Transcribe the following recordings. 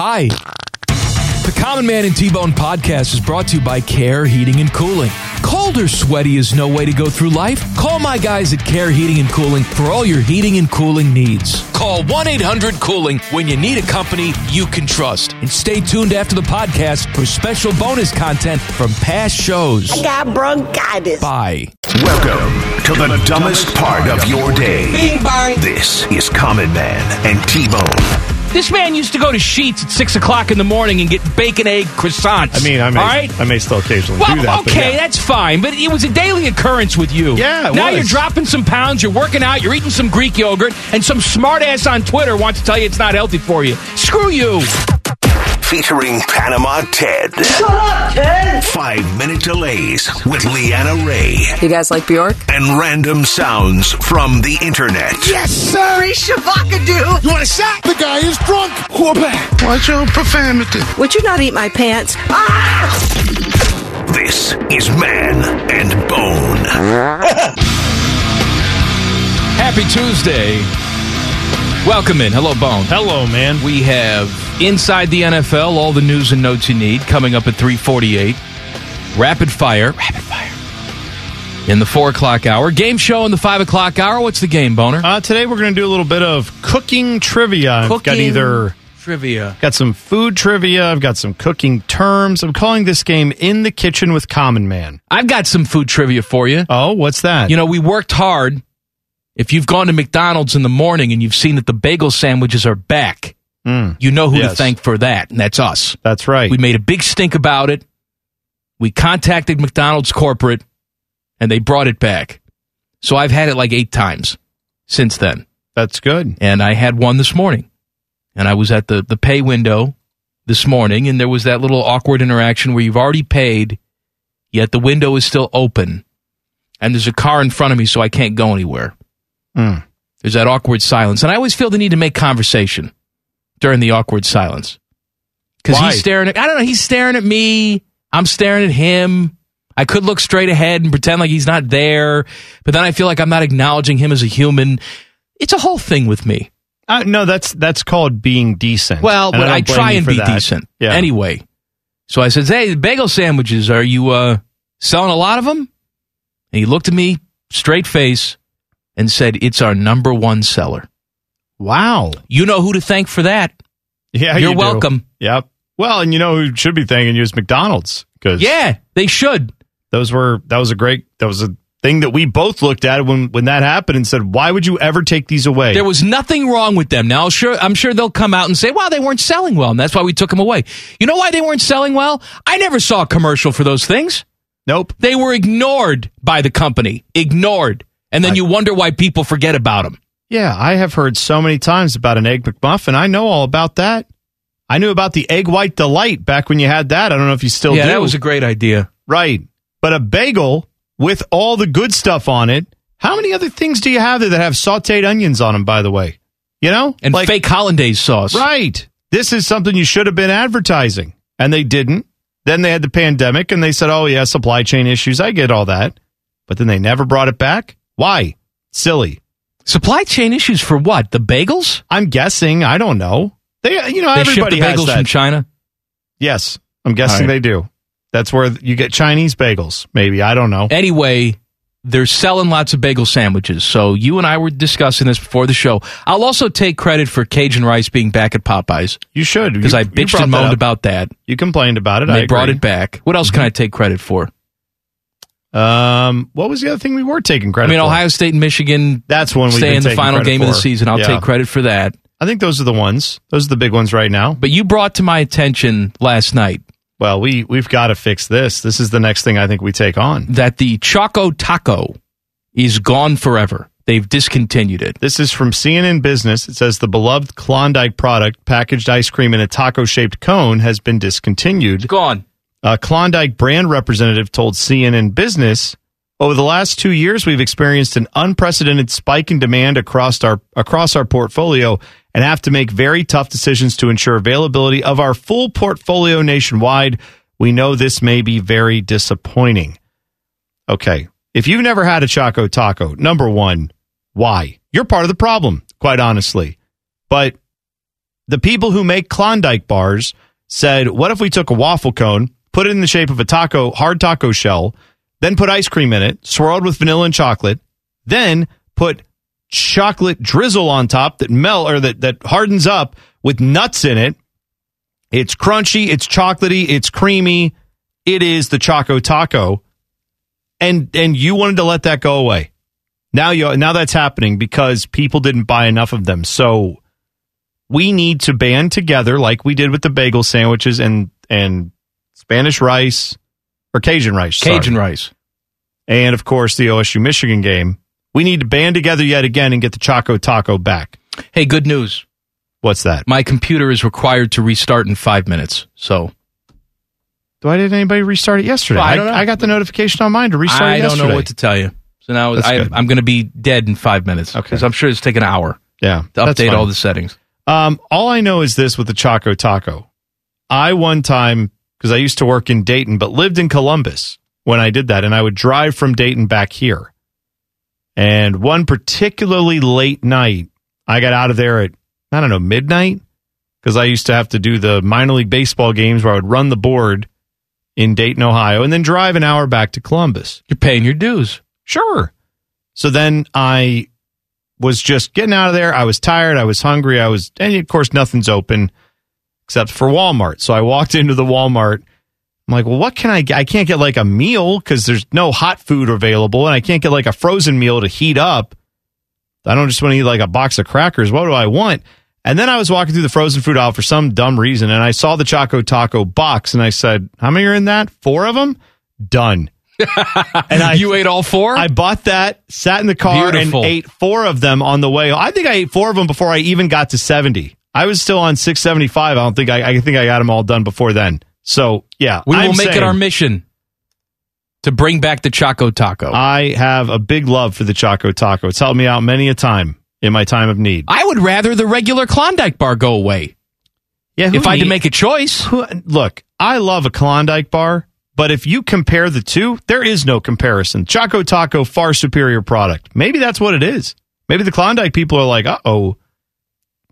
Hi. The Common Man and T-Bone podcast is brought to you by Care Heating and Cooling. Cold or sweaty is no way to go through life. Call my guys at Care Heating and Cooling for all your heating and cooling needs. Call 1-800-COOLING when you need a company you can trust. And stay tuned after the podcast for special bonus content from past shows. I got bronchitis. Bye. Welcome to the dumbest part of your day. Bing bang. This is Common Man and T-Bone. This man used to go to Sheetz at 6 o'clock in the morning and get bacon egg croissants. I mean, I may, All right? I may still occasionally Well, do that. okay, yeah. that's fine, but it was a daily occurrence with you. Yeah, it now was. you're dropping some pounds, you're working out, you're eating some Greek yogurt, and some smartass on Twitter wants to tell you it's not healthy for you. Screw you. Featuring Panama Ted. Shut up, Ted. Five minute delays with Leanna Ray. You guys like Bjork? And random sounds from the internet. Yes, sir. Shabakadoo. You want a shot? The guy is drunk. Whoop. Watch your profanity. Would you not eat my pants? Ah! This is Man and Bone. Happy Tuesday. Welcome in. Hello, Bone. Hello, man. We have Inside the NFL, all the news and notes you need, coming up at 348. Rapid fire. Rapid fire. In the 4 o'clock hour. Game show in the 5 o'clock hour. What's the game, Boner? Uh, today we're going to do a little bit of cooking trivia. I've got Cooking either trivia. got some food trivia. I've got some cooking terms. I'm calling this game "In the Kitchen with Common Man." I've got some food trivia for you. Oh, what's that? You know, we worked hard. If you've gone to McDonald's in the morning and you've seen that the bagel sandwiches are back, mm. you know who to thank for that, and that's us. that's right. We made a big stink about it. We contacted McDonald's corporate, and they brought it back. So I've had it like eight times since then, that's good. and I had one this morning. And I was at the the pay window this morning, and there was that little awkward interaction where you've already paid, yet the window is still open, and there's a car in front of me, so I can't go anywhere. Mm. There's that awkward silence, and I always feel the need to make conversation during the awkward silence because he's staring at. I don't know. He's staring at me. I'm staring at him. I could look straight ahead and pretend like he's not there, but then I feel like I'm not acknowledging him as a human. It's a whole thing with me. Uh, no, that's that's called being decent. Well, And but I, don't try and be that. decent. Yeah. Anyway, so I said, "Hey, the bagel sandwiches. Are you uh, selling a lot of them?" And he looked at me straight face and said, "It's our number one seller." Wow. You know who to thank for that. Yeah, You're you welcome. Yep. Well, and you know who should be thanking you is McDonald's because Yeah, they should. those were that was a great that was a thing that we both looked at when when that happened and said, why would you ever take these away? There was nothing wrong with them. Now, sure, I'm sure they'll come out and say, "Well, they weren't selling well, and that's why we took them away." You know why they weren't selling well? I never saw a commercial for those things. nope. They were ignored by the company, ignored, and then you wonder why people forget about them. Yeah, I have heard so many times about an egg McMuffin. I know all about that. I knew about the egg white delight back when you had that. I don't know if you still yeah, do. that was a great idea. right. But a bagel with all the good stuff on it. How many other things do you have there that have sautéed onions on them? By the way, you know, And Like- fake hollandaise sauce. Right. This is something you should have been advertising, and they didn't. Then they had the pandemic, and they said, "Oh yeah, supply chain issues." I get all that, but then they never brought it back. Why? Silly. Supply chain issues for what? The bagels? I'm guessing. I don't know. They, you know, They ship everybody the has bagels that. from China. yes, I'm guessing right. they do. That's where you get Chinese bagels. Maybe I don't know. Anyway, they're selling lots of bagel sandwiches. So you and I were discussing this before the show. I'll also take credit for Cajun rice being back at Popeyes You should because I bitched and moaned about that. You complained about it. And I they brought it back. What else can mm-hmm. I take credit for? Um, what was the other thing we were taking credit? I mean, for? Ohio State and Michigan That's one we stay in the final game of the season. I'll take credit for that. I think those are the ones. Those are the big ones right now. But you brought to my attention last night Well, we we've got to fix this. This is the next thing I think we take on. that the Choco Taco is gone forever. They've discontinued it. This is from CNN Business. It says the beloved Klondike product, packaged ice cream in a taco-shaped cone, has been discontinued. Gone. A Klondike brand representative told CNN Business, over the last two years, we've experienced an unprecedented spike in demand across our across our portfolio and have to make very tough decisions to ensure availability of our full portfolio nationwide. We know this may be very disappointing. Okay. If you've never had a Choco Taco, number one, why? You're part of the problem, quite honestly. But the people who make Klondike bars said, what if we took a waffle cone, put it in the shape of a taco, hard taco shell, then put ice cream in it, swirled with vanilla and chocolate, then put chocolate drizzle on top that melt or that, that hardens up with nuts in it. It's crunchy, it's chocolatey, it's creamy. It is the Choco Taco. And and you wanted to let that go away. Now you now that's happening because people didn't buy enough of them. So we need to band together like we did with the bagel sandwiches and and Spanish rice or Cajun rice. sorry. Cajun rice. And of course the OSU Michigan game. We need to band together yet again and get the Choco Taco back. Hey, good news. What's that? My computer is required to restart in five minutes. So Why did anybody restart it yesterday? Well, I don't know. I, got the notification on mine to restart I don't know what to tell you. So now That's I, I'm going to be dead in five minutes. Okay. Because I'm sure it's taken an hour yeah, to update all the settings. Um, all I know is this with the Choco Taco. I one time because I used to work in Dayton, but lived in Columbus when I did that, and I would drive from Dayton back here. And one particularly late night, I got out of there at I don't know midnight because I used to have to do the minor league baseball games where I would run the board in Dayton, Ohio, and then drive an hour back to Columbus. You're paying your dues. Sure. So then I was just getting out of there. I was tired. I was hungry. I was, and of course, nothing's open except for Walmart. So I walked into the Walmart. I'm like, well, what can I get? I can't get like a meal because there's no hot food available, and I can't get like a frozen meal to heat up. I don't just want to eat like a box of crackers. What do I want? And then I was walking through the frozen food aisle for some dumb reason, and I saw the Choco Taco box, and I said, "How many are in that? Four of them? Done." and I, you ate all four? I bought that, sat in the car, Beautiful. and ate four of them on the way. I think I ate four of them before I even got to seventy. I was still on six seventy five. I don't think I, I think I got them all done before then. So yeah, we will I'm make it our mission to bring back the Choco Taco. I have a big love for the Choco Taco. It's helped me out many a time in my time of need. I would rather the regular Klondike bar go away. Yeah, if I had to make a choice. Who, look, I love a Klondike bar, but if you compare the two, there is no comparison. Choco Taco, far superior product. Maybe that's what it is. Maybe the Klondike people are like, uh oh,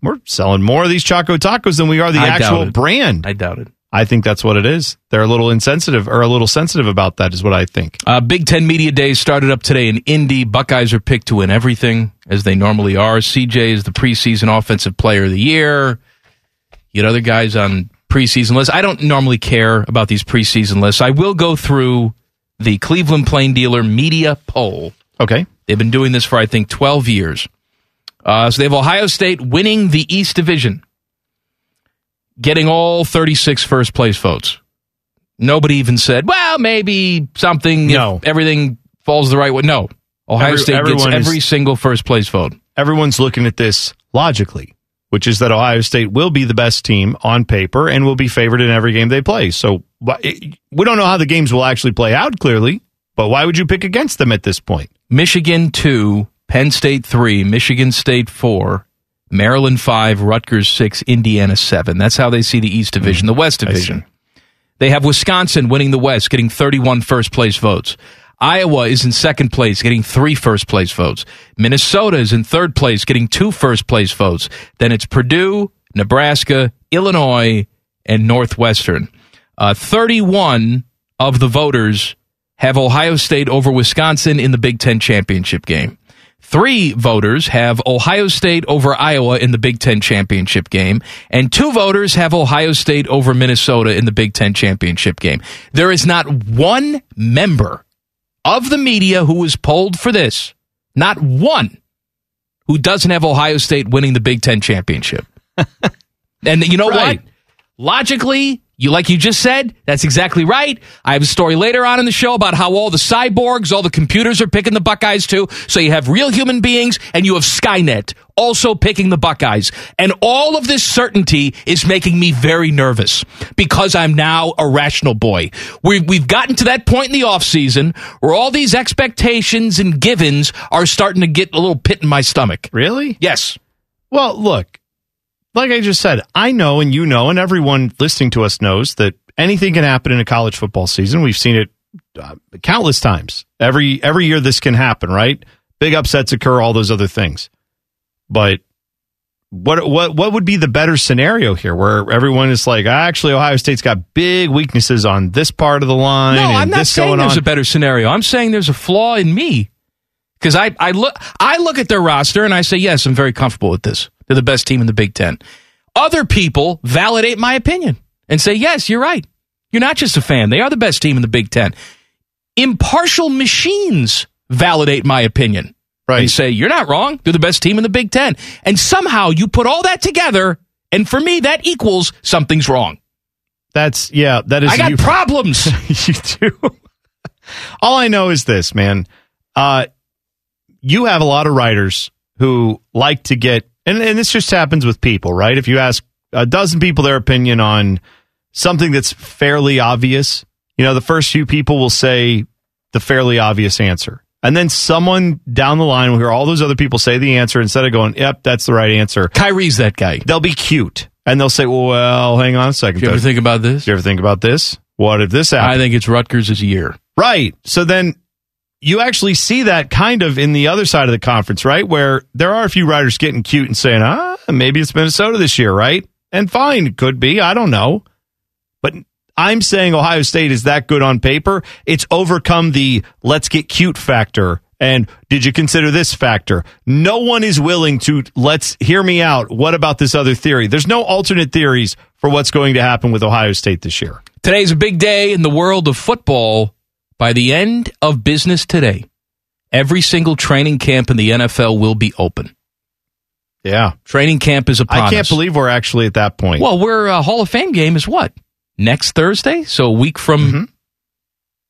we're selling more of these Choco Tacos than we are the I actual brand. I doubt it. I think that's what it is. They're a little insensitive or a little sensitive about that, is what I think. Uh, Big Ten Media Days started up today in Indy. Buckeyes are picked to win everything, as they normally are. CJ is the preseason Offensive Player of the Year. You had other guys on preseason lists. I don't normally care about these preseason lists. I will go through the Cleveland Plain Dealer Media Poll. Okay. They've been doing this for, I think, 12 years. Uh, so they have Ohio State winning the East Division, getting all 36 first place votes. Nobody even said, well, maybe something, No. if everything falls the right way. No. Ohio Every- State gets everyone is- every single first place vote. Everyone's looking at this logically, which is that Ohio State will be the best team on paper and will be favored in every game they play. So we don't know how the games will actually play out clearly, but why would you pick against them at this point? Michigan 2, Penn State 3, Michigan State 4, Maryland 5, Rutgers 6, Indiana 7. That's how they see the East Division, the West Mm, Division. They have Wisconsin winning the West, getting 31 first place votes. Iowa is in second place, getting three first place votes. Minnesota is in third place, getting two first place votes. Then it's Purdue, Nebraska, Illinois, and Northwestern. Uh, 31 of the voters have Ohio State over Wisconsin in the Big Ten championship game. Three voters have Ohio State over Iowa in the Big Ten championship game, and two voters have Ohio State over Minnesota in the Big Ten championship game. There is not one member of the media who was polled for this, not one, who doesn't have Ohio State winning the Big Ten championship. and you know Right. what? Logically, you like you just said, that's exactly right. I have a story later on in the show about how all the cyborgs, all the computers are picking the Buckeyes too. So you have real human beings and you have Skynet also picking the Buckeyes. And all of this certainty is making me very nervous because I'm now a rational boy. We've, we've gotten to that point in the offseason where all these expectations and givens are starting to get a little pit in my stomach. Really? Yes. Well, look, like I just said, I know and you know, and everyone listening to us knows that anything can happen in a college football season. We've seen it uh, countless times. Every every year this can happen, right? Big upsets occur, all those other things. But what what what would be the better scenario here, where everyone is like, actually, Ohio State's got big weaknesses on this part of the line. No, and I'm not this saying there's on. a better scenario. I'm saying there's a flaw in me because I, I look I look at their roster and I say yes, I'm very comfortable with this. They're the best team in the Big Ten. Other people validate my opinion and say yes, you're right. You're not just a fan. They are the best team in the Big Ten. Impartial machines validate my opinion. Right. And say you're not wrong. They're the best team in the Big Ten. And somehow you put all that together, and for me that equals something's wrong. That's yeah. That is I got you, problems. you do. All I know is this, man. Uh, you have a lot of writers who like to get, and, and this just happens with people, right? If you ask a dozen people their opinion on something that's fairly obvious, you know, the first few people will say the fairly obvious answer. And then someone down the line will hear all those other people say the answer instead of going, yep, that's the right answer. Kyrie's that guy. They'll be cute and they'll say, well, hang on a second. Do you ever think about this? Do you ever think about this? What if this happened? I think it's Rutgers' year. Right. So then you actually see that kind of in the other side of the conference, right? Where there are a few writers getting cute and saying, ah, maybe it's Minnesota this year, right? And fine, it could be. I don't know. But I'm saying Ohio State is that good on paper. It's overcome the let's get cute factor. And did you consider this factor? No one is willing to let's hear me out. What about this other theory? There's no alternate theories for what's going to happen with Ohio State this year. Today's a big day in the world of football. By the end of business today, every single training camp in the NFL will be open. Yeah. Training camp is upon I can't us. believe we're actually at that point. Well, we're uh, Hall of Fame game is what next Thursday, so a week from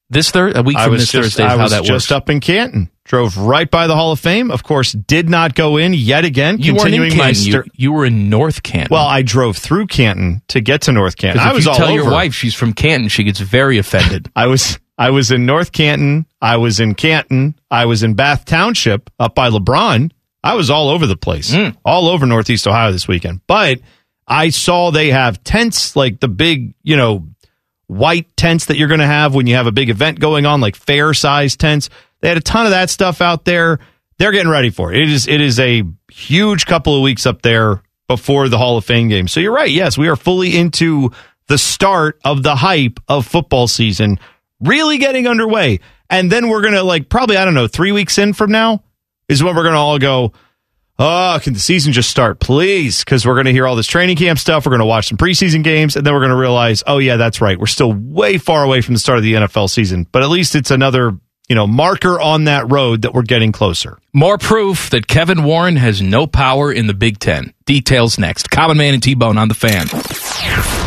this Thursday, a week Mm-hmm. I from this just, Thursday. I was just works. up in Canton. Drove right by the Hall of Fame. Of course, did not go in yet again. you continuing my. You, you were in North Canton. well, I drove through Canton to get to North Canton. I was you all tell over. your wife she's from Canton, she gets very offended. I was I was in North Canton. I was in Canton. I was in Bath Township up by LeBron. I was all over the place, Hmm. all over Northeast Ohio this weekend. But I saw they have tents like the big, you know, white tents that you're going to have when you have a big event going on, like fair size tents. They had a ton of that stuff out there. They're getting ready for it. It is it is a huge couple of weeks up there before the Hall of Fame game. So you're right. Yes, we are fully into the start of the hype of football season, really getting underway. And then we're gonna like probably I don't know three weeks in from now is when we're gonna all go. Oh, can the season just start, please? Because we're going to hear all this training camp stuff. We're going to watch some preseason games, and then we're going to realize, oh yeah, that's right. We're still way far away from the start of the NFL season, but at least it's another you know marker on that road that we're getting closer. More proof that Kevin Warren has no power in the Big Ten. Details next. Common Man and T Bone on the fan.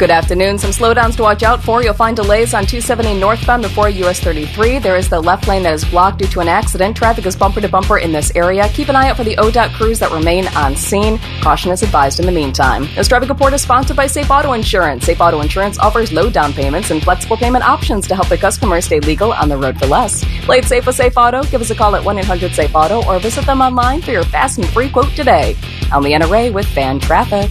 Good afternoon. Some slowdowns to watch out for. You'll find delays on 270 northbound before US 33. There is the left lane that is blocked due to an accident. Traffic is bumper to bumper in this area. Keep an eye out for the ODOT crews that remain on scene. Caution is advised in the meantime. This traffic report is sponsored by Safe Auto Insurance. Safe Auto Insurance offers low down payments and flexible payment options to help the customer stay legal on the road for less. Play it safe with Safe Auto. Give us a call at 1 800 Safe Auto or visit them online for your fast and free quote today. I'm Leanna Ray with Fan Traffic.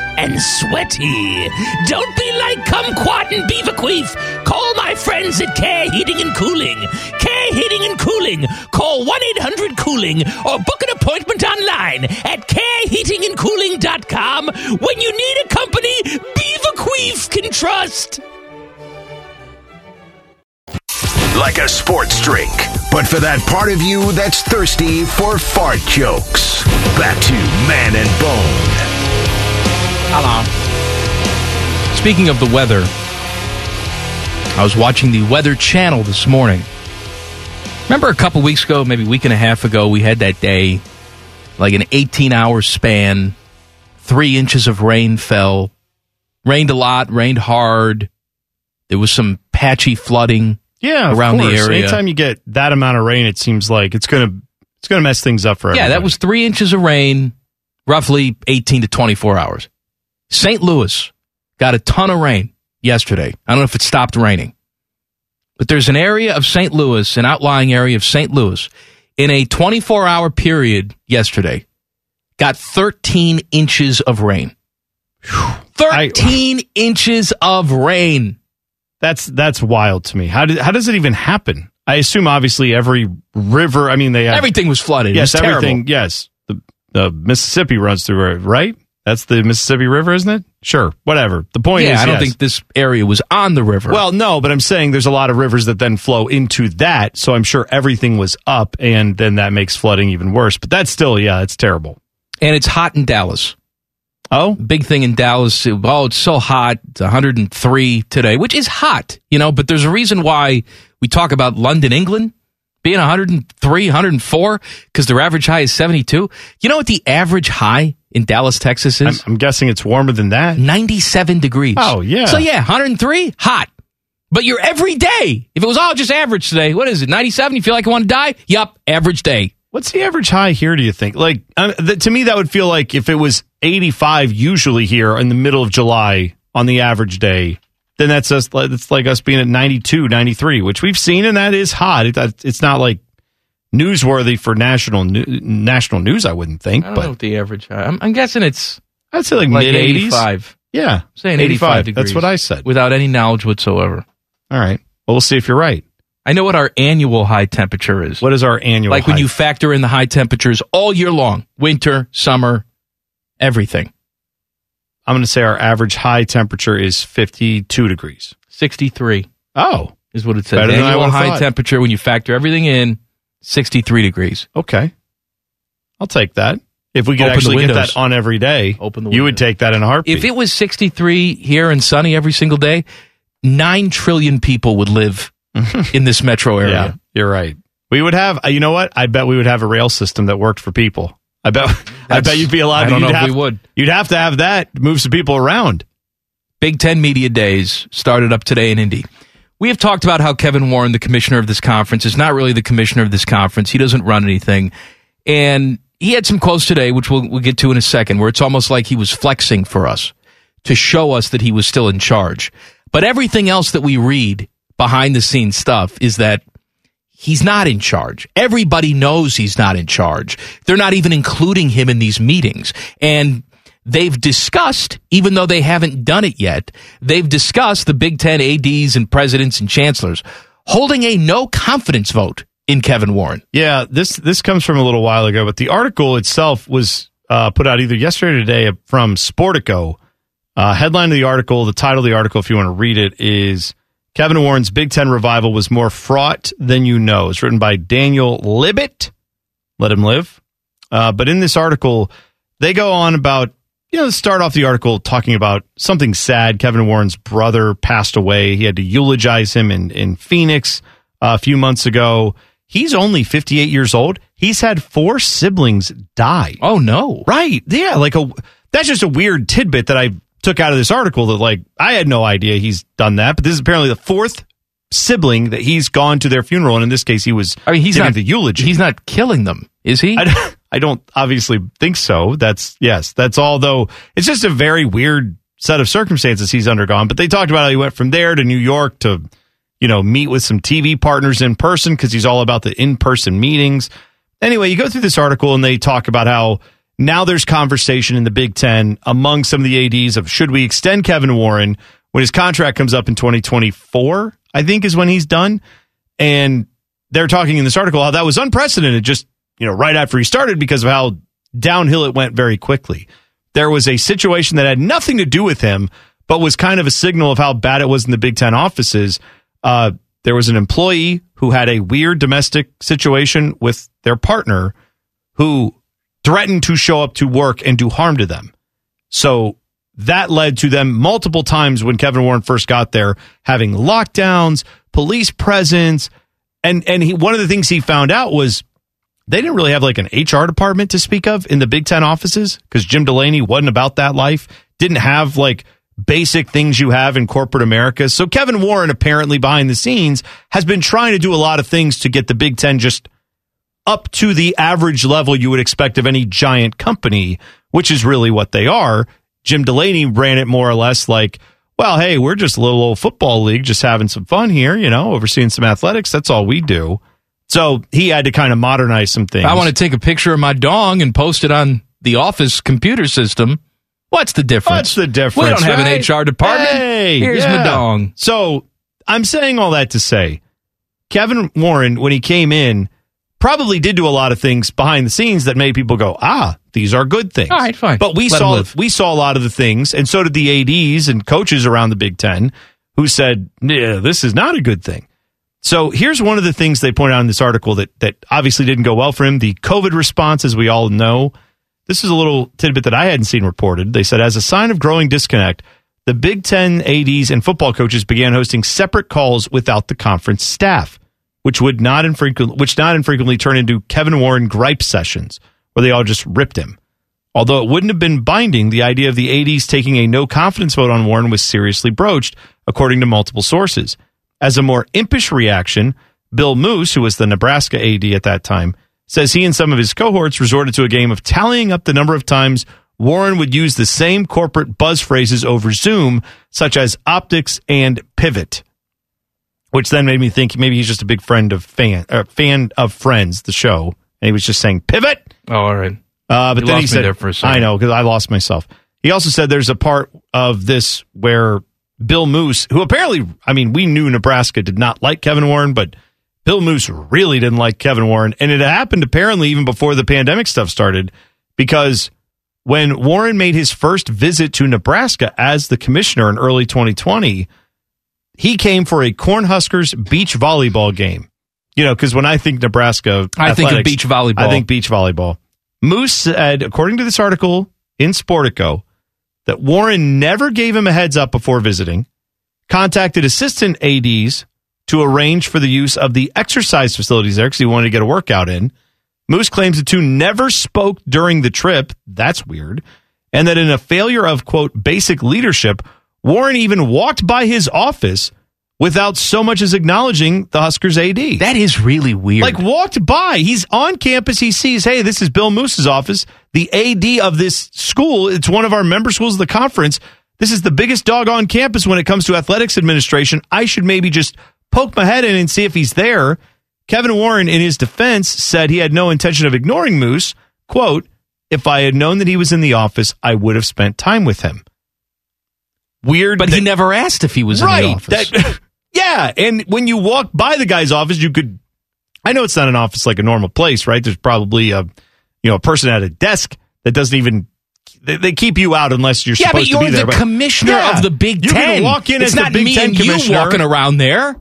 and sweaty. Don't be like Kumquat and Beaverqueef. Call my friends at Care Heating and Cooling. Care Heating and Cooling. Call 1 800 Cooling or book an appointment online at careheatingandcooling.com when you need a company Beaverqueef can trust. Like a sports drink, but for that part of you that's thirsty for fart jokes. Back to Man and Bone. Hello. Speaking of the weather, I was watching the Weather Channel this morning. Remember a couple weeks ago, maybe a week and a half ago, we had that day, like an 18 hour span, three inches of rain fell. Rained a lot, rained hard. There was some patchy flooding Yeah, around the area. Anytime you get that amount of rain, it seems like it's gonna it's gonna mess things up for Yeah, everybody. that was three inches of rain roughly 18 to 24 hours. St. Louis got a ton of rain yesterday. I don't know if it stopped raining, but there's an area of St. Louis, an outlying area of St. Louis, in a 24 hour period yesterday, got 13 inches of rain. 13 inches of rain. That's that's wild to me. How did how does it even happen? I assume obviously every river. I mean, they have, Everything was flooded. Yes, was everything. terrible. Yes, the the Mississippi runs through it, right? That's the Mississippi River, isn't it? Sure, whatever. The point Yeah, is, I don't yes. think this area was on the river. Well, no, but I'm saying there's a lot of rivers that then flow into that, so I'm sure everything was up, and then that makes flooding even worse. But that's still, yeah, it's terrible. and it's hot in Dallas. Oh, Big thing in Dallas. Oh, it's so hot. It's 103 today, which is hot, you know, but there's a reason why we talk about London, England being 103, 104, because their average high is 72. You know what the average high in Dallas, Texas I'm, is? I'm guessing it's warmer than that. 97 degrees. Oh, yeah. So yeah, 103, hot. But you're every day. If it was all just average today, what is it? 97? You feel like you want to die? Yup, average day. What's the average high here? Do you think? Like um, th- to me, that would feel like if it was 85 usually here in the middle of July on the average day, then that's us. It's like us being at 92, 93, which we've seen, and that is hot. It, that- it's not like newsworthy for national new, national news. I wouldn't think, I don't but know what the average high. I'm, I'm guessing it's I'd say like, like mid 80s. 85. Yeah, I'm saying 85, degrees. That's what I said. Without any knowledge whatsoever. All right. Well, we'll see if you're right. I know what our annual high temperature is. What is our annual? like when you factor in the high temperatures all year long, winter, summer, everything. I'm going to say our average high temperature is 52 degrees. 63 Oh, is what it says. Better than I Annual high thought. temperature when you factor everything in, 63 degrees. okay. I'll take that. If we could Open the actually get windows. that on every day, Open the you would windows. take that in a heartbeat. If it was 63 here and sunny every single day, 9 trillion people would live in this metro area. yeah, you're right. We would have. uh, You know what? I bet we would have a rail system that worked for people. I bet. I bet you'd be allowed. I to don't you'd know if we would. You'd have to have that move some people around. Big Ten Media Days started up today in Indy. We have talked about how Kevin Warren, the commissioner of this conference, is not really the commissioner of this conference. He doesn't run anything. And he had some quotes today, which we'll, we'll get to in a second, where it's almost like he was flexing for us to show us that he was still in charge. But everything else that we read behind the scenes stuff is that he's not in charge. Everybody knows he's not in charge. They're not even including him in these meetings. And they've discussed, even though they haven't done it yet, they've discussed the Big Ten ADs and presidents and chancellors holding a no confidence vote in Kevin Warren. Yeah, this this comes from a little while ago, but the article itself was uh, put out either yesterday or today from Sportico. Uh, headline of the article, the title of the article, if you want to read it, is Kevin Warren's Big Ten revival was more fraught than you know. It's written by Daniel Libit. Let him live. Uh, but in this article, they go on about, you know, start off the article talking about something sad. Kevin Warren's brother passed away. He had to eulogize him in, in Phoenix uh, a few months ago. He's only 58 years old. He's had four siblings die. Oh, no. Right. Yeah. Like a, that's just a weird tidbit that I took out of this article that like, I had no idea he's done that, but this is apparently the fourth sibling that he's gone to their funeral. And in this case, he was I mean, he's giving not the eulogy. He's not killing them, is he? I I don't obviously think so. That's yes, that's all. Though it's just a very weird set of circumstances he's undergone. But they talked about how he went from there to New York to, you know, meet with some TV partners in person because he's all about the in-person meetings. Anyway, you go through this article and they talk about how now there's conversation in the Big Ten among some of the ADs of should we extend Kevin Warren when his contract comes up in 2024. I think is when he's done, and they're talking in this article how that was unprecedented just you know right after he started because of how downhill it went very quickly. There was a situation that had nothing to do with him but was kind of a signal of how bad it was in the big ten offices. Uh, there was an employee who had a weird domestic situation with their partner who threatened to show up to work and do harm to them. So that led to them multiple times when Kevin Warren first got there having lockdowns, police presence, and and he one of the things he found out was they didn't really have like an HR department to speak of in the Big Ten offices because Jim Delaney wasn't about that life. Didn't have like basic things you have in corporate America. So Kevin Warren apparently behind the scenes has been trying to do a lot of things to get the Big Ten just up to the average level you would expect of any giant company which is really what they are. Jim Delaney ran it more or less like, well, hey, we're just a little old football league, just having some fun here, you know, overseeing some athletics. That's all we do. So he had to kind of modernize some things. I want to take a picture of my dong and post it on the office computer system. What's the difference? What's the difference? We don't have right? an HR department. Hey, Here's yeah. my dong. So I'm saying all that to say, Kevin Warren, when he came in, probably did do a lot of things behind the scenes that made people go, ah, these are good things. All right, fine. But we Let saw we saw a lot of the things, and so did the ADs and coaches around the Big Ten, who said, yeah, this is not a good thing. So here's one of the things they point out in this article that that obviously didn't go well for him. The COVID response, as we all know, this is a little tidbit that I hadn't seen reported. They said, as a sign of growing disconnect, the Big Ten ADs and football coaches began hosting separate calls without the conference staff, which would not infrequently, which not infrequently turn into Kevin Warren gripe sessions, where they all just ripped him. Although it wouldn't have been binding, the idea of the ADs taking a no confidence vote on Warren was seriously broached, according to multiple sources. As a more impish reaction, Bill Moos, who was the Nebraska AD at that time, says he and some of his cohorts resorted to a game of tallying up the number of times Warren would use the same corporate buzz phrases over Zoom, such as optics and pivot, which then made me think maybe he's just a big friend of fan, uh, fan of Friends, the show, and he was just saying pivot. Oh, all right. Uh, but You then he said, there for a second. I know because I lost myself. He also said there's a part of this where Bill Moos, who apparently, I mean, we knew Nebraska did not like Kevin Warren, but Bill Moos really didn't like Kevin Warren. And it happened apparently even before the pandemic stuff started because when Warren made his first visit to Nebraska as the commissioner in early 2020, he came for a Cornhuskers beach volleyball game. You know, because when I think Nebraska, I think of beach volleyball. I think beach volleyball. Moos said, according to this article in Sportico, that Warren never gave him a heads up before visiting, contacted assistant ADs to arrange for the use of the exercise facilities there because he wanted to get a workout in. Moos claims the two never spoke during the trip. That's weird. And that in a failure of, quote, basic leadership, Warren even walked by his office without so much as acknowledging the Huskers AD. That is really weird. Like walked by. He's on campus. He sees, hey, this is Bill Moos's office, the AD of this school. It's one of our member schools of the conference. This is the biggest dog on campus when it comes to athletics administration. I should maybe just poke my head in and see if he's there. Kevin Warren, in his defense, said he had no intention of ignoring Moos. Quote, if I had known that he was in the office, I would have spent time with him. Weird. but he never asked if he was right. in the office. That, yeah, and when you walk by the guy's office, you could. I know it's not an office like a normal place, right? There's probably a, you know, a person at a desk that doesn't even. They, they keep you out unless you're yeah, but supposed you're to be there. the but- commissioner Yeah, of the Big Ten. you Ten. can walk in it's as the not Big me Ten and you walking around there.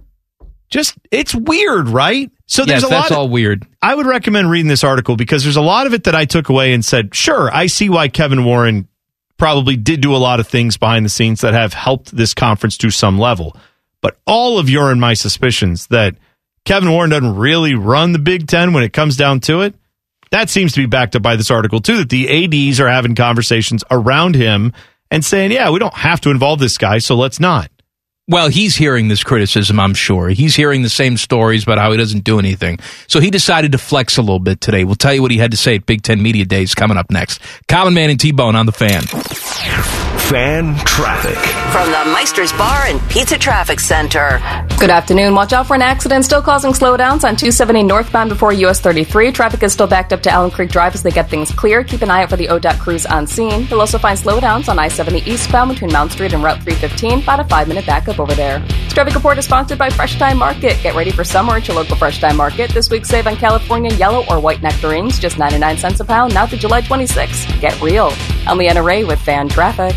Just it's weird, right? So there's yes, a lot. that's of- all weird. I would recommend reading this article because there's a lot of it that I took away and said, sure, I see why Kevin Warren probably did do a lot of things behind the scenes that have helped this conference to some level. But all of your and my suspicions that Kevin Warren doesn't really run the Big Ten when it comes down to it, that seems to be backed up by this article too, that the ADs are having conversations around him and saying, yeah, we don't have to involve this guy, so let's not. Well, he's hearing this criticism, I'm sure. He's hearing the same stories about how he doesn't do anything. So he decided to flex a little bit today. We'll tell you what he had to say at Big Ten Media Days coming up next. Common Man and T Bone on the fan. Fan traffic. From the Meister's Bar and Pizza Traffic Center. Good afternoon. Watch out for an accident still causing slowdowns on 270 northbound before US 33. Traffic is still backed up to Alum Creek Drive as they get things clear. Keep an eye out for the ODOT crews on scene. You'll also find slowdowns on I 70 eastbound between Mound Street and Route 315. About a five minute backup over there. This traffic report is sponsored by Fresh Thyme Market. Get ready for summer at your local Fresh Thyme Market. This week, save on California yellow or white nectarines, just 99 cents a pound, now through July 26. Get real. I'm Leanna Ray with Fan Traffic.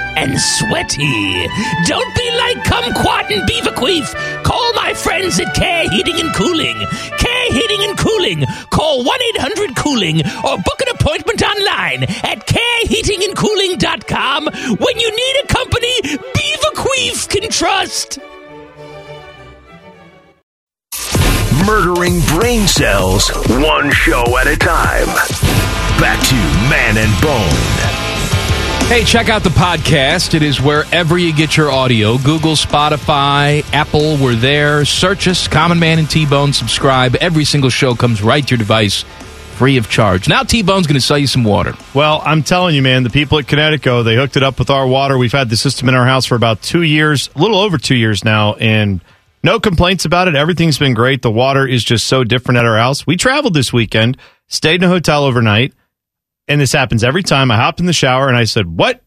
and sweaty. Don't be like Kumquat and Beaverqueef. Call my friends at Care Heating and Cooling. Care Heating and Cooling. Call 1 800 Cooling or book an appointment online at careheatingandcooling.com when you need a company Beaverqueef queef can trust. Murdering brain cells one show at a time. Back to Man and Bone. Hey, check out the podcast. It is wherever you get your audio Google, Spotify, Apple, we're there. Search us, Common Man and T Bone. Subscribe. Every single show comes right to your device free of charge. Now, T Bone's going to sell you some water. Well, I'm telling you, man, the people at Kinetico, they hooked it up with our water. We've had the system in our house for about two years, a little over two years now, and no complaints about it. Everything's been great. The water is just so different at our house. We traveled this weekend, stayed in a hotel overnight, and this happens every time. I hopped in the shower and I said, What?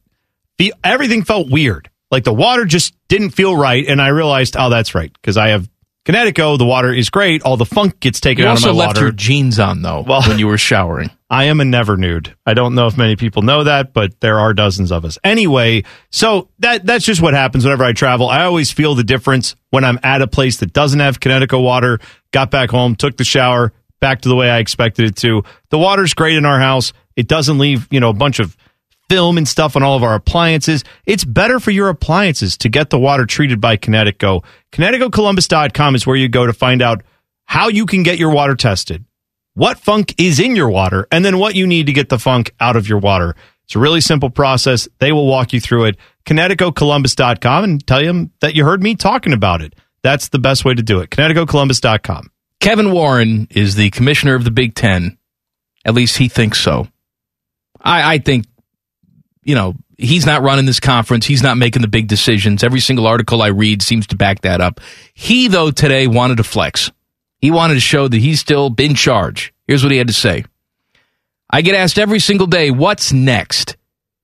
The, everything felt weird. Like the water just didn't feel right. And I realized, oh, that's right. Because I have Kinetico, oh, the water is great. All the funk gets taken You out of also left water. your jeans on, though, Well- when you were showering. I am a never nude. I don't know if many people know that, but there are dozens of us. Anyway, so that that's just what happens whenever I travel. I always feel the difference when I'm at a place that doesn't have Kinetico water. Got back home, took the shower, back to the way I expected it to. The water's great in our house. It doesn't leave, you know, a bunch of film and stuff on all of our appliances. It's better for your appliances to get the water treated by Kinetico. KineticoColumbus.com is where you go to find out how you can get your water tested what funk is in your water, and then what you need to get the funk out of your water. It's a really simple process. They will walk you through it. KineticoColumbus.com and tell them that you heard me talking about it. That's the best way to do it. KineticoColumbus.com. Kevin Warren is the commissioner of the Big Ten. At least he thinks so. I, I think, you know, he's not running this conference. He's not making the big decisions. Every single article I read seems to back that up. He, though, today wanted to flex. He wanted to show that he's still in charge. Here's what he had to say I get asked every single day, what's next?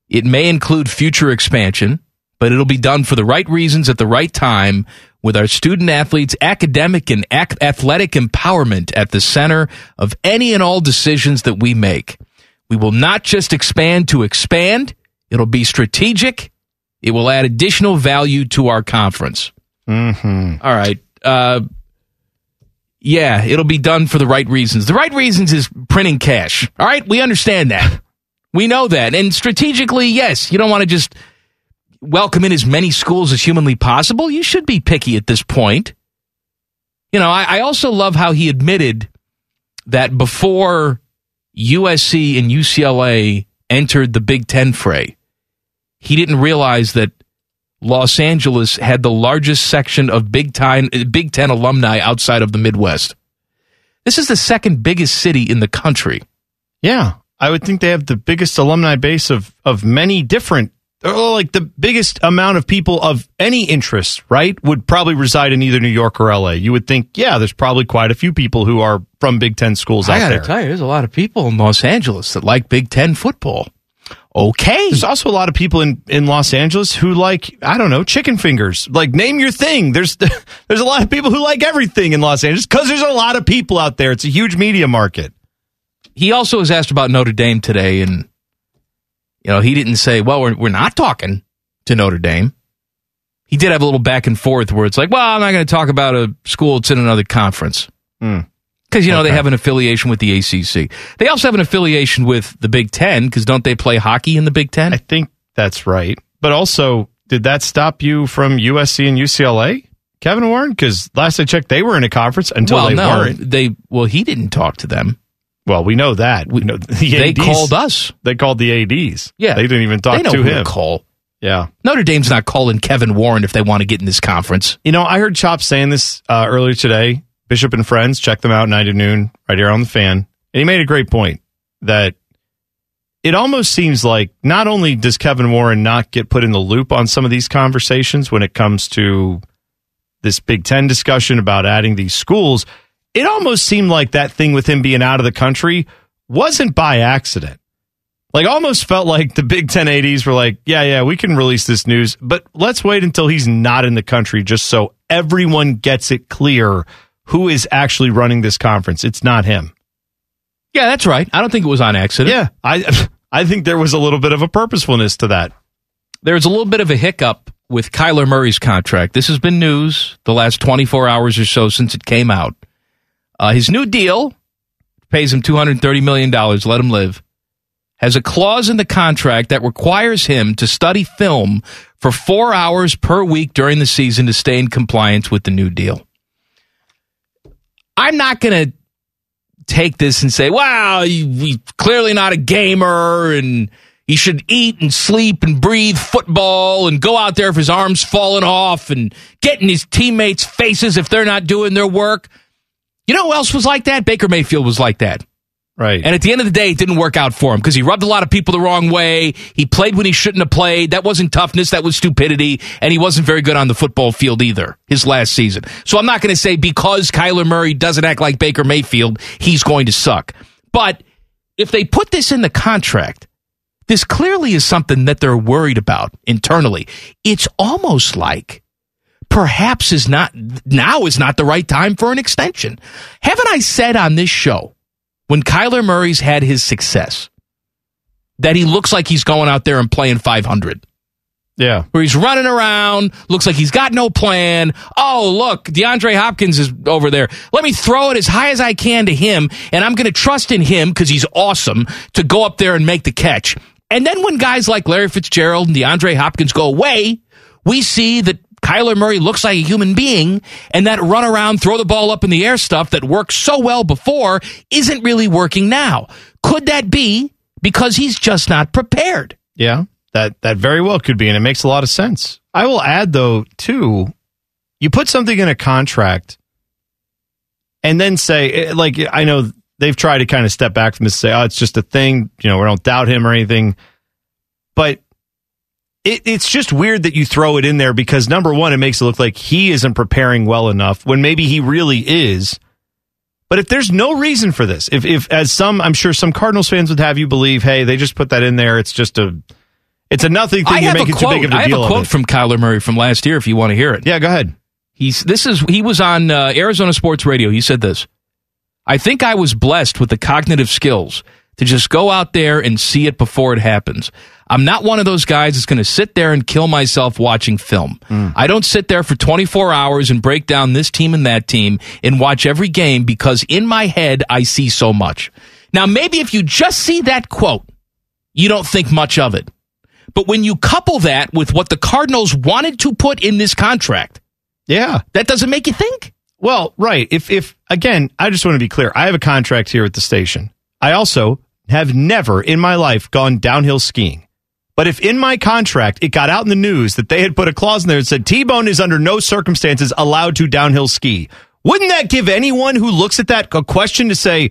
It may include future expansion, but it'll be done for the right reasons at the right time with our student athletes' academic and ac- athletic empowerment at the center of any and all decisions that we make. We will not just expand to expand, it'll be strategic. It will add additional value to our conference. Mm-hmm. All right. Uh, yeah, it'll be done for the right reasons. The right reasons is printing cash. All right, we understand that. We know that. And strategically, yes, you don't want to just welcome in as many schools as humanly possible. You should be picky at this point. You know, I, I also love how he admitted that before USC and UCLA entered the Big Ten fray, he didn't realize that Los Angeles had the largest section of Big Ten uh, Big Ten alumni outside of the Midwest. This is the second biggest city in the country. Yeah. I would think they have the biggest alumni base of, of many different, like the biggest amount of people of any interest, right? Would probably reside in either New York or LA. You would think, yeah, there's probably quite a few people who are from Big Ten schools I out gotta there. tell you, there's a lot of people in Los Angeles that like Big Ten football. Okay, There's also a lot of people in, in Los Angeles who like, I don't know, chicken fingers. Like, name your thing. There's there's a lot of people who like everything in Los Angeles because there's a lot of people out there. It's a huge media market. he also was asked about Notre Dame today, and you know he didn't say, "Well, we're we're not talking to Notre Dame." He did have a little back and forth where it's like, "Well, I'm not going to talk about a school that's in another conference." Hmm. Because you know they have an affiliation with the ACC. They also have an affiliation with the Big Ten. Because don't they play hockey in the Big Ten? I think that's right. But also, did that stop you from USC and UCLA, Kevin Warren? Because last I checked, they were in a conference until well, they no, weren't. they well he didn't talk to them. Well, we know that. We know the They ADs called us. They called the ADs. Yeah, they didn't even talk they know to who him. call. Yeah. Notre Dame's not calling Kevin Warren if they want to get in this conference. You know, I heard Chop saying this uh, earlier today. Bishop and Friends, check them out, 9 to noon, right here on the fan. And he made a great point that it almost seems like not only does Kevin Warren not get put in the loop on some of these conversations when it comes to this Big Ten discussion about adding these schools, it almost seemed like that thing with him being out of the country wasn't by accident. Like almost felt like the Big Ten ADs were like, yeah, yeah, we can release this news, but let's wait until he's not in the country just so everyone gets it clear who is actually running this conference. It's not him. Yeah, that's right. I don't think it was on accident. Yeah, I I think there was a little bit of a purposefulness to that. There's a little bit of a hiccup with Kyler Murray's contract. This has been news the last 24 hours or so since it came out. Uh, his new deal pays him $230 million, let him live, has a clause in the contract that requires him to study film for four hours per week during the season to stay in compliance with the new deal. I'm not going to take this and say, wow, he's clearly not a gamer and he should eat and sleep and breathe football and go out there if his arm's falling off and get in his teammates' faces if they're not doing their work. You know who else was like that? Baker Mayfield was like that. Right. And at the end of the day, it didn't work out for him because he rubbed a lot of people the wrong way. He played when he shouldn't have played. That wasn't toughness. That was stupidity. And he wasn't very good on the football field either his last season. So I'm not going to say because Kyler Murray doesn't act like Baker Mayfield, he's going to suck. But if they put this in the contract, this clearly is something that they're worried about internally. It's almost like perhaps is not now is not the right time for an extension. Haven't I said on this show when Kyler Murray's had his success that he looks like he's going out there and playing 500? Yeah. Where he's running around, looks like he's got no plan. Oh, look, DeAndre Hopkins is over there. Let me throw it as high as I can to him, and I'm going to trust in him because he's awesome to go up there and make the catch. And then when guys like Larry Fitzgerald and DeAndre Hopkins go away, we see that Kyler Murray looks like a human being, and that run around, throw the ball up in the air stuff that worked so well before isn't really working now. Could that be because he's just not prepared? Yeah, that that very well could be, and it makes a lot of sense. I will add though, too, you put something in a contract, and then say, eh, like, I know they've tried to kind of step back from this, say, oh, it's just a thing, you know, we don't doubt him or anything, but it, it's just weird that you throw it in there because number one, it makes it look like he isn't preparing well enough when maybe he really is. But if there's no reason for this, if, if as some, I'm sure some Cardinals fans would have you believe, hey, they just put that in there. It's just a, it's a nothing thing. I You're have a making too quote. big of a I have deal a quote from Kyler Murray from last year. If you want to hear it, yeah, go ahead. He's this is he was on uh, Arizona Sports Radio. He said this. I think I was blessed with the cognitive skills to just go out there and see it before it happens. I'm not one of those guys that's going to sit there and kill myself watching film. Hmm. I don't sit there for 24 hours and break down this team and that team and watch every game because in my head I see so much. Now, maybe if you just see that quote, you don't think much of it. But when you couple that with what the Cardinals wanted to put in this contract, Yeah. that doesn't make you think. Well, right. If if again, I just want to be clear. I have a contract here at the station. I also have never in my life gone downhill skiing. But if in my contract it got out in the news that they had put a clause in there that said T-Bone is under no circumstances allowed to downhill ski, wouldn't that give anyone who looks at that a question to say,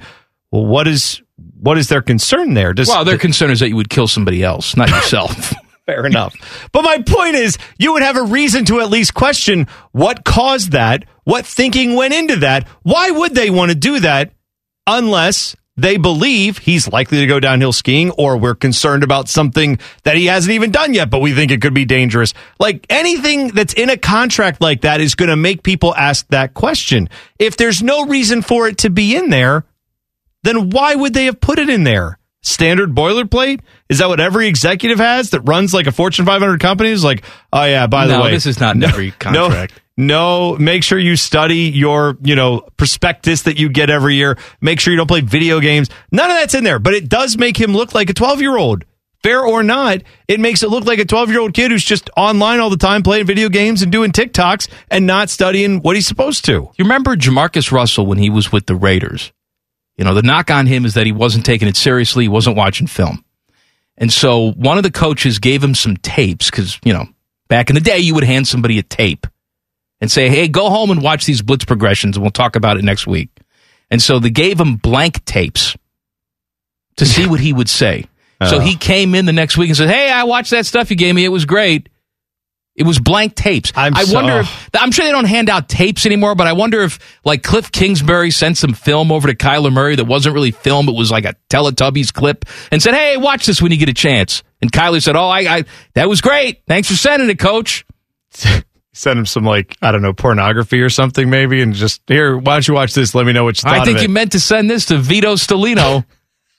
well, what is what is their concern there? Does Well, their concern is that you would kill somebody else, not yourself. Fair enough. But my point is, you would have a reason to at least question what caused that, what thinking went into that. Why would they want to do that unless they believe he's likely to go downhill skiing or we're concerned about something that he hasn't even done yet, but we think it could be dangerous? Like anything that's in a contract like that is going to make people ask that question. If there's no reason for it to be in there, then why would they have put it in there? Standard boilerplate? Is that what every executive has that runs like a Fortune 500 company? Is like, oh yeah, by the No, way, this is not in every contract. No, no, make sure you study your, you know, prospectus that you get every year. Make sure you don't play video games. None of that's in there, but it does make him look like a 12 year old. Fair or not, it makes it look like a 12 year old kid who's just online all the time playing video games and doing TikToks and not studying what he's supposed to. You remember JaMarcus Russell when he was with the Raiders? You know, the knock on him is that he wasn't taking it seriously, he wasn't watching film. And so one of the coaches gave him some tapes because, you know, back in the day, you would hand somebody a tape and say, hey, go home and watch these blitz progressions and we'll talk about it next week. And so they gave him blank tapes to see what he would say. So Oh. he came in the next week and said, hey, I watched that stuff you gave me. It was great. It was blank tapes. I'm I so- wonder if I'm sure they don't hand out tapes anymore, but I wonder if like Cliff Kingsbury sent some film over to Kyler Murray that wasn't really film, it was like a Teletubbies clip and said, Hey, watch this when you get a chance. And Kyler said, Oh, I, I that was great. Thanks for sending it, coach. Send him some like, I don't know, pornography or something maybe and just here, why don't you watch this? Let me know what you thought I think you meant to send this to Vito Stellino.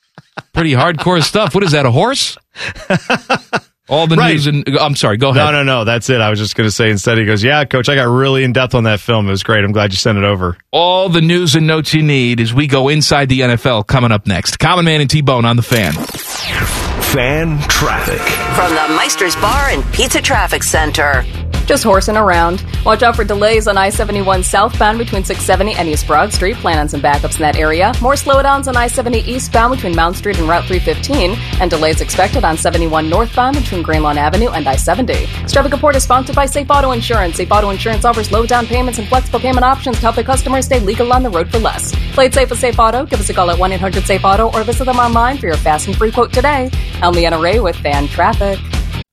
Pretty hardcore stuff. What is that, a horse? All the Right. news and I'm sorry. Go ahead. No, no, no. That's it. I was just going to say instead, he goes, Yeah, coach, I got really in depth on that film. It was great. I'm glad you sent it over. All the news and notes you need as we go inside the NFL coming up next. Common Man and T Bone on the fan. Fan traffic. From the Meister's Bar and Pizza Traffic Center. Just horsing around. Watch out for delays on I 71 southbound between 670 and East Broad Street. Plan on some backups in that area. More slowdowns on I 70 eastbound between Mound Street and Route 315. And delays expected on 71 northbound between Greenlawn Avenue and I 70. This traffic report is sponsored by Safe Auto Insurance. Safe Auto Insurance offers low down payments and flexible payment options to help their customers stay legal on the road for less. Play it safe with Safe Auto. Give us a call at 1 800 Safe Auto or visit them online for your fast and free quote today. I'm Leanna Ray with Fan Traffic.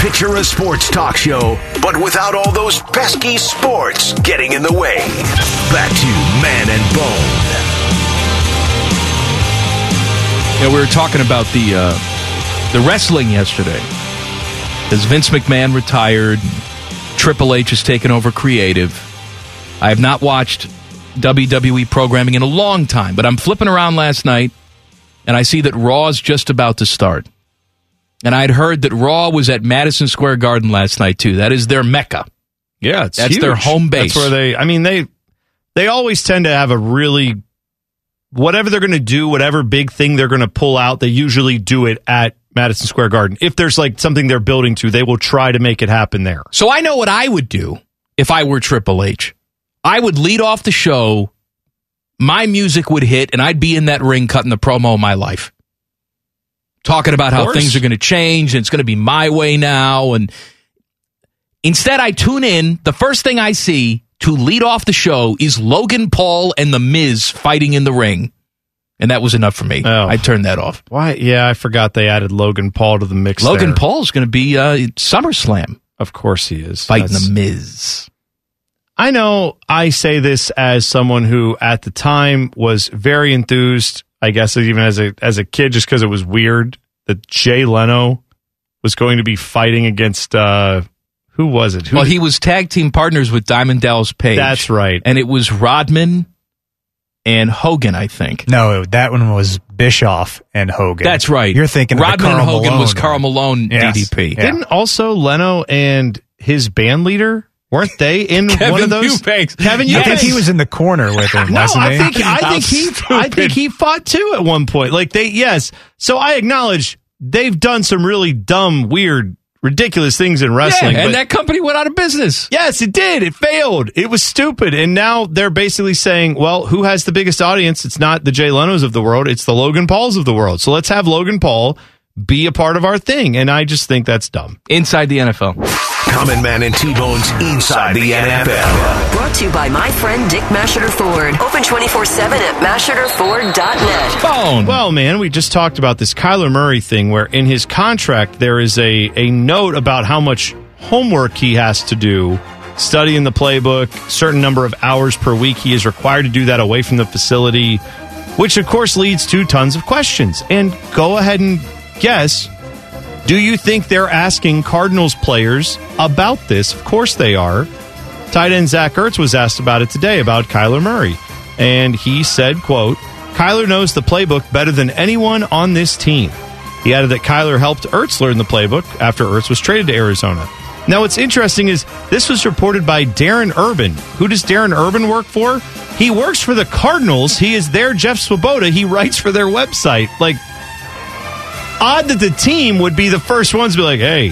Picture a sports talk show, but without all those pesky sports getting in the way. Back to Man and Bone. Yeah, we were talking about the uh, the wrestling yesterday. As Vince McMahon retired, Triple H has taken over creative. I have not watched WWE programming in a long time, but I'm flipping around last night and I see that Raw's just about to start. And I'd heard that Raw was at Madison Square Garden last night too. That is their mecca. Yeah, it's That's their home base. That's where they. I mean, they they always tend to have a really whatever they're going to do, whatever big thing they're going to pull out. They usually do it at Madison Square Garden. If there's like something they're building to, they will try to make it happen there. So I know what I would do if I were Triple H. I would lead off the show, my music would hit, and I'd be in that ring cutting the promo of my life. Talking about how things are going to change and it's going to be my way now. And instead, I tune in. The first thing I see to lead off the show is Logan Paul and The Miz fighting in the ring. And that was enough for me. Oh. I turned that off. Why? Yeah, I forgot they added Logan Paul to the mix. Logan there. Paul's going to be uh, SummerSlam of course, he is fighting That's- The Miz. I know I say this as someone who at the time was very enthused, I guess even as a as a kid just because it was weird that Jay Leno was going to be fighting against uh who was it? Who Well, he was tag team partners with Diamond Dallas Page. That's right. And it was Rodman and Hogan, I think. No, that one was Bischoff and Hogan. That's right. You're thinking Rodman of the and Hogan Malone was. Karl Malone Yes. DDP. Yeah. Didn't also Leno and his band leader weren't they in Kevin one of those? Eubanks. Kevin I think he was in the corner with him, No, wasn't I he? think I think he I think he fought too at one point. Like they yes. So I acknowledge they've done some really dumb, weird, ridiculous things in wrestling. Yeah, and but- that company went out of business. Yes, it did. It failed. It was stupid. And now they're basically saying, well, who has the biggest audience? It's not the Jay Leno's of the world. It's the Logan Pauls of the world. So let's have Logan Paul be a part of our thing. And I just think that's dumb. Inside the NFL. Common Man and T-Bone's Inside the NFL. Brought to you by my friend Dick Masheter Ford. Open 24 7 at masheterford.net. Phone. Well, man, we just talked about this Kyler Murray thing where in his contract there is a, a note about how much homework he has to do, studying the playbook, certain number of hours per week. He is required to do that away from the facility, which of course leads to tons of questions. And go ahead and guess. Do you think they're asking Cardinals players about this? Of course they are. Tight end Zach Ertz was asked about it today about Kyler Murray. And he said, quote, Kyler knows the playbook better than anyone on this team. He added that Kyler helped Ertz learn the playbook after Ertz was traded to Arizona. Now, what's interesting is this was reported by Darren Urban. Who does Darren Urban work for? He works for the Cardinals. He is their Jeff Swoboda. He writes for their website. Like, odd that the team would be the first ones to be like, hey,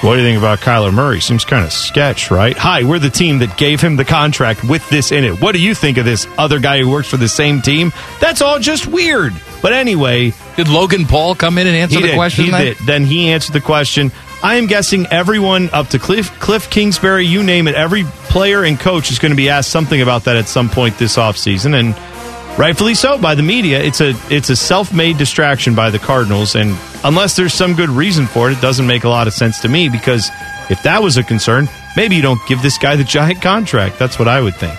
what do you think about Kyler Murray? Seems kind of sketch, right? Hi, we're the team that gave him the contract with this in it. What do you think of this other guy who works for the same team? That's all just weird. But anyway, Did Logan Paul come in and answer he the did. question? He then? did. Then he answered the question. I am guessing everyone up to Cliff, Cliff Kingsbury, you name it, every player and coach is going to be asked something about that at some point this offseason. And rightfully so by the media. It's a it's a self-made distraction by the Cardinals and unless there's some good reason for it, it doesn't make a lot of sense to me because if that was a concern, maybe you don't give this guy the giant contract. That's what I would think.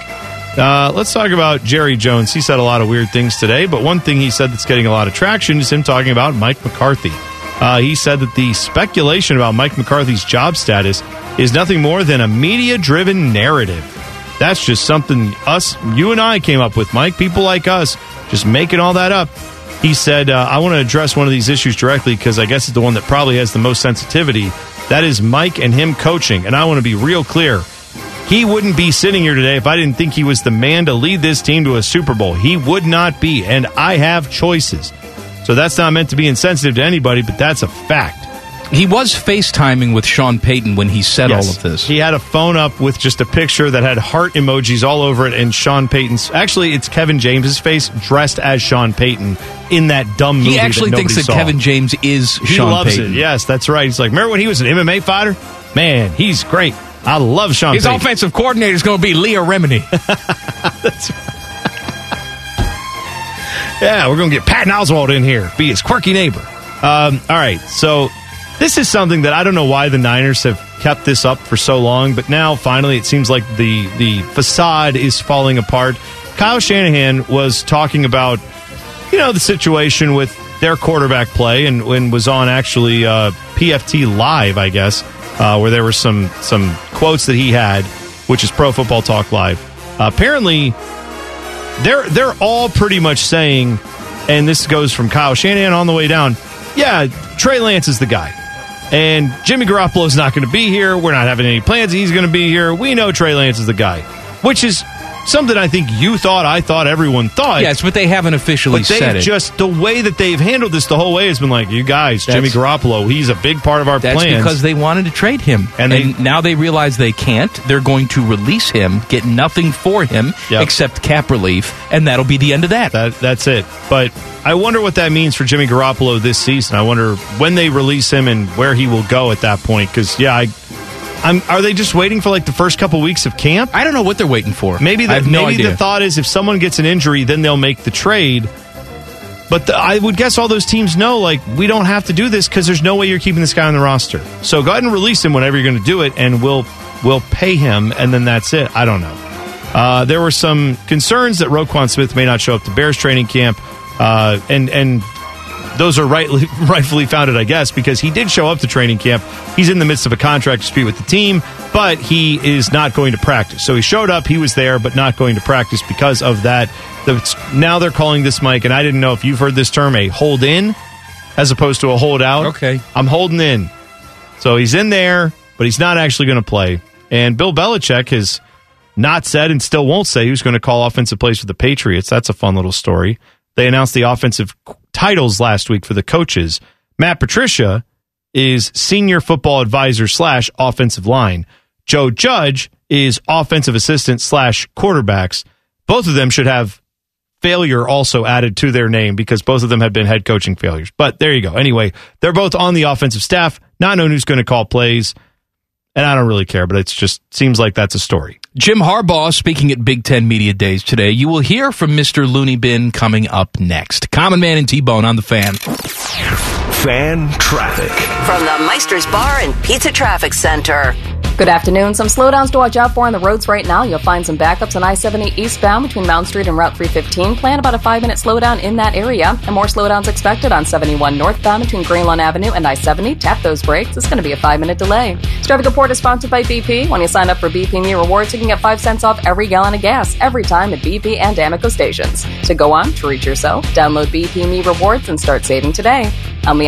Uh, let's talk about Jerry Jones. He said a lot of weird things today, but one thing he said that's getting a lot of traction is him talking about Mike McCarthy. Uh, he said that the speculation about Mike McCarthy's job status is nothing more than a media driven narrative. That's just something us, you and I came up with, Mike. People like us just making all that up. He said, uh, I want to address one of these issues directly because I guess it's the one that probably has the most sensitivity. That is Mike and him coaching. And I want to be real clear. He wouldn't be sitting here today if I didn't think he was the man to lead this team to a Super Bowl. He would not be. And I have choices. So that's not meant to be insensitive to anybody, but that's a fact. He was FaceTiming with Sean Payton when he said Yes. all of this. He had a phone up with just a picture that had heart emojis all over it, and Sean Payton's. Actually, it's Kevin James's face dressed as Sean Payton in that dumb movie. He actually that thinks that saw. Kevin James is He Sean loves Payton. it. Yes, that's right. He's like, remember when he was an MMA fighter? Man, he's great. I love Sean. His Payton. offensive coordinator is going to be Leah Remini. Yeah, we're going to get Patton Oswald in here, be his quirky neighbor. Um, all right, so this is something that I don't know why the Niners have kept this up for so long, but now finally it seems like the the facade is falling apart. Kyle Shanahan was talking about, you know, the situation with their quarterback play, and when was on actually uh, PFT Live, I guess, uh, where there were some some quotes that he had, which is Pro Football Talk Live. Uh, apparently, they're they're all pretty much saying, and this goes from Kyle Shanahan on the way down. Yeah, Trey Lance is the guy, and Jimmy Garoppolo is not going to be here. We're not having any plans. He's going to be here. We know Trey Lance is the guy, which is something I think you thought, I thought, everyone thought. yes, but they haven't officially But said it. just the way that they've handled this the whole way has been like, you guys, Jimmy Garoppolo, he's a big part of our That's plans. because they wanted to trade him. And And, now they realize they can't. They're going to release him, get nothing for him Yep. except cap relief, and that'll be the end of that. That that's it. But I wonder what that means for Jimmy Garoppolo this season. I wonder when they release him and where he will go at that point. Because yeah, I, I'm. Are they just waiting for like the first couple weeks of camp? I don't know what they're waiting for. Maybe the, no maybe the thought is if someone gets an injury, then they'll make the trade. But the, I would guess all those teams know like we don't have to do this because there's no way you're keeping this guy on the roster. So go ahead and release him whenever you're going to do it, and we'll we'll pay him, and then that's it. I don't know. Uh, there were some concerns that Roquan Smith may not show up to Bears training camp, uh, and and those are rightly, rightfully founded, I guess, because he did show up to training camp. He's in the midst of a contract dispute with the team, but he is not going to practice. So he showed up, he was there, but not going to practice because of that. Now they're calling this Mike, and I didn't know if you've heard this term, a hold in, as opposed to a hold out. Okay. I'm holding in. So he's in there, but he's not actually going to play. And Bill Belichick has not said and still won't say who's going to call offensive plays for the Patriots. That's a fun little story. They announced the offensive titles last week for the coaches. Matt Patricia is senior football advisor slash offensive line. Joe Judge is offensive assistant slash quarterbacks. Both of them should have failure also added to their name because both of them have been head coaching failures. But there you go. Anyway, they're both on the offensive staff, not knowing who's going to call plays. And I don't really care, but it's just seems like that's a story. Jim Harbaugh speaking at Big Ten Media Days today. You will hear from Mr. Looney Bin coming up next. Common Man and T Bone on the fan. Fan traffic. From the Meister's Bar and Pizza Traffic Center. Good afternoon. Some slowdowns to watch out for on the roads right now. You'll find some backups on I 70 eastbound between Mound Street and Route 315. Plan about a five minute slowdown in that area. And more slowdowns expected on 71 northbound between Greenlawn Avenue and I 70. Tap those brakes. It's going to be a five minute delay. This traffic report is sponsored by BP. When you sign up for BP Me Rewards, you can get five cents off every gallon of gas every time at BP and Amoco stations. So go on, treat yourself, download BP Me Rewards, and start saving today. I'm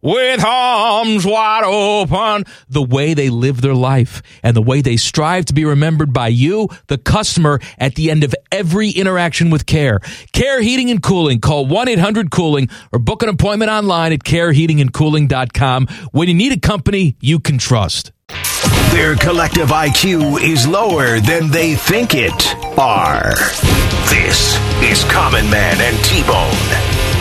With arms wide open, the way they live their life and the way they strive to be remembered by you, the customer, at the end of every interaction with Care. Care Heating and Cooling. Call 1 800 Cooling or book an appointment online at careheatingandcooling.com when you need a company you can trust. Their collective IQ is lower than they think it are. This is Common Man and T-Bone.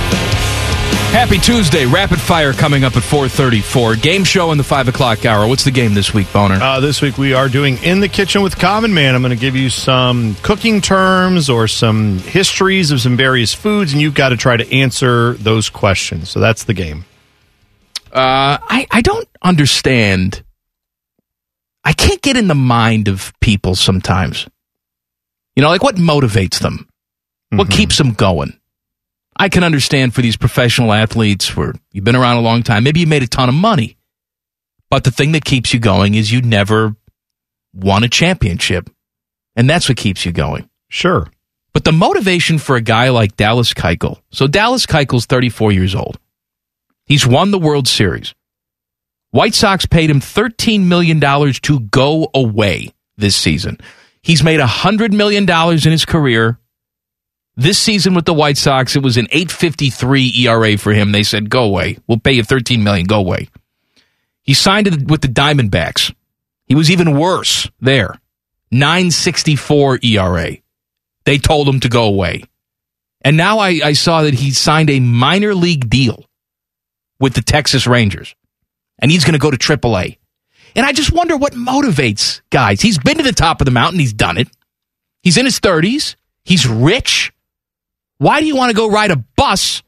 Happy Tuesday. Rapid fire coming up at 434. Game show in the 5 o'clock hour. What's the game this week, Boner? Uh, this week we are doing In the Kitchen with Common Man. I'm going to give you some cooking terms or some histories of some various foods, and you've got to try to answer those questions. So that's the game. Uh, I, I don't understand. I can't get in the mind of people sometimes. You know, like what motivates them? What keeps them going? I can understand for these professional athletes where you've been around a long time, maybe you made a ton of money. But the thing that keeps you going is you never won a championship. And that's what keeps you going. Sure. But the motivation for a guy like Dallas Keuchel. So Dallas Keuchel's 34 years old. He's won the World Series. White Sox paid him $13 million to go away this season. He's made $100 million in his career. This season with the White Sox, it was an 853 ERA for him. They said, go away. We'll pay you 13 million. Go away. He signed with the Diamondbacks. He was even worse there. 964 ERA. They told him to go away. And now I, I saw that he signed a minor league deal with the Texas Rangers. And he's going to go to AAA. And I just wonder what motivates guys. He's been to the top of the mountain. He's done it. He's in his 30s. He's rich. Why do you want to go ride a bus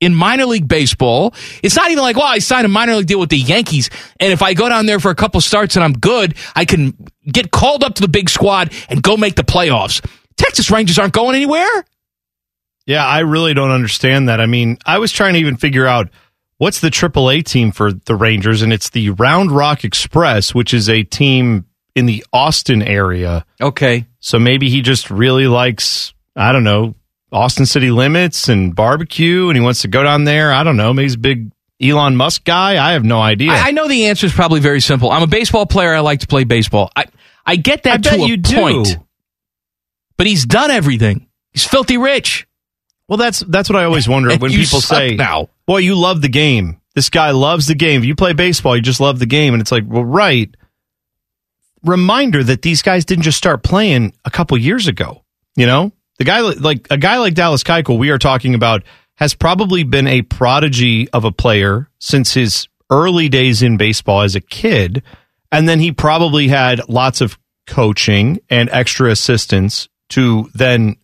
in minor league baseball? It's not even like, well, I signed a minor league deal with the Yankees. And if I go down there for a couple starts and I'm good, I can get called up to the big squad and go make the playoffs. Texas Rangers aren't going anywhere. Yeah, I really don't understand that. I mean, I was trying to even figure out what's the AAA team for the Rangers, and it's the Round Rock Express, which is a team in the Austin area. Okay. So maybe he just really likes, I don't know, Austin City Limits and barbecue, and he wants to go down there. I don't know. Maybe he's a big Elon Musk guy. I have no idea. I, I know the answer is probably very simple. I'm a baseball player. I like to play baseball. I, I get that I bet to a you do. point. But he's done everything. He's filthy rich. Well, that's that's what I always wonder when people say, now. "Boy, you love the game. This guy loves the game. If you play baseball, you just love the game." And it's like, well, right. Reminder that these guys didn't just start playing a couple years ago. You know, the guy like a guy like Dallas Keuchel, we are talking about, has probably been a prodigy of a player since his early days in baseball as a kid, and then he probably had lots of coaching and extra assistance to then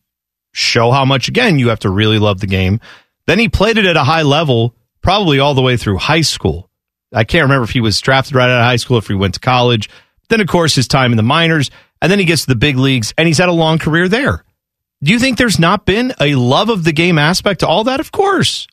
show how much again you have to really love the game. Then he played it at a high level, probably all the way through high school. I can't remember if he was drafted right out of high school, if he went to college. Then, of course, his time in the minors, and then he gets to the big leagues, and he's had a long career there. Do you think there's not been a love of the game aspect to all that? Of course.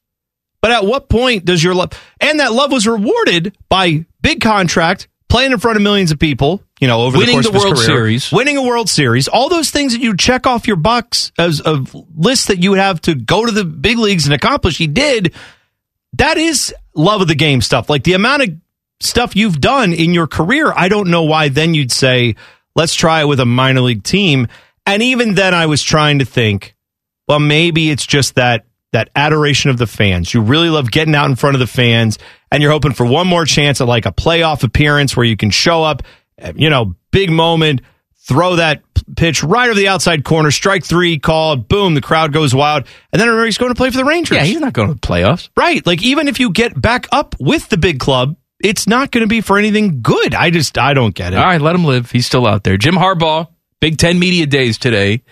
But at what point does your love, and that love was rewarded by big contract, playing in front of millions of people, you know, over Winning the course the of his World career, Series. winning a World Series, all those things that you check off your box as a list that you would have to go to the big leagues and accomplish. He did. That is love of the game stuff. Like the amount of stuff you've done in your career, I don't know why then you'd say, let's try it with a minor league team. And even then I was trying to think, well, maybe it's just that that adoration of the fans. You really love getting out in front of the fans and you're hoping for one more chance at like a playoff appearance where you can show up, you know, big moment, throw that pitch right over the outside corner, strike three called, boom, the crowd goes wild. And then everybody's going to play for the Rangers. Yeah, he's not going to the playoffs. Right. Like even if you get back up with the big club, it's not going to be for anything good. I just, I don't get it. All right, let him live. He's still out there. Jim Harbaugh, Big Ten Media Days today.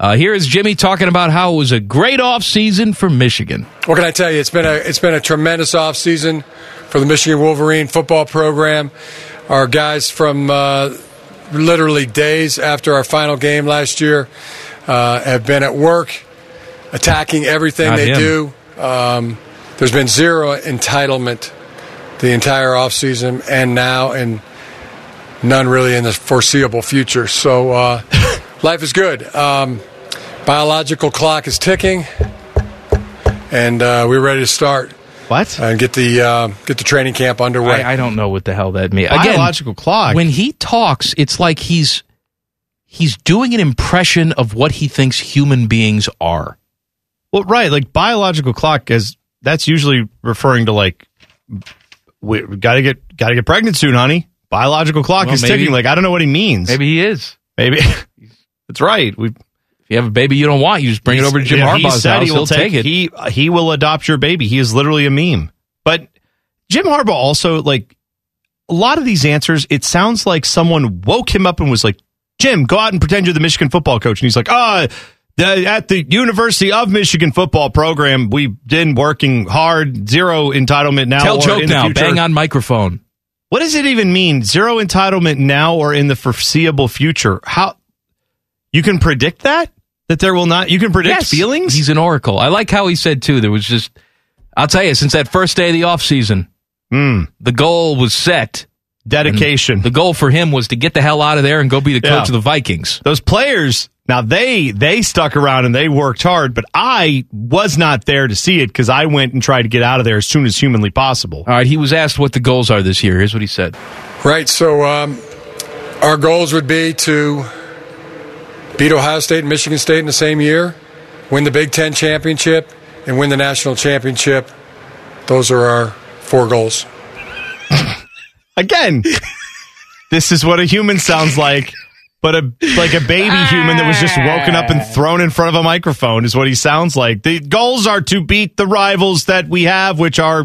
Uh, here is Jimmy talking about how it was a great off season for Michigan. What can I tell you? It's been a it's been a tremendous offseason for the Michigan Wolverine football program. Our guys from uh, literally days after our final game last year uh, have been at work attacking everything Not they him. do. Um, there's been zero entitlement the entire offseason and now, and none really in the foreseeable future. So uh, life is good. Um, biological clock is ticking, and uh, we're ready to start. What? And get the uh, get the training camp underway. I, I don't know what the hell that means. Biological clock. When he talks, it's like he's he's doing an impression of what he thinks human beings are. Well, right, like biological clock is that's usually referring to like we got to get got to get pregnant soon, honey. Biological clock Well, is maybe- ticking. Like I don't know what he means. Maybe he is. Maybe that's right. We If you have a baby you don't want, you just bring it over to Jim Yeah, he Harbaugh's said house. he will He'll take, it. He he will adopt your baby. He is literally a meme. But Jim Harbaugh also like a lot of these answers. It sounds like someone woke him up and was like, "Jim, go out and pretend you're the Michigan football coach." And he's like, "Ah." the, at the University of Michigan football program, we've been working hard. Zero entitlement now. Tell or joke in the now. future. Bang on microphone. What does it even mean? Zero entitlement now or in the foreseeable future? How you can predict that? That there will not. You can predict Yes. feelings. He's an oracle. I like how he said too. There was just, I'll tell you, since that first day of the offseason, hmm. the goal was set. Dedication. The goal for him was to get the hell out of there and go be the coach Yeah. of the Vikings. Those players now they they stuck around and they worked hard, but I was not there to see it because I went and tried to get out of there as soon as humanly possible. All right, he was asked what the goals are this year. Here's what he said. Right. So um, our goals would be to beat Ohio State and Michigan State in the same year, win the Big Ten championship, and win the national championship. Those are our four goals. Again, this is what a human sounds like, but a like a baby human that was just woken up and thrown in front of a microphone is what he sounds like. The goals are to beat the rivals that we have, which are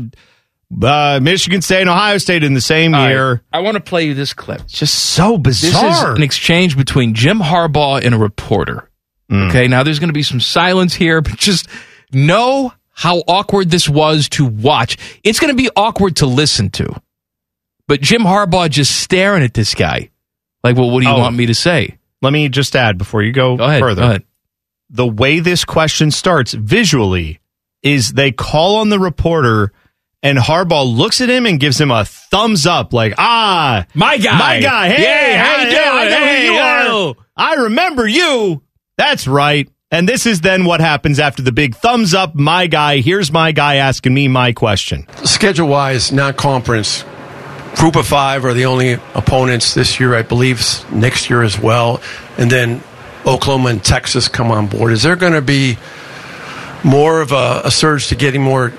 uh, Michigan State and Ohio State in the same All right, year. I want to play you this clip. It's just so bizarre. This bizarre. is an exchange between Jim Harbaugh and a reporter. Mm. Okay, now there's going to be some silence here, but just know how awkward this was to watch. It's going to be awkward to listen to. But Jim Harbaugh just staring at this guy. Like, well, what do you Oh. want me to say? Let me just add before you go, Go ahead, further. go ahead. The way this question starts visually is they call on the reporter and Harbaugh looks at him and gives him a thumbs up, like, ah, My guy. my guy. Hey, Yeah, how hi, you yeah, doing? I know who you are. I remember you. That's right. And this is then what happens after the big thumbs up, my guy. Here's my guy asking me my question. Schedule wise, non conference, group of five are the only opponents this year, I believe, next year as well. And then Oklahoma and Texas come on board. Is there going to be more of a, a surge to getting more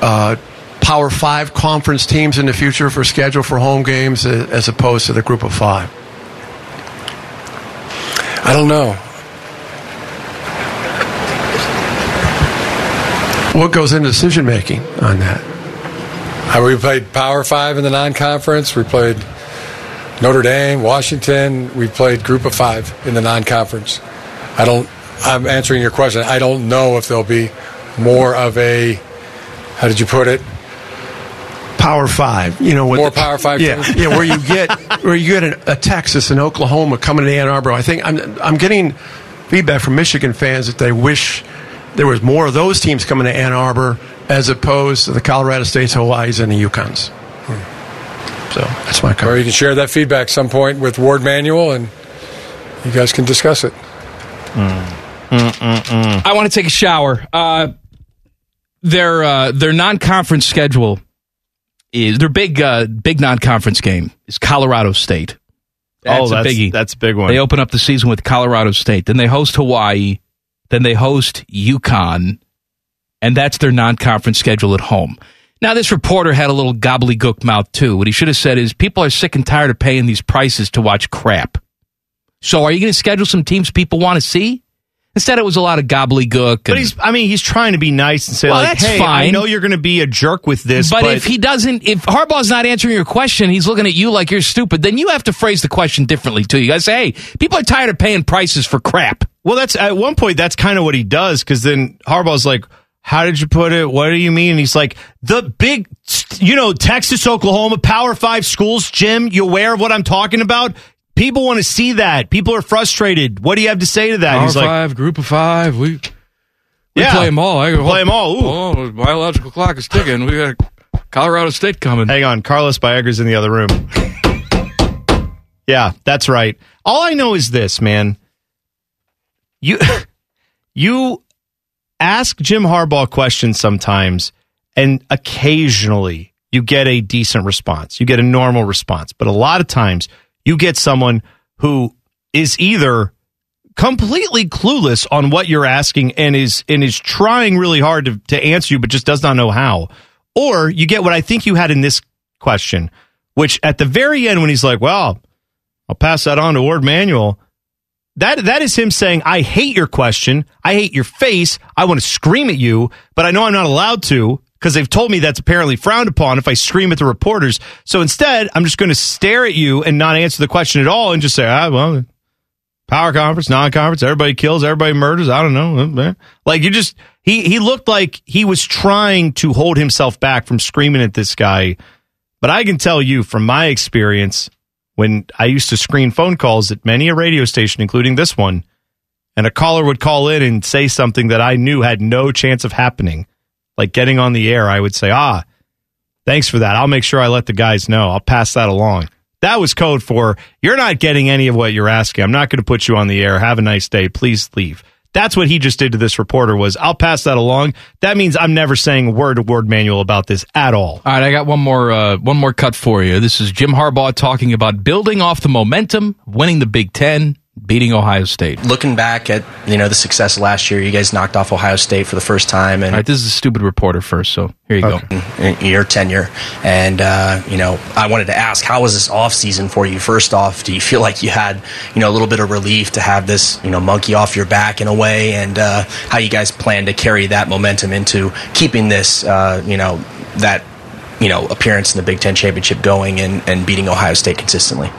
uh, Power Five conference teams in the future for schedule for home games as opposed to the group of five? I don't know. What goes into decision making on that? Uh, we played Power Five in the non-conference. We played Notre Dame, Washington. We played Group of Five in the non-conference. I don't. I'm answering your question. I don't know if there'll be more of a. How did you put it? Power Five, you know, with More Power Five yeah, teams? yeah, where you get where you get a, a Texas and Oklahoma coming to Ann Arbor. I think I'm I'm getting feedback from Michigan fans that they wish there was more of those teams coming to Ann Arbor as opposed to the Colorado States, Hawaii's, and the UConns. So that's my comment. Or you can share that feedback some point with Warde Manuel, and you guys can discuss it. I want to take a shower. Uh, their uh, their non conference schedule is their big uh, big non conference game is Colorado State. That's oh, a biggie. that's a big one. They open up the season with Colorado State. Then they host Hawaii. Then they host UConn. And that's their non conference schedule at home. Now, this reporter had a little gobbledygook mouth, too. What he should have said is people are sick and tired of paying these prices to watch crap. So, are you going to schedule some teams people want to see? Instead, it was a lot of gobbledygook. But he's, I mean, he's trying to be nice and say, Well, like, that's hey, I know you're going to be a jerk with this, but, but, if he doesn't, if Harbaugh's not answering your question, he's looking at you like you're stupid, then you have to phrase the question differently, too. You guys say, hey, people are tired of paying prices for crap. Well, that's at one point that's kind of what he does because then Harbaugh's like, "How did you put it? What do you mean?" And he's like, "The big, you know, Texas, Oklahoma, Power Five schools. Jim, you aware of what I'm talking about? People want to see that. People are frustrated. What do you have to say to that?" Power he's like, five, group of five. We we Yeah. play them all. I go, them all. Ooh. Oh, biological clock is ticking. We got Colorado State coming. "Hang on, Carlos Baeger's in the other room." yeah, that's right. All I know is this, man. You, you ask Jim Harbaugh questions sometimes, and occasionally you get a decent response. You get a normal response. But a lot of times you get someone who is either completely clueless on what you're asking and is and is trying really hard to, to answer you but just does not know how. Or you get what I think you had in this question, which at the very end when he's like, Well, I'll pass that on to Warde Manuel that that is him saying, "I hate your question. I hate your face. I want to scream at you, but I know I'm not allowed to because they've told me that's apparently frowned upon if I scream at the reporters. So instead, I'm just going to stare at you and not answer the question at all and just say, ah, well, power conference, non-conference, everybody kills, everybody murders. I don't know. Like you just he he looked like he was trying to hold himself back from screaming at this guy. But I can tell you from my experience when I used to screen phone calls at many a radio station, including this one, and a caller would call in and say something that I knew had no chance of happening, like getting on the air, I would say, ah, thanks for that. I'll make sure I let the guys know. I'll pass that along. That was code for you're not getting any of what you're asking. I'm not going to put you on the air. Have a nice day. Please leave. That's what he just did to this reporter was I'll pass that along. That means I'm never saying word to Warde Manuel about this at all. All right, I got one more uh, one more cut for you. This is Jim Harbaugh talking about building off the momentum, winning the Big Ten, beating Ohio State. Looking back at you know the success last year, you guys knocked off Ohio State for the first time, and All right, this is a stupid reporter first, so here you go. your tenure. And, uh, you know, I wanted to ask, how was this off season for you? First off, do you feel like you had, you know, a little bit of relief to have this, you know, monkey off your back in a way? And uh, how you guys plan to carry that momentum into keeping this, uh, you know, that, you know, appearance in the Big Ten championship going and, and beating Ohio State consistently?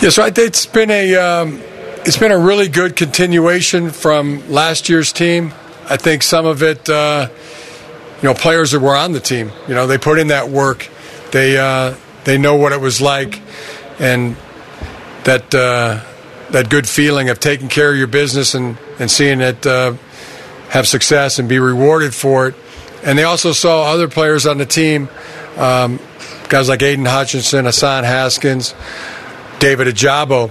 Yes, right. It's been a um, it's been a really good continuation from last year's team. I think some of it, uh, you know, players that were on the team, you know, they put in that work. They uh, they know what it was like, and that uh, that good feeling of taking care of your business and and seeing it uh, have success and be rewarded for it. And they also saw other players on the team, um, guys like Aidan Hutchinson, Hassan Haskins. David Ojabo,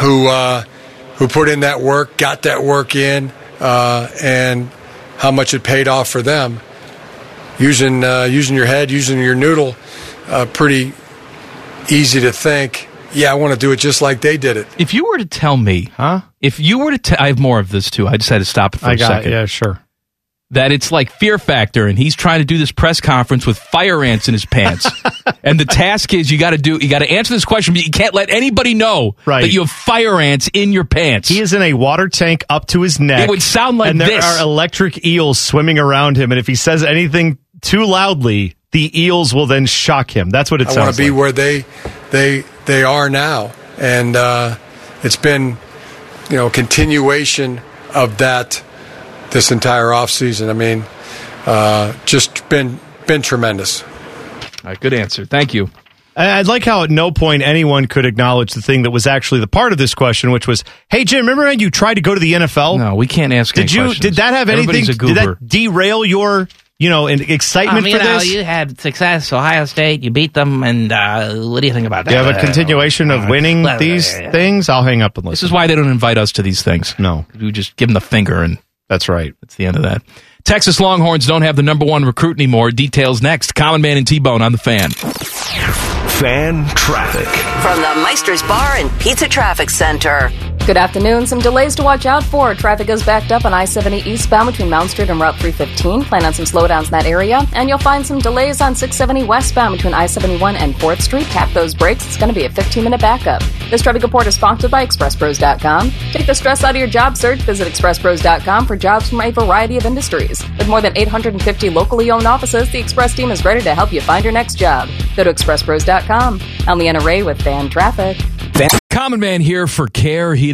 who uh, who put in that work, got that work in, uh, and how much it paid off for them. Using uh, using your head, using your noodle, uh, pretty easy to think. Yeah, I want to do it just like they did it. If you were to tell me, huh? If you were to, t- I have more of this too. I just had to stop it for I a got it. second. Yeah, sure. That it's like Fear Factor, and he's trying to do this press conference with fire ants in his pants. and the task is you got to do, you got to answer this question, but you can't let anybody know Right. that you have fire ants in your pants. He is in a water tank up to his neck. It would sound like and there this. are electric eels swimming around him. And if he says anything too loudly, the eels will then shock him. That's what it sounds like. I want to be like. where they they they are now, and uh, it's been you know continuation of that this entire off season. I mean, uh, just been been tremendous. All right, good answer. Thank you. I- I'd like how at no point anyone could acknowledge the thing that was actually the part of this question, which was, "Hey Jim, remember when you tried to go to the NFL? No, we can't ask. Did any you? questions. Did that have anything? Everybody's a Did that derail your, you know, an excitement Um, you for know, this? you had success, Ohio State, you beat them, and uh, what do you think about that? Do you have a continuation of winning Well, these yeah, yeah. things? I'll hang up and listen. This is why they don't invite us to these things. No. We just give them the finger, and that's right. That's the end of that. Texas Longhorns don't have the number one recruit anymore. Details next. Common Man and T Bone on the fan. Fan traffic. From the Meister's Bar and Pizza Traffic Center. Good afternoon. Some delays to watch out for. Traffic is backed up on I 70 eastbound between Mound Street and Route 315. Plan on some slowdowns in that area. And you'll find some delays on 670 westbound between I 71 and 4th Street. Tap those brakes. It's going to be a 15 minute backup. This traffic report is sponsored by ExpressPros.com. Take the stress out of your job search. Visit ExpressPros.com for jobs from a variety of industries. With more than 850 locally owned offices, the Express team is ready to help you find your next job. Go to ExpressPros.com. I'm Leanna Ray with Fan Traffic. Common Man here for Care Heating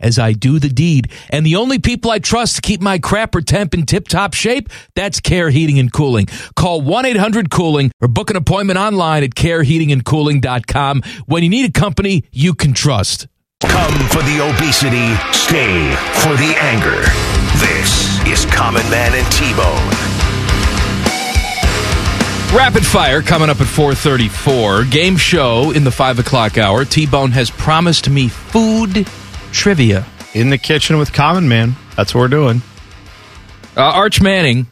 as I do the deed. And the only people I trust to keep my crapper temp in tip top shape, that's Care Heating and Cooling. Call 1 800 Cooling or book an appointment online at careheatingandcooling.com when you need a company you can trust. Come for the obesity, stay for the anger. This is Common Man and T-Bone. Rapid fire coming up at 434. Game show in the 5 o'clock hour. T-Bone has promised me food trivia. In the kitchen with Common Man. That's what we're doing. Uh, Arch Manning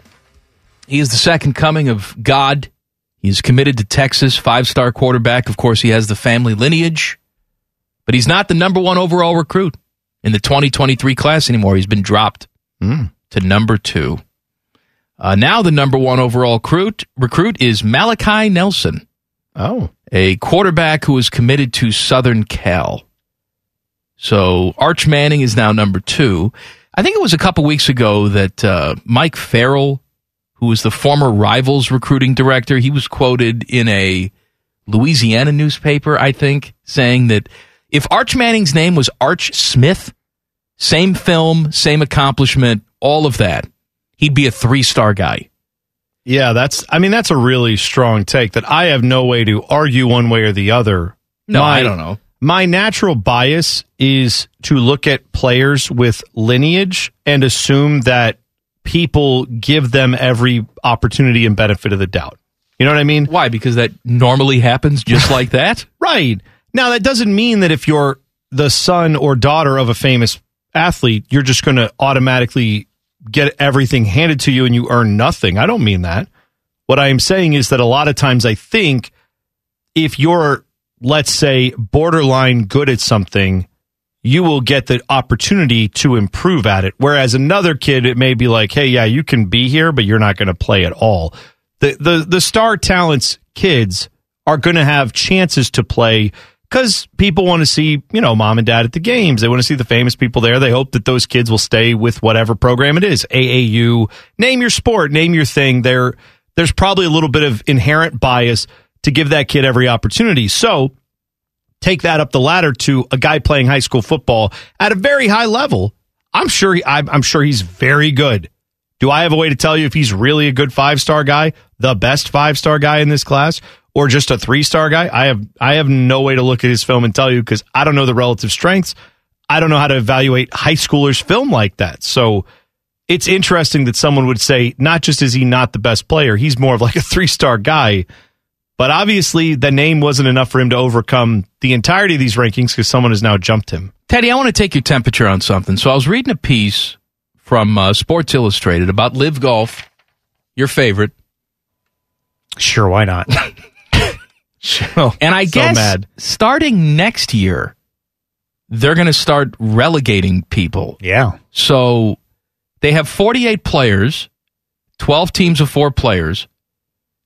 He is the second coming of God. He's committed to Texas, five star quarterback. Of course, he has the family lineage, but he's not the number one overall recruit in the 2023 class anymore. He's been dropped to number two. Uh, now, the number one overall recruit, recruit is Malachi Nelson. Oh. A quarterback who is committed to Southern Cal. So Arch Manning is now number two. I think it was a couple weeks ago that uh, Mike Farrell, who was the former Rivals recruiting director, he was quoted in a Louisiana newspaper, I think, saying that if Arch Manning's name was Arch Smith, same film, same accomplishment, all of that, he'd be a three star guy. Yeah, that's. I mean, that's a really strong take that I have no way to argue one way or the other. No, I don't know. My natural bias is to look at players with lineage and assume that people give them every opportunity and benefit of the doubt. You know what I mean? Why? Because that normally happens just like that? Right. Now, that doesn't mean that if you're the son or daughter of a famous athlete, you're just going to automatically get everything handed to you and you earn nothing. I don't mean that. What I am saying is that a lot of times I think if you're, let's say, borderline good at something, you will get the opportunity to improve at it. Whereas another kid, it may be like, hey, yeah, you can be here, but you're not going to play at all. The, the, the star talents kids are going to have chances to play because people want to see, you know, mom and dad at the games. They want to see the famous people there. They hope that those kids will stay with whatever program it is. AAU, name your sport, name your thing. There, there's probably a little bit of inherent bias to give that kid every opportunity. So take that up the ladder to a guy playing high school football at a very high level. I'm sure, he, I'm, I'm sure he's very good. Do I have a way to tell you if he's really a good five star guy, the best five star guy in this class, or just a three star guy? I have I have no way to look at his film and tell you because I don't know the relative strengths. I don't know how to evaluate high schoolers' film like that. So it's interesting that someone would say, not just is he not the best player, he's more of like a three star guy. But obviously, the name wasn't enough for him to overcome the entirety of these rankings because someone has now jumped him. Teddy, I want to take your temperature on something. So I was reading a piece from uh, Sports Illustrated about LIV Golf, your favorite. Sure, why not? and I so guess mad. starting next year, they're going to start relegating people. Yeah. So they have 48 players, 12 teams of four players.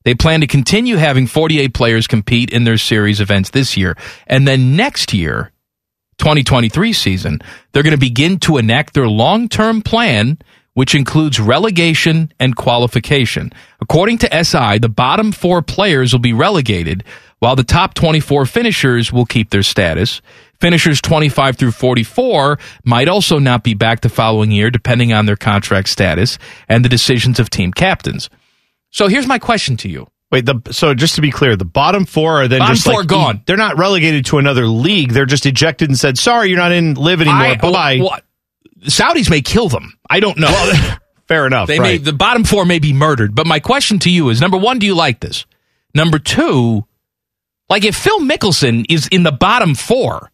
They plan to continue having 48 players compete in their series events this year. And then next year, 2023 season, they're going to begin to enact their long term plan, which includes relegation and qualification. According to SI, the bottom four players will be relegated, while the top 24 finishers will keep their status. Finishers 25 through 44 might also not be back the following year, depending on their contract status and the decisions of team captains. So here's my question to you. Wait, the so just to be clear, the bottom four are then Bottom just four like, gone. They're not relegated to another league. They're just ejected and said, "Sorry, you're not in LIV anymore. Bye bye." well, Saudis may kill them. I don't know. Fair enough. They may the bottom four may be murdered. But my question to you is: number one, do you like this? Number two, like if Phil Mickelson is in the bottom four,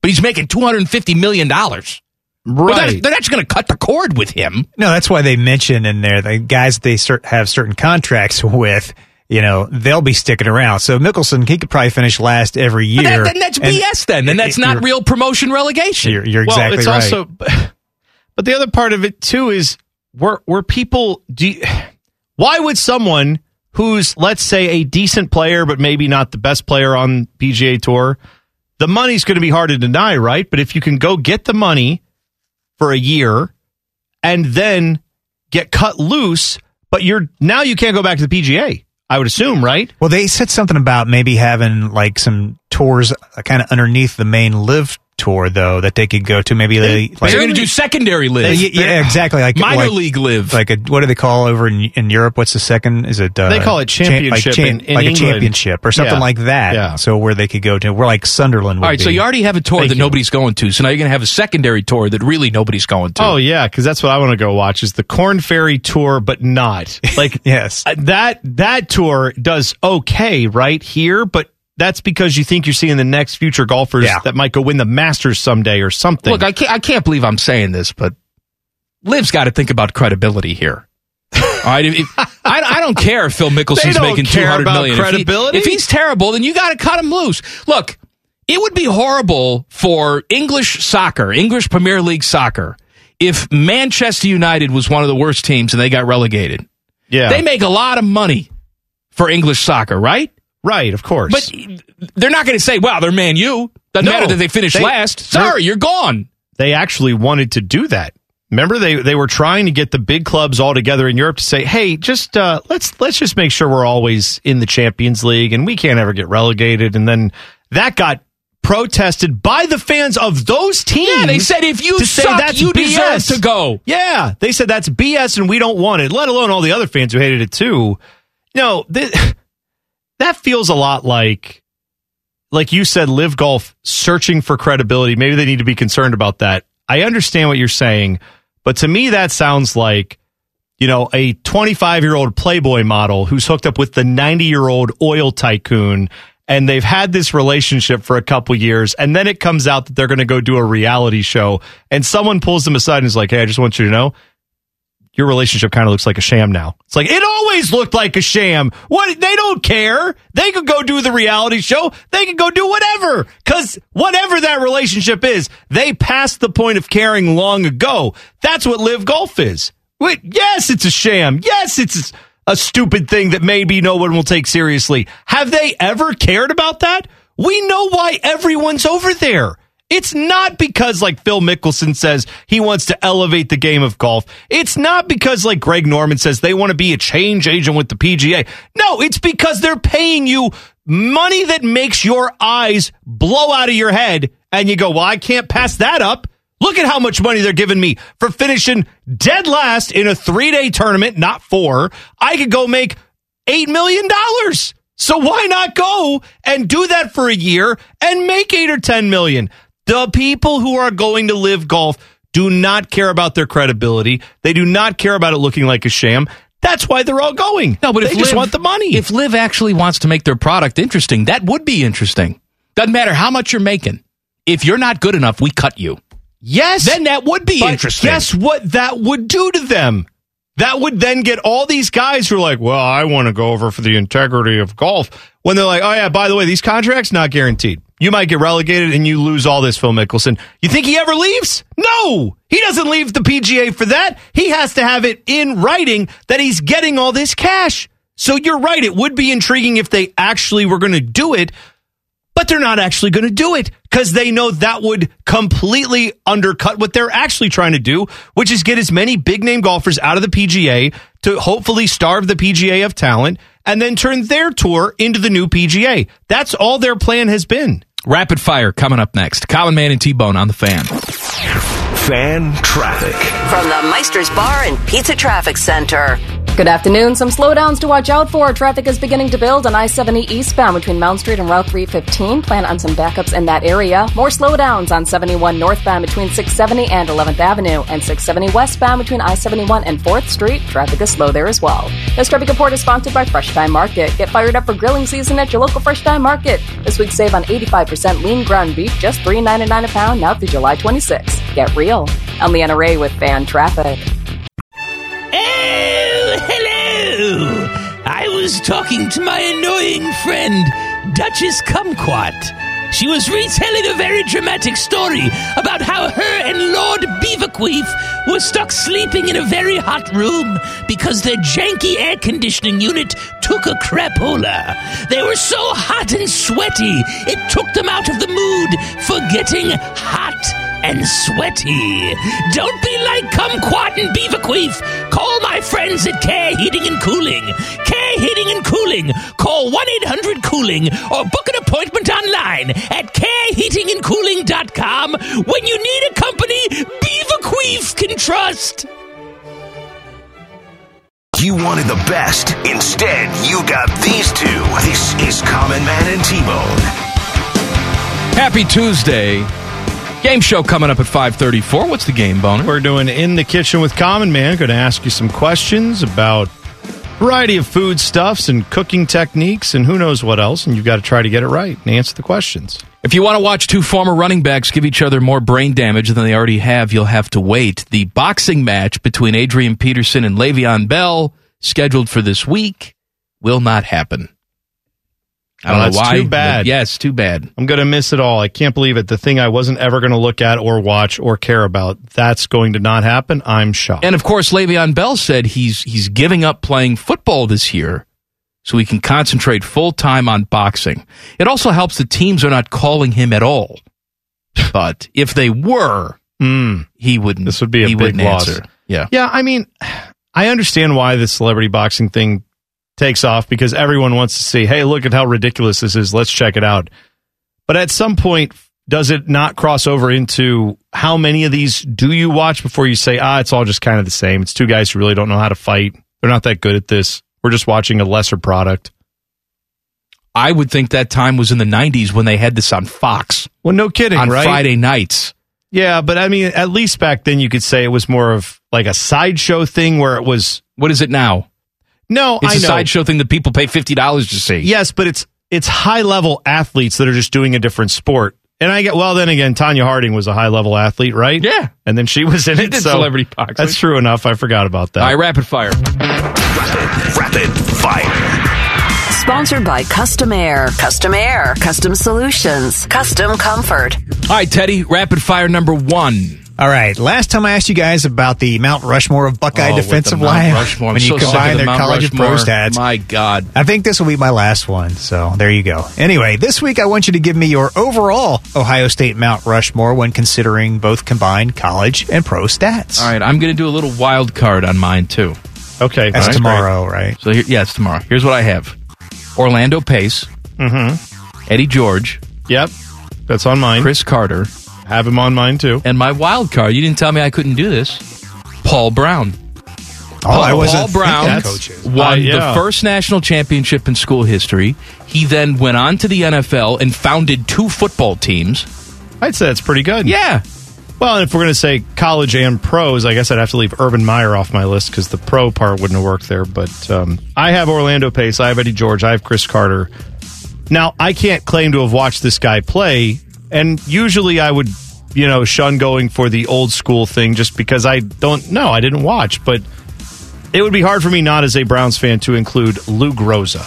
but he's making two hundred and fifty million dollars, Right. they're not just going to cut the cord with him. No, that's why they mention in there the guys they cert- have certain contracts with. You know, they'll be sticking around. So Mickelson, he could probably finish last every year. that, then that's And- BS. Then, and that's not real promotion relegation. You're, you're well, exactly it's right. also, but the other part of it too is were were people do you- why would someone who's let's say a decent player but maybe not the best player on PGA tour the money's going to be hard to deny right but if you can go get the money for a year and then get cut loose but you're now you can't go back to the PGA I would assume right? Well, they said something about maybe having like some tours kind of underneath the main LIV tour, though, that they could go to. Maybe they like They're going to do secondary LIV. Uh, yeah, yeah, exactly. Like minor like- league LIV. Like a what do they call over in, in Europe? What's the second? Is it uh, They call it cha- like championship in- in like England. a championship or something Yeah. like that. Yeah. So where they could go to, we're like Sunderland. Would All right, so you already have a tour Thank that you. nobody's going to. So now you're going to have a secondary tour that really nobody's going to. Oh yeah, because that's what I want to go watch is the Corn Ferry tour, but not like yes uh, that that tour does okay right here, but that's because you think you're seeing the next future golfers Yeah. that might go win the Masters someday or something. Look, I can't, I can't believe I'm saying this, but Liv's got to think about credibility here. All right, if, if- I, I, don't care if Phil Mickelson's making two hundred about million. If he- credibility. If, he's terrible, then you got to cut him loose. Look, it would be horrible for English soccer, English Premier League soccer, if Manchester United was one of the worst teams and they got relegated. Yeah. They make a lot of money for English soccer, right? Right, of course. But they're not going to say, "Well, they're Man U." Doesn't No, matter that they finished last. Sorry, you're gone. they actually wanted to do that. Remember, they they were trying to get the big clubs all together in Europe to say, "Hey, just uh, let's let's just make sure we're always in the Champions League and we can't ever get relegated." And then that got protested by the fans of those teams. Yeah, they said if you to say that's you deserve BS. to go. Yeah, they said that's BS and we don't want it. Let alone all the other fans who hated it too. No, th- that feels a lot like like you said, LIV Golf searching for credibility. Maybe they need to be concerned about that. I understand what you're saying, but to me, that sounds like, you know, a 25 year old Playboy model who's hooked up with the 90 year old oil tycoon and they've had this relationship for a couple years. And then it comes out that they're going to go do a reality show and someone pulls them aside and is like, Hey, I just want you to know your relationship kind of looks like a sham now. It's like it always looked like a sham. What they don't care. They could go do the reality show. They could go do whatever cuz whatever that relationship is, they passed the point of caring long ago. That's what LIV Golf is. Wait, yes, it's a sham. Yes, it's a stupid thing that maybe no one will take seriously. Have they ever cared about that? We know why everyone's over there. It's not because, like Phil Mickelson says, he wants to elevate the game of golf. It's not because, like Greg Norman says, they want to be a change agent with the PGA. No, it's because they're paying you money that makes your eyes blow out of your head. And you go, well, I can't pass that up. Look at how much money they're giving me for finishing dead last in a three day tournament, not four. I could go make $8 million. So why not go and do that for a year and make eight or 10 million? The people who are going to LIV Golf do not care about their credibility. They do not care about it looking like a sham. That's why they're all going. No, but they if just Liv- want the money. If Liv actually wants to make their product interesting, that would be interesting. Doesn't matter how much you're making. If you're not good enough, we cut you. Yes. Then that would be interesting. Guess what that would do to them? That would then get all these guys who are like, well, I want to go over for the integrity of golf. When they're like, oh, yeah, by the way, these contracts not guaranteed. You might get relegated and you lose all this, Phil Mickelson. You think he ever leaves? No, he doesn't leave the PGA for that. He has to have it in writing that he's getting all this cash. So you're right. It would be intriguing if they actually were going to do it, but they're not actually going to do it because they know that would completely undercut what they're actually trying to do, which is get as many big name golfers out of the PGA to hopefully starve the PGA of talent and then turn their tour into the new PGA. That's all their plan has been. Rapid fire coming up next. Common Man and T Bone on the fan. Fan traffic. From the Meister's Bar and Pizza Traffic Center. Good afternoon. Some slowdowns to watch out for. Traffic is beginning to build on I 70 eastbound between Mound Street and Route 315. Plan on some backups in that area. More slowdowns on 71 northbound between 670 and 11th Avenue, and 670 westbound between I 71 and 4th Street. Traffic is slow there as well. This traffic report is sponsored by Fresh Thyme Market. Get fired up for grilling season at your local Fresh Thyme Market. This week, save on 85% lean ground beef, just $3.99 a pound now through July 26. Get real. I'm Leanna Ray with Fan Traffic. Oh, hello! I was talking to my annoying friend, Duchess Kumquat. She was retelling a very dramatic story about how her and Lord Beaverqueef were stuck sleeping in a very hot room because their janky air conditioning unit took a crapola. They were so hot and sweaty, it took them out of the mood for getting hot and sweaty. Don't be like Kumquat and Beaverqueef. Call my friends at Care Heating and Cooling. Care Heating and Cooling. Call 1 800 Cooling or book an appointment online at careheatingandcooling.com when you need a company Beaverqueef can trust. You wanted the best. Instead, you got these two. This is Common Man and T-Bone. Happy Tuesday. Game show coming up at 534. What's the game, Boner? We're doing In the Kitchen with Common Man. Going to ask you some questions about variety of food stuffs and cooking techniques and who knows what else. And you've got to try to get it right and answer the questions. If you want to watch two former running backs give each other more brain damage than they already have, you'll have to wait. The boxing match between Adrian Peterson and Le'Veon Bell scheduled for this week will not happen. I don't Oh, know that's why. too bad. Yes, Yeah, too bad. I'm going to miss it all. I can't believe it. The thing I wasn't ever going to look at or watch or care about, that's going to not happen. I'm shocked. And of course, Le'Veon Bell said he's he's giving up playing football this year so he can concentrate full time on boxing. It also helps the teams are not calling him at all. But if they were, hmm. he wouldn't. This would be a he big loss. answer. Yeah. Yeah, I mean, I understand why the celebrity boxing thing takes off because everyone wants to see, hey, look at how ridiculous this is. Let's check it out. But at some point, does it not cross over into how many of these do you watch before you say, ah, it's all just kind of the same? It's two guys who really don't know how to fight. They're not that good at this. We're just watching a lesser product. I would think that time was in the 90s when they had this on Fox. Well, no kidding, on right? Friday nights. Yeah, but I mean, at least back then you could say it was more of like a sideshow thing where it was. What is it now? No, It's I a know. sideshow thing that people pay $50 to see. Yes, but it's it's high level athletes that are just doing a different sport. And I get well. Then again, Tonya Harding was a high level athlete, right? Yeah, and then she was in She it. did so celebrity boxing. That's true enough. I forgot about that. All right, rapid fire. Rapid fire. Sponsored by Custom Air. Custom Air. Custom Solutions. Custom Comfort. All right, Teddy, rapid fire number one. All right. Last time I asked you guys about the Mount Rushmore of Buckeye Oh, with defensive the Mount line Rushmore. I'm when you so sick of combine the their college and pro stats. My God. I think this will be my last one. So there you go. Anyway, this week I want you to give me your overall Ohio State Mount Rushmore when considering both combined college and pro stats. All right, I'm going to do a little wild card on mine, too. Okay. That's All right. tomorrow, right? So, here, yeah, it's tomorrow. Here's what I have Orlando Pace, Mm-hmm. Eddie George, Yep. That's on mine. Cris Carter, Have him on mine too. and my wild card. You didn't tell me I couldn't do this. Paul Brown. Oh, I wasn't Paul Brown won Uh, yeah. the first national championship in school history. He then went on to the NFL and founded two football teams. I'd say that's pretty good. Yeah. Well, if we're going to say college and pros, I guess I'd have to leave Urban Meyer off my list because the pro part wouldn't have worked there. But um, I have Orlando Pace, I have Eddie George, I have Cris Carter. Now, I can't claim to have watched this guy play, and usually I would, you know, shun going for the old school thing just because I don't know. I didn't watch, but it would be hard for me not as a Browns fan to include Lou Groza,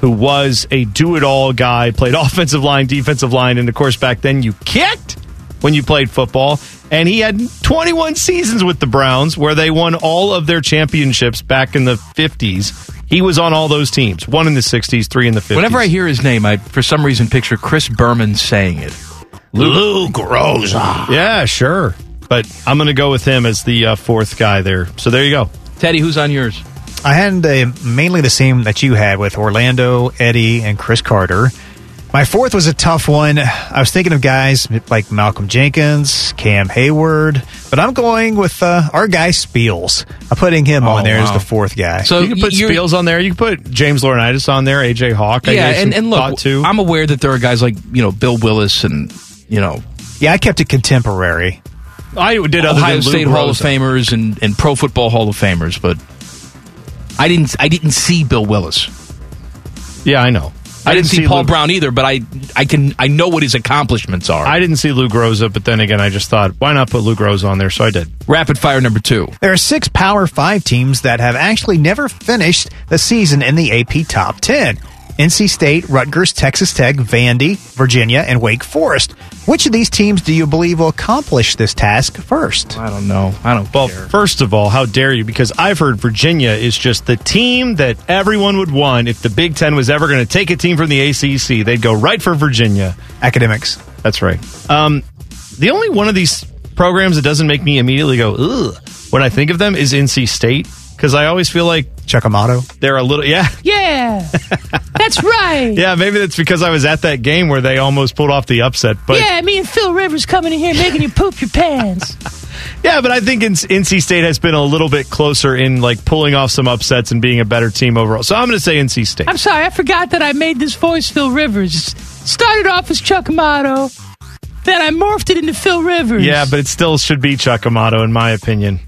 who was a do it all guy, played offensive line, defensive line, and of course back then you kicked when you played football. And he had 21 seasons with the Browns where they won all of their championships back in the 50s. He was on all those teams, one in the 60s, three in the 50s. Whenever I hear his name, I for some reason picture Chris Berman saying it. Lou Groza. Yeah, sure. But I'm going to go with him as the uh, fourth guy there. So there you go. Teddy, who's on yours? I had uh, mainly the same that you had with Orlando, Eddie, and Cris Carter. My fourth was a tough one. I was thinking of guys like Malcolm Jenkins, Cam Heyward, but I'm going with uh, our guy Spiels. I'm putting him Oh, on there as the fourth guy. So you can put you're- Spiels on there. You can put James Laurinaitis on there, AJ Hawk. Yeah, gave and, and look, thought to. I'm aware that there are guys like you know Bill Willis and you know yeah, I kept it contemporary. I did other Ohio than Lou State Hall of Famers and, and Pro Football Hall of Famers, but I didn't I didn't see Bill Willis. Yeah, I know. I, didn't, see, Paul Lou- Brown either, but I I can I know what his accomplishments are. I didn't see Lou Groza, but then again, I just thought, why not put Lou Groza on there? So I did. Rapid fire number two. There are six Power Five teams that have actually never finished the season in the AP Top 10. NC State, Rutgers, Texas Tech, Vandy, Virginia, and Wake Forest. Which of these teams do you believe will accomplish this task first? I don't know. I don't Well, care. first of all, how dare you? Because I've heard Virginia is just the team that everyone would want if the Big Ten was ever going to take a team from the ACC. They'd go right for Virginia. Academics. That's right. Um, the only one of these programs that doesn't make me immediately go ugh when I think of them is NC State because I always feel like Chuck Amato. they're a little yeah Yeah, that's right. yeah maybe that's because I was at that game where they almost pulled off the upset. But yeah, me and Phil Rivers coming in here making you poop your pants. Yeah, but I think NC State has been a little bit closer in like pulling off some upsets and being a better team overall. So I'm going to say NC State. I'm sorry, I forgot that I made this voice Phil Rivers. Started off as Chuck Amato, then I morphed it into Phil Rivers. Yeah, but it still should be Chuck Amato in my opinion.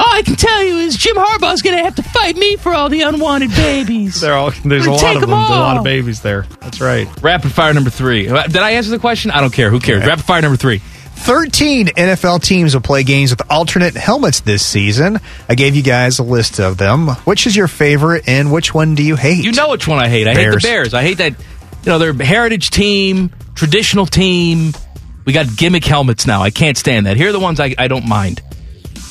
All I can tell you is Jim Harbaugh's going to have to fight me for all the unwanted babies. They're all, there's a lot of them, them a lot of babies there. That's right. Rapid fire number three. Uh, Did I answer the question? I don't care. Who cares? Rapid fire number three. 13 NFL teams will play games with alternate helmets this season. I gave you guys a list of them. Which is your favorite and which one do you hate? You know which one I hate. I hate the Bears. I hate that, you know, they're heritage team, traditional team. We got gimmick helmets now. I can't stand that. Here are the ones I, I don't mind.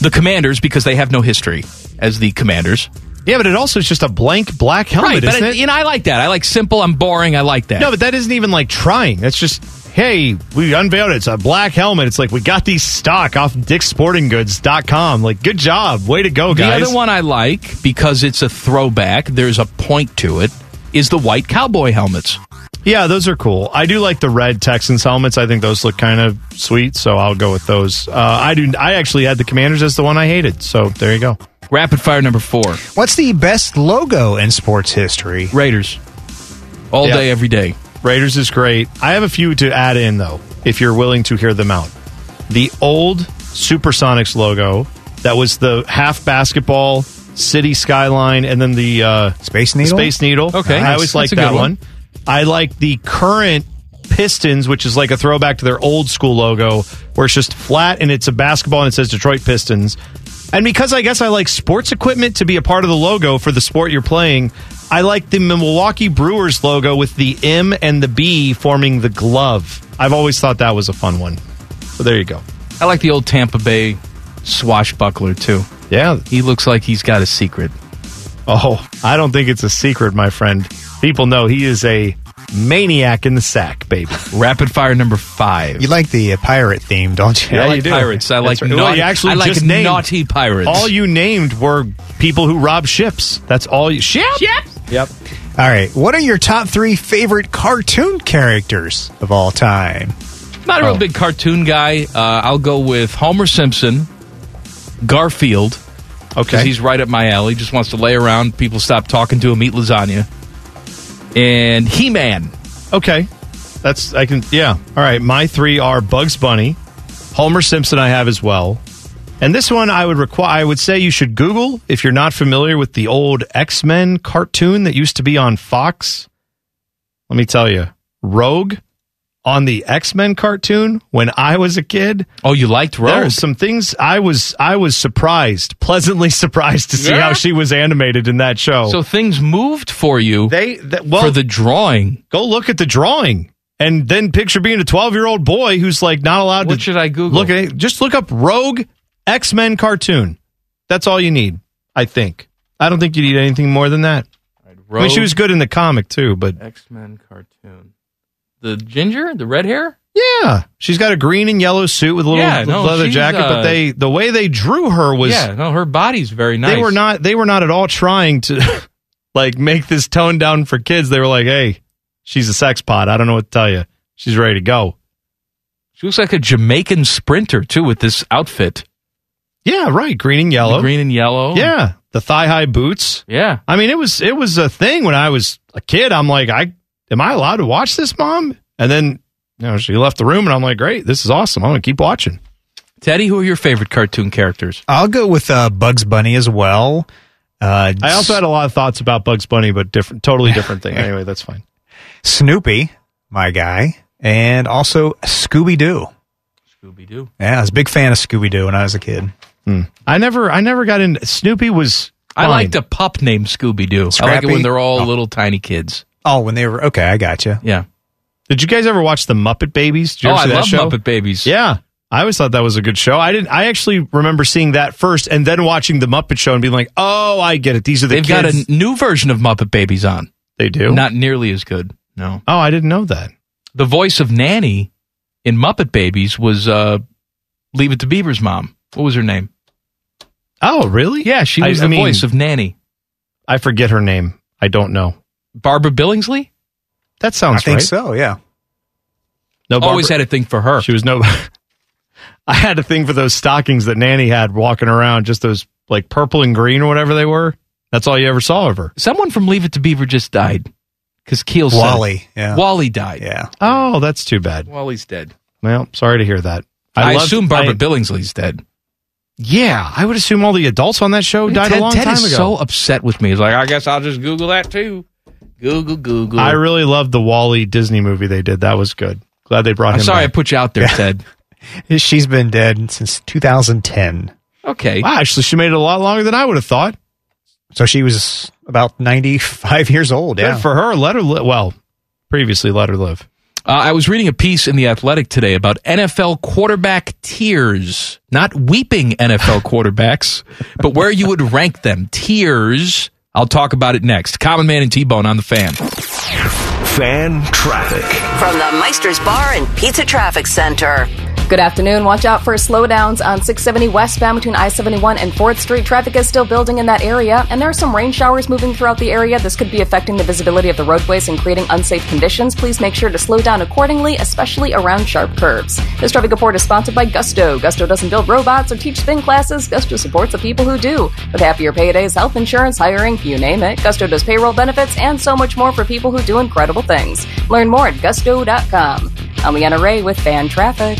The Commanders, because they have no history as the Commanders. Yeah, but it also is just a blank black helmet, right, but isn't it, know, I like that. I like simple. I'm boring. I like that. No, but that isn't even like trying. That's just, hey, we unveiled it. It's a black helmet. It's like we got these stock off dicksportinggoods.com. Like, good job. Way to go, guys. The other one I like because it's a throwback. There's a point to it. Is the white cowboy helmets? Yeah, those are cool. I do like the red Texans helmets. I think those look kind of sweet, so I'll go with those. Uh, I do. I actually had the Commanders as the one I hated. So there you go. Rapid fire number four. What's the best logo in sports history? Raiders. All Yeah. day, every day. Raiders is great. I have a few to add in though, if you're willing to hear them out. The old Supersonics logo that was the half basketball city skyline and then the uh, Space Needle? Space Needle. Okay. I always like that one. one. I like the current Pistons, which is like a throwback to their old school logo, where it's just flat and it's a basketball and it says Detroit Pistons. And because I guess I like sports equipment to be a part of the logo for the sport you're playing, I like the Milwaukee Brewers logo with the M and the B forming the glove. I've always thought that was a fun one. So there you go. I like the old Tampa Bay swashbuckler too. Yeah. He looks like he's got a secret. Oh, I don't think it's a secret, my friend. People know he is a maniac in the sack, baby. Rapid fire number five. You like the uh, pirate theme, don't you? Yeah, I like pirates. I like That's right. Well, naughty, you actually I like just named- naughty pirates. All you named were people who rob ships. That's all you. Ship? Yep. All right. What are your top three favorite cartoon characters of all time? Not a Oh. real big cartoon guy. Uh, I'll go with Homer Simpson, Garfield. Okay. he's right up my alley. Just wants to lay around. People stop talking to him, eat lasagna. And He Man. Okay. That's I can yeah. All right. My three are Bugs Bunny, Homer Simpson. I have as well, and this one I would require. I would say you should Google if you're not familiar with the old X Men cartoon that used to be on Fox. Let me tell you, Rogue on the X Men cartoon when I was a kid. Oh, you liked Rogue? There's some things I was I was surprised, pleasantly surprised to see Yeah? how she was animated in that show. So things moved for you they that, well, for the drawing. go look at the drawing and then picture being a 12 year old boy who's like not allowed What to should I Google? look at it. Just look up Rogue X Men cartoon. That's all you need, I think. I don't think you need anything more than that. I mean, she was good in the comic too, but X Men cartoon. The ginger, the red hair. yeah, she's got a green and yellow suit with a little Yeah, no, leather jacket. uh, but they, the way they drew her was, yeah, no, her body's very nice. they were not, they were not at all trying to like make this tone down for kids. They were like, hey, she's a sex pot. I don't know what to tell you. She's ready to go. She looks like a Jamaican sprinter too with this outfit. Yeah, right. Green and yellow. The green and yellow. Yeah, the thigh high boots. Yeah. I mean, it was it was a thing when I was a kid. I'm like, I am I allowed to watch this, mom? And then you know she left the room, and I'm like, great, this is awesome. I'm gonna keep watching. Teddy, who are your favorite cartoon characters? I'll go with uh, Bugs Bunny as well. Uh, I also had a lot of thoughts about Bugs Bunny, but different, totally different thing. Anyway, that's fine. Snoopy, my guy, and also Scooby Doo. Scooby Doo. Yeah, I was a big fan of Scooby Doo when I was a kid. I never, I never got in. Snoopy was. I liked a pup named Scooby Doo. I like it when they're all Oh. little tiny kids. Oh, when they were okay, I got you. Yeah. Did you guys ever watch the Muppet Babies? Did you Oh, ever I see that love show? Muppet Babies. Yeah. I always thought that was a good show. I didn't. I actually remember seeing that first, and then watching the Muppet Show and being like, "Oh, I get it. These are the They've kids." got a new version of Muppet Babies on. they do. Not nearly as good. No. oh, I didn't know that. The voice of Nanny in Muppet Babies was uh, Leave It to Beaver's mom. What was her name? Oh, really? Yeah, she was I the mean- voice of Nanny. I forget her name. I don't know. Barbara Billingsley? That sounds I think right. so. Yeah. No, Always had a thing for her. She was no. I had a thing for those stockings that Nanny had walking around, just those like purple and green or whatever they were. That's all you ever saw of her. Someone from Leave It to Beaver just died because Keel said. Wally. Yeah. Wally died. Yeah. Oh, that's too bad. Wally's dead. Well, sorry to hear that. I, loved- assume Barbara I- Billingsley's dead. Yeah, I would assume all the adults on that show died Ted, a long Ted time is ago. so upset with me. He's like, I guess I'll just Google that too. Google, Google. I really loved the Wally Disney movie they did. That was good. Glad they brought him. I'm him. sorry I back. put you out there, Ted. She's been dead since 2010. Okay. Wow, actually, she made it a lot longer than I would have thought. So she was about 95 years old. Good for her. Let her live. Well, previously let her live. Uh, I was reading a piece in The Athletic today about NFL quarterback tiers. Not weeping NFL quarterbacks, but where you would rank them. Tiers. I'll talk about it next. Common Man and T Bone on the fan. Fan traffic. From the Meister's Bar and Pizza Traffic Center. Good afternoon. Watch out for slowdowns on 670 westbound between I 71 and 4th Street. Traffic is still building in that area, and there are some rain showers moving throughout the area. This could be affecting the visibility of the roadways and creating unsafe conditions. Please make sure to slow down accordingly, especially around sharp curves. This traffic report is sponsored by Gusto. Gusto doesn't build robots or teach spin classes. Gusto supports the people who do. With happier paydays, health insurance, hiring, you name it, Gusto does payroll benefits and so much more for people who do incredible things. Learn more at gusto.com. I'm Leanna Ray with Fan Traffic.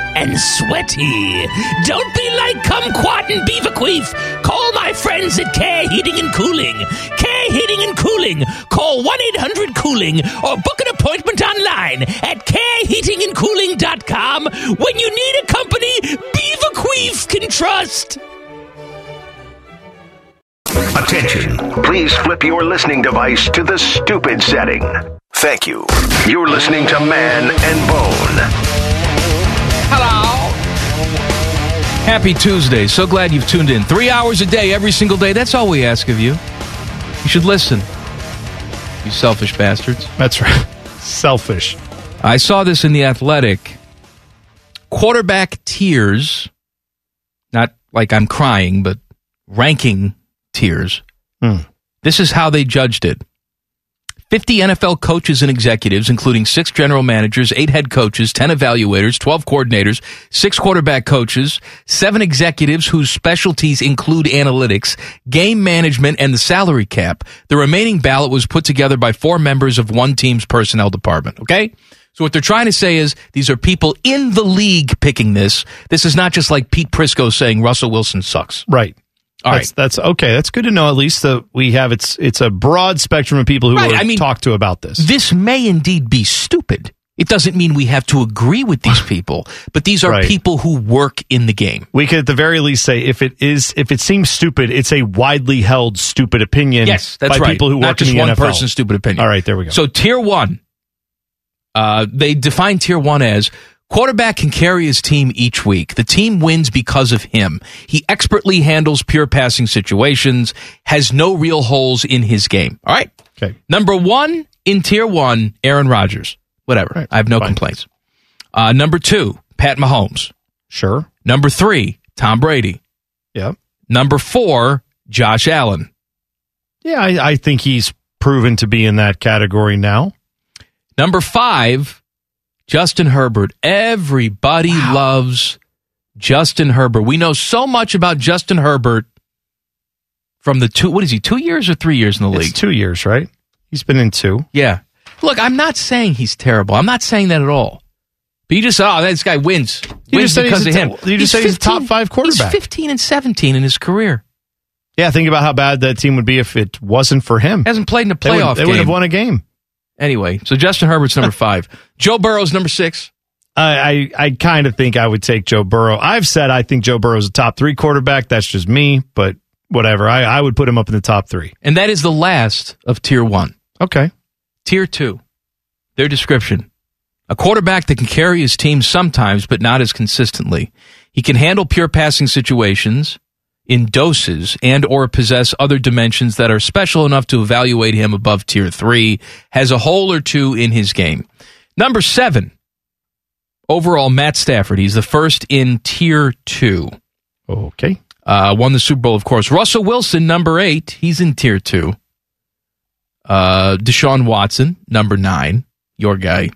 and sweaty. Don't be like Kumquat and Beaverqueef. Call my friends at Care Heating and Cooling. Care Heating and Cooling. Call 1 800 Cooling or book an appointment online at careheatingandcooling.com when you need a company Beaverqueef can trust. Attention. Please flip your listening device to the stupid setting. Thank you. You're listening to Man and Bone. Happy Tuesday. So glad you've tuned in. Three hours a day, every single day. That's all we ask of you. You should listen. You selfish bastards. That's right. Selfish. I saw this in The Athletic. Quarterback tears, not like I'm crying, but ranking tiers. Hmm. This is how they judged it. 50 NFL coaches and executives, including six general managers, eight head coaches, 10 evaluators, 12 coordinators, six quarterback coaches, seven executives whose specialties include analytics, game management, and the salary cap. The remaining ballot was put together by four members of one team's personnel department. Okay? So what they're trying to say is these are people in the league picking this. This is not just like Pete Prisco saying Russell Wilson sucks. Right. All that's, That's okay. That's good to know. At least that we have it's it's a broad spectrum of people who Right, I mean- talked to about this. This may indeed be stupid. It doesn't mean we have to agree with these people, but these are Right. people who work in the game. We could at the very least say if it is if it seems stupid, it's a widely held stupid opinion. Yes, that's by right. people who Not work just in the one NFL. person's stupid opinion. All right, there we go. So tier one, uh, they define tier one as quarterback can carry his team each week. The team wins because of him. He expertly handles pure passing situations, has no real holes in his game. All right. Okay. Number one in tier one, Aaron Rodgers. Whatever. I have no complaints. Uh, number two, Pat Mahomes. Sure. Number three, Tom Brady. Yep. Number four, Josh Allen. Yeah, I, I think he's proven to be in that category now. Number five, Justin Herbert. Everybody loves Justin Herbert. We know so much about Justin Herbert from the two. What is he? Two years or three years in the It's league? two years, right? He's been in two. Yeah. Look, I'm not saying he's terrible. I'm not saying that at all. But you just said, oh, this guy wins. You wins just said because he's of a him. t- you just said he's a top five quarterback. He's 15 and 17 in his career. Yeah, think about how bad that team would be if it wasn't for him. Hasn't played in a They would- playoff they would have won a game. Anyway, so Justin Herbert's number five. Joe Burrow's number six. I I, I kind of think I would take Joe Burrow. I've said I think Joe Burrow's a top three quarterback. That's just me, but whatever. I, I would put him up in the top three. And that is the last of tier one. Okay. Tier two, their description. A quarterback that can carry his team sometimes, but not as consistently. He can handle pure passing situations in doses and or possess other dimensions that are special enough to evaluate him above tier three, has a hole or two in his game. Number seven, overall, Matt Stafford. He's the first in tier two. Okay. Uh, won the Super Bowl, of course. Russell Wilson, number eight. He's in tier two. Uh, Deshaun Watson, number nine. Your guy.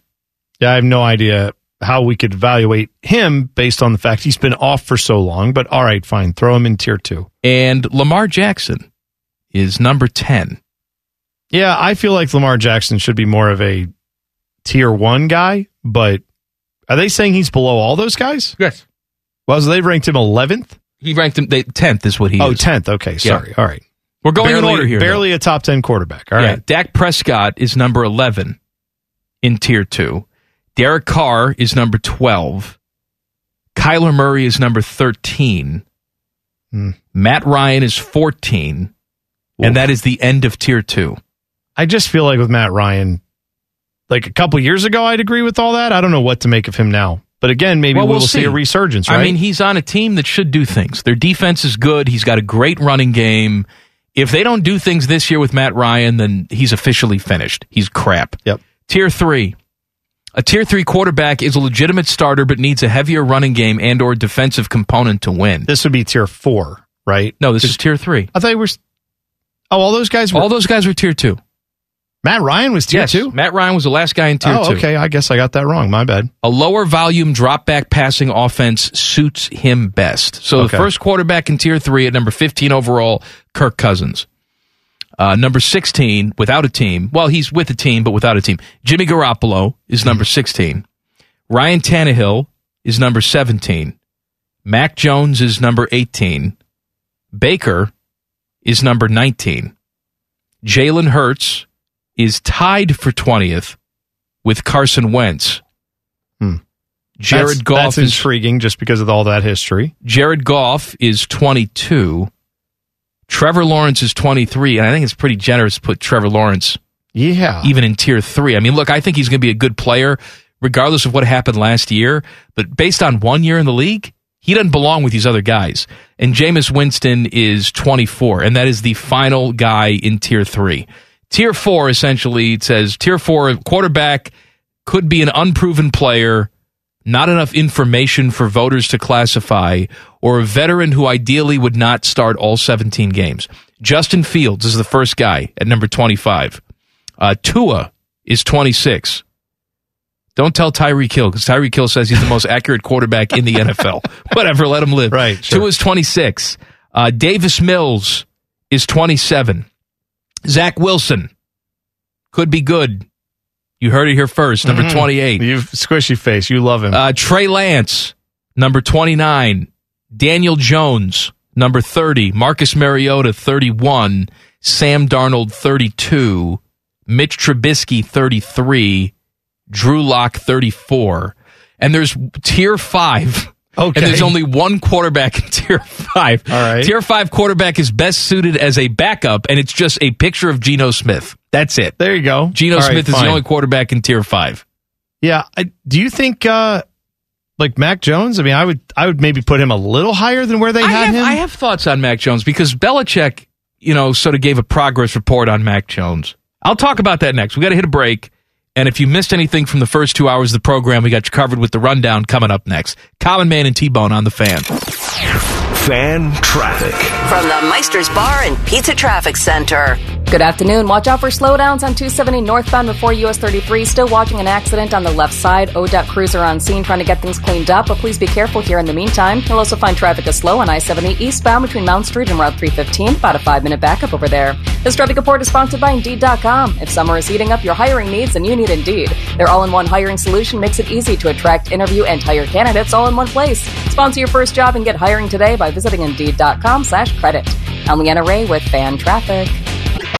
Yeah, I have no idea how we could evaluate him based on the fact he's been off for so long. But all right, fine, throw him in tier two. And Lamar Jackson is number 10. Yeah, I feel like Lamar Jackson should be more of a tier one guy, but are they saying he's below all those guys? Yes. Well, so they ranked him 11th? He ranked him they, 10th is what he Oh, is. 10th. Okay, sorry. All right. We're going barely, in order here. though. Barely a top 10 quarterback. All right. yeah, Dak Prescott is number 11 in tier 2. Derek Carr is number 12. Kyler Murray is number 13. Hmm. Matt Ryan is 14. And that is the end of tier 2. I just feel like with Matt Ryan, like a couple years ago, I'd agree with all that. I don't know what to make of him now. But again, maybe Well, we'll, we'll see. a resurgence, right? I mean, he's on a team that should do things. Their defense is good. He's got a great running game. If they don't do things this year with Matt Ryan, then he's officially finished. He's crap. Yep. Tier three. A tier three quarterback is a legitimate starter, but needs a heavier running game and or defensive component to win. this would be tier four, right? No, this is tier three. I thought you were. Oh, all those guys were. All those guys were tier two. Matt Ryan was tier yes, two? Matt Ryan was the last guy in tier oh, two. okay. I guess I got that wrong. My bad. A lower volume drop back passing offense suits him best. So Okay. the first quarterback in tier three at number 15 overall, Kirk Cousins. Uh, number 16, without a team. Well, he's with a team, but without a team. Jimmy Garoppolo is number 16. Ryan Tannehill is number 17. Mac Jones is number 18. Baker is number 19. Jalen Hurts is tied for 20th with Carson Wentz. Jared Hmm. that's, Goff That's is intriguing just because of all that history. Jared Goff is 22. Trevor Lawrence is 23, and I think it's pretty generous to put Trevor Lawrence Yeah. even in tier three. I mean, look, I think he's going to be a good player regardless of what happened last year, but based on one year in the league, he doesn't belong with these other guys. And Jameis Winston is 24, and that is the final guy in tier three. Tier four essentially it says tier four quarterback could be an unproven player, not enough information for voters to classify, or a veteran who ideally would not start all 17 games. Justin Fields is the first guy at number 25. Uh, Tua is 26. Don't tell Tyreek Hill because Tyreek Hill says he's the most accurate quarterback in the NFL. Whatever, let him live. Right, sure. Tua's 26. Uh, Davis Mills is 27. Zach Wilson could be good. You heard it here first. Number Mhm. 28. You squishy face. You love him. Uh, Trey Lance, number 29. Daniel Jones, number 30. Marcus Mariota, 31. Sam Darnold, 32. Mitch Trubisky, 33. Drew Lock, 34. And there's tier five. Okay. And there's only one quarterback in tier five. All right. Tier five quarterback is best suited as a backup, and it's just a picture of Geno Smith. That's it. there you go. Geno All right, Smith is fine. the only quarterback in tier five. Yeah. I, do you think, uh, like Mac Jones? I mean, I would, I would maybe put him a little higher than where they I had have, him. I have thoughts on Mac Jones because Belichick, you know, sort of gave a progress report on Mac Jones. I'll talk about that next. We got to hit a break. And if you missed anything from the first two hours of the program, we got you covered with the rundown coming up next. Common Man and T Bone on the fan. Fan traffic. From the Meister's Bar and Pizza Traffic Center. Good afternoon. Watch out for slowdowns on 270 northbound before US 33. Still watching an accident on the left side. ODOT cruiser on scene trying to get things cleaned up, but please be careful here in the meantime. You'll also find traffic is slow on I 70 eastbound between Mound Street and Route 315. About a five minute backup over there. This traffic report is sponsored by Indeed.com. If summer is heating up your hiring needs, then you need Indeed. Their all in one hiring solution makes it easy to attract, interview, and hire candidates all in one place. Sponsor your first job and get hiring today by visiting Indeed.com slash credit. I'm Leanna Ray with Fan Traffic.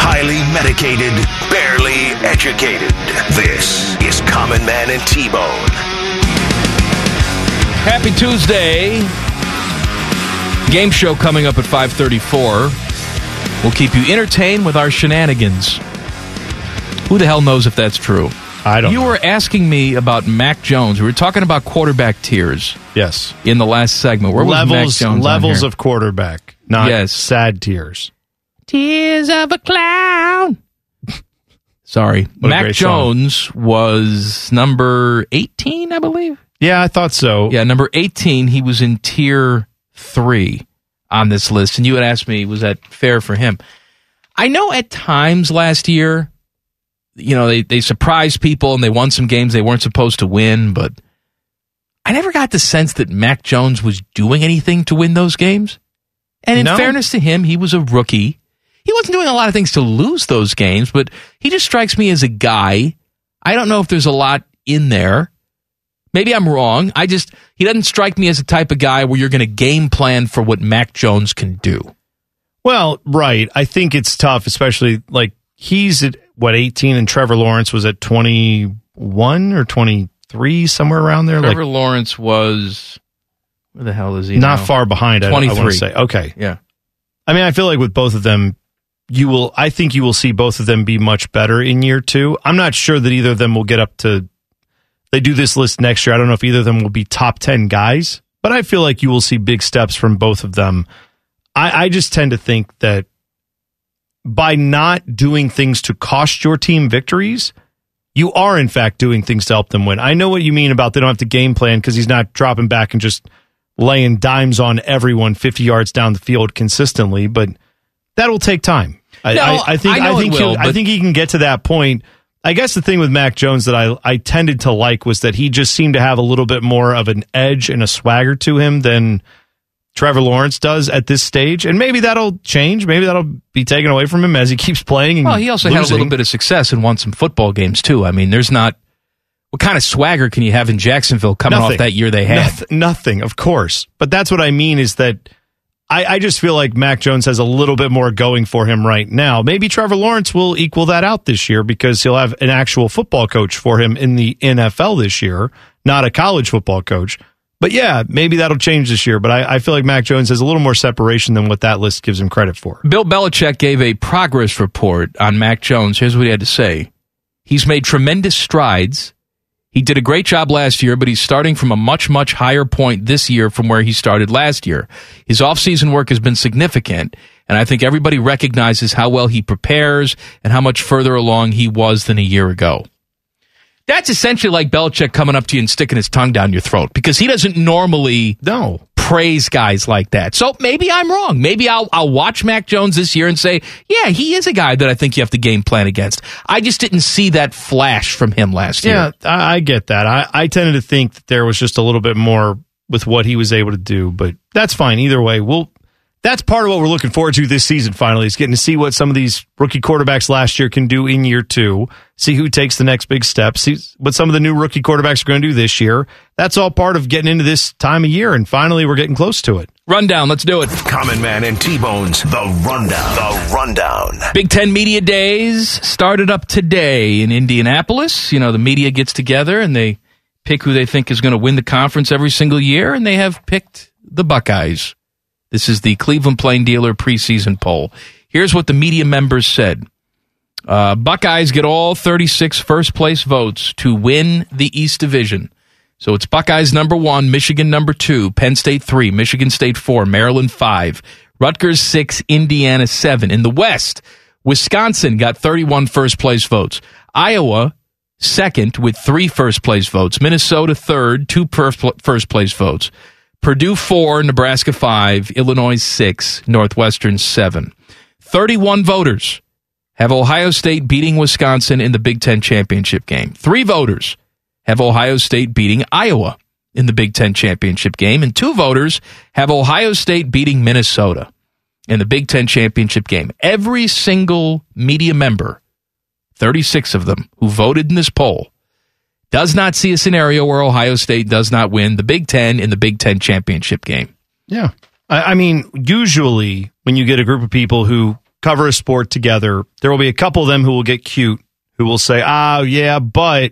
Highly medicated, barely educated. This is Common Man and T-Bone. Happy Tuesday. Game show coming up at 534. We'll keep you entertained with our shenanigans. Who the hell knows if that's true? I don't You were asking me about Mac Jones. We were talking about quarterback tiers. Yes. In the last segment. Where was Mac levels Jones on levels here? of quarterback, not Yes. sad tears. Tears of a clown. Sorry. What Mac great song. Jones was number 18, I believe. Yeah, I thought so. Yeah, number 18. He was in tier three on this list. And you had asked me, was that fair for him? I know at times last year, you know, they, they surprised people and they won some games they weren't supposed to win, but I never got the sense that Mac Jones was doing anything to win those games. And in No. fairness to him, he was a rookie. He wasn't doing a lot of things to lose those games, but he just strikes me as a guy. I don't know if there's a lot in there. Maybe I'm wrong. I just, he doesn't strike me as the type of guy where you're going to game plan for what Mac Jones can do. Well, right. I think it's tough, especially like he's at what 18 and Trevor Lawrence was at 21 or 23 somewhere around there Trevor like Lawrence was, where the hell is he? not now? far behind I, I want 23. to say. Okay. Yeah. I mean, I feel like with both of them you will I think you will see both of them be much better in year 2. I'm not sure that either of them will get up to they do this list next year. I don't know if either of them will be top 10 guys, but I feel like you will see big steps from both of them. I, I just tend to think that by not doing things to cost your team victories, you are in fact doing things to help them win. I know what you mean about they don't have to game plan because he's not dropping back and just laying dimes on everyone 50 yards down the field consistently, but that will take time. I, No, I, I think I I think will, I think he can get to that point. I guess the thing with Mac Jones that I I tended to like was that he just seemed to have a little bit more of an edge and a swagger to him than Trevor Lawrence does at this stage, and maybe that'll change. Maybe that'll be taken away from him as he keeps playing. And Well, he also had a little bit of success and won some football games too. I mean, there's not what kind of swagger can you have in Jacksonville coming off that year they had? Noth- nothing, of course. But that's what I mean is that I, I just feel like Mac Jones has a little bit more going for him right now. Maybe Trevor Lawrence will equal that out this year because he'll have an actual football coach for him in the NFL this year, not a college football coach. But yeah, maybe that'll change this year. But I, I feel like Mac Jones has a little more separation than what that list gives him credit for. Bill Belichick gave a progress report on Mac Jones. Here's what he had to say. He's made tremendous strides. He did a great job last year, but he's starting from a much, much higher point this year from where he started last year. His offseason work has been significant, and I think everybody recognizes how well he prepares and how much further along he was than a year ago. That's essentially like Belichick coming up to you and sticking his tongue down your throat because he doesn't normally no praise guys like that. So maybe I'm wrong. Maybe I'll I'll watch Mac Jones this year and say, yeah, he is a guy that I think you have to game plan against. I just didn't see that flash from him last Yeah, year. I, I get that. I, I tended to think that there was just a little bit more with what he was able to do, but that's fine. Either way, we'll. That's part of what we're looking forward to this season. Finally, is getting to see what some of these rookie quarterbacks last year can do in year two. See who takes the next big step. See what some of the new rookie quarterbacks are going to do this year. That's all part of getting into this time of year, and finally, we're getting close to it. Rundown. Let's do it. Common Man and T Bones, the rundown. The rundown. Big Ten Media Days started up today in Indianapolis. You know, the media gets together and they pick who they think is going to win the conference every single year, and they have picked the Buckeyes. This is the Cleveland Plain Dealer preseason poll. Here's what the media members said. Uh, Buckeyes get all 36 first place votes to win the East Division. So it's Buckeyes number one, Michigan number two, Penn State three, Michigan State four, Maryland five, Rutgers six, Indiana seven. In the West, Wisconsin got 31 first place votes. Iowa second with three first place votes. Minnesota third, two per- first place votes. Purdue four, Nebraska five, Illinois six, Northwestern seven. 31 voters have Ohio State beating Wisconsin in the Big Ten championship game. Three voters have Ohio State beating Iowa in the Big Ten championship game. And two voters have Ohio State beating Minnesota in the Big Ten championship game. Every single media member, 36 of them, who voted in this poll, does not see a scenario where Ohio State does not win the Big Ten in the Big Ten championship game. Yeah. I, I mean, usually when you get a group of people who cover a sport together, there will be a couple of them who will get cute, who will say, oh, yeah, but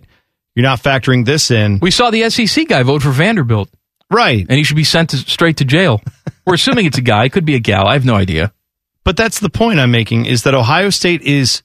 you're not factoring this in. We saw the SEC guy vote for Vanderbilt. Right. And he should be sent to, straight to jail. We're assuming it's a guy. It could be a gal. I have no idea. But that's the point I'm making is that Ohio State is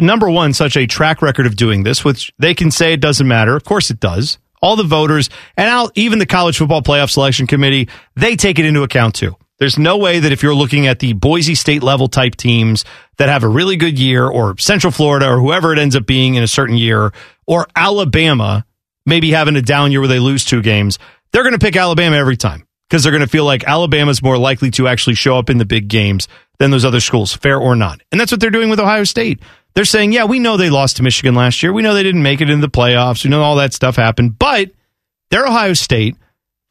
number one, such a track record of doing this, which they can say it doesn't matter. Of course it does. All the voters and even the college football playoff selection committee, they take it into account too. There's no way that if you're looking at the Boise State level type teams that have a really good year or Central Florida or whoever it ends up being in a certain year or Alabama maybe having a down year where they lose two games, they're going to pick Alabama every time because they're going to feel like Alabama's more likely to actually show up in the big games than those other schools, fair or not. And that's what they're doing with Ohio State. They're saying, yeah, we know they lost to Michigan last year. We know they didn't make it in the playoffs. We know all that stuff happened, but they're Ohio State.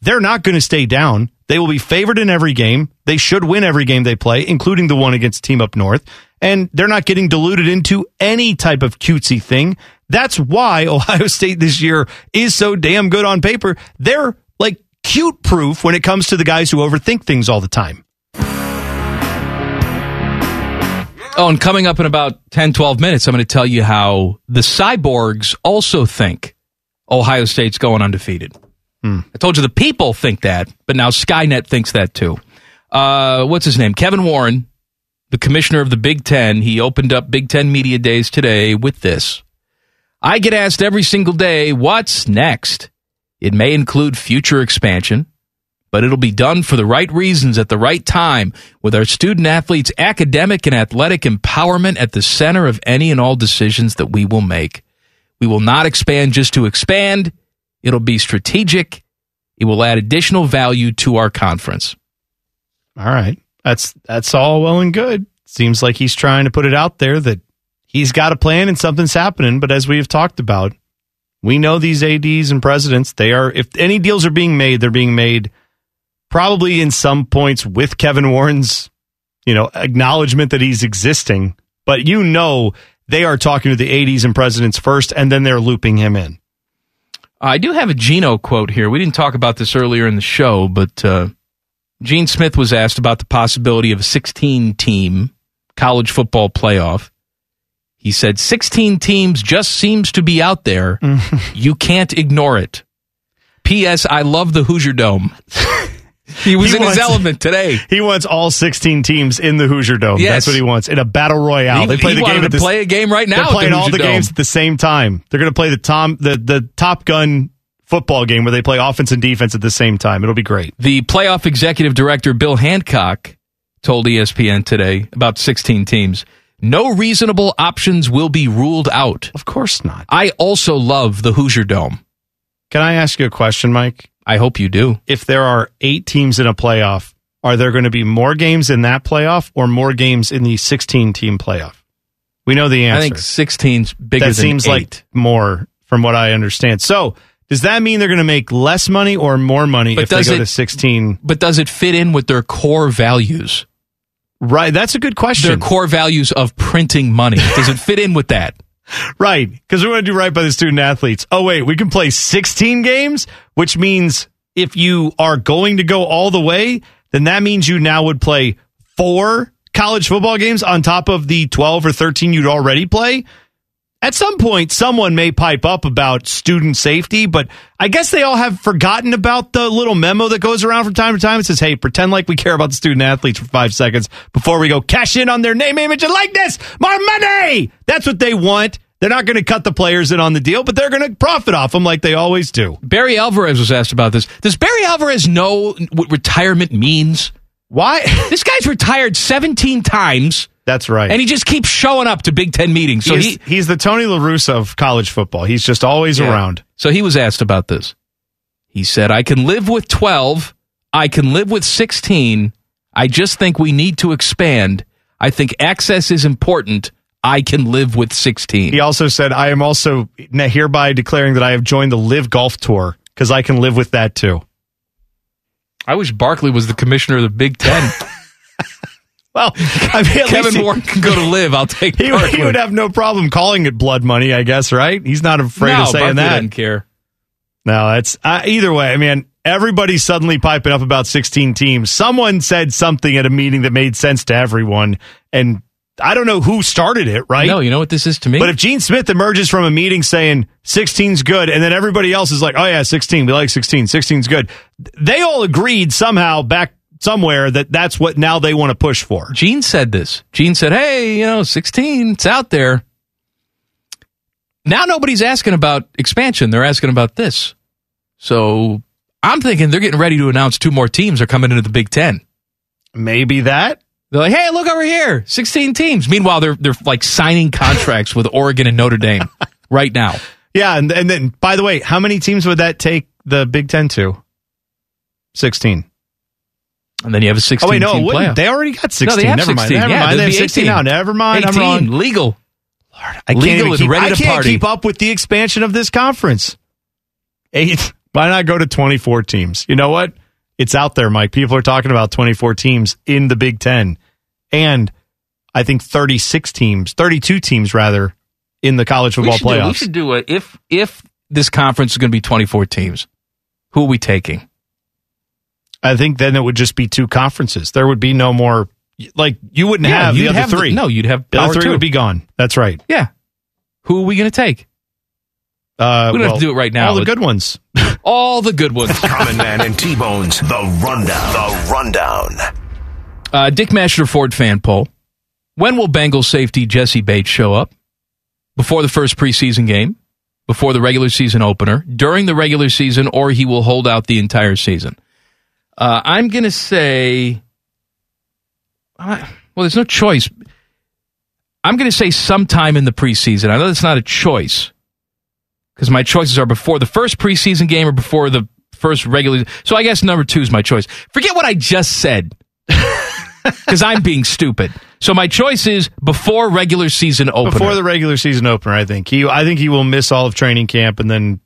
They're not going to stay down. They will be favored in every game. They should win every game they play, including the one against Team Up North. And they're not getting diluted into any type of cutesy thing. That's why Ohio State this year is so damn good on paper. They're like cute proof when it comes to the guys who overthink things all the time. Oh, and coming up in about 10, 12 minutes, I'm going to tell you how the cyborgs also think Ohio State's going undefeated. I told you the people think that, but now Skynet thinks that too. Uh, what's his name? Kevin Warren, the commissioner of the Big Ten. He opened up Big Ten Media Days today with this. I get asked every single day, what's next? It may include future expansion, but it'll be done for the right reasons at the right time with our student athletes' academic and athletic empowerment at the center of any and all decisions that we will make. We will not expand just to expand. It'll be strategic. It will add additional value to our conference. All right. That's that's all well and good. Seems like he's trying to put it out there that he's got a plan and something's happening, but as we have talked about, we know these ADs and presidents, they are if any deals are being made, they're being made probably in some points with Kevin Warren's, you know, acknowledgement that he's existing, but you know they are talking to the ADs and presidents first and then they're looping him in. I do have a Gino quote here. We didn't talk about this earlier in the show, but uh, Gene Smith was asked about the possibility of a 16 team college football playoff. He said, 16 teams just seems to be out there. you can't ignore it. P.S. I love the Hoosier Dome. he was He in his element today. He wants all 16 teams in the Hoosier Dome. Yes. That's what he wants in a battle royale. He- they play he the game at this- play a game right now They're at the playing all the games at the same time. They're going to play the Tom the the Top Gun football game where they play offense and defense at the same time. It'll be great. The playoff executive director, Bill Hancock, told ESPN today about 16 teams. No reasonable options will be ruled out. Of course not. I also love the Hoosier Dome. Can I ask you a question, Mike? I hope you do. If there are eight teams in a playoff, are there going to be more games in that playoff or more games in the 16 team playoff? We know the answer. I think 16's bigger that seems eight. like more from what I understand. So, does that mean they're going to make less money or more money But if they go it- to 16? But does it fit in with their core values? Right, that's a good question. Their core values of printing money. Does it fit in with that? Right, because we want to do right by the student athletes. Oh, wait, we can play 16 games, which means if you are going to go all the way, then that means you now would play four college football games on top of the 12 or 13 you'd already play. At some point, someone may pipe up about student safety, but I guess they all have forgotten about the little memo that goes around from time to time. It says, hey, pretend like we care about the student athletes for five seconds before we go cash in on their name, image, and likeness. More money! That's what they want. They're not going to cut the players in on the deal, but they're going to profit off them like they always do. Barry Alvarez was asked about this. Does Barry Alvarez know what retirement means? Why? this guy's retired 17 times. That's right. And he just keeps showing up to Big Ten meetings. So he's, he, he's the Tony La Russa of college football. He's just always Yeah. around. So he was asked about this. He said, I can live with 12. I can live with 16. I just think we need to expand. I think access is important. I can live with 16. He also said, I am also hereby declaring that I have joined the LIV Golf Tour because I can live with that too. I wish Barkley was the commissioner of the Big Ten. well, I mean, Kevin he- Warren can go to LIV. I'll take He, he would have no problem calling it blood money, I guess, right? He's not afraid no, of saying Barkley that. doesn't care. No, that's uh, either way. I mean, everybody's suddenly piping up about 16 teams. Someone said something at a meeting that made sense to everyone, and I don't know who started it, right? No, you know what this is to me? But if Gene Smith emerges from a meeting saying 16's good, and then everybody else is like, oh, yeah, 16, we like 16, 16's good, they all agreed somehow back somewhere that that's what now they want to push for. Gene said this. Gene said, hey, you know, 16, it's out there. Now nobody's asking about expansion. They're asking about this. So I'm thinking they're getting ready to announce two more teams are coming into the Big Ten. Maybe that. They're like, hey, look over here, 16 teams. Meanwhile, they're they're like signing contracts with Oregon and Notre Dame right now. Yeah, and, and then by the way, how many teams would that take the Big Ten to? Sixteen. And then you have a 16 Oh wait, no, team playoff. They already got No, sixteen. they have Never mind. 16. Never Yeah, mind. They have be sixteen 18. now. Never mind. I'm 18, wrong. Legal. I can't Legal even keep, ready I to can't party. keep up with the expansion of this conference. Eight. Why not go to 24 teams? You know what? It's out there, Mike. People are talking about 24 teams in the Big Ten. And I think 36 teams, 32 teams rather, in the college We football should, do, we should do a if if this conference is going to be 24 teams. Who are we taking? I think then it would just be two conferences. There would be no more, like, you wouldn't Yeah, have the you'd other have the- three. no, you'd have the other three two. would be gone. That's right. Yeah. Who are we going to take? Uh, we don't well, have to do it right now. All the good ones. All the good ones. Common Man and T Bones, the rundown. The rundown. Uh, Dick Masheter Ford fan poll. When will Bengals safety Jessie Bates show up? Before the first preseason game? Before the regular season opener? During the regular season? Or he will hold out the entire season? Uh, I'm going to say. Well, there's no choice. I'm going to say sometime in the preseason. I know that's not a choice because my choices are before the first preseason game or before the first regular. So I guess number two is my choice. Forget what I just said because I'm being stupid. So my choice is before regular season opener. Before the regular season opener, I think he. I think he will miss all of training camp and then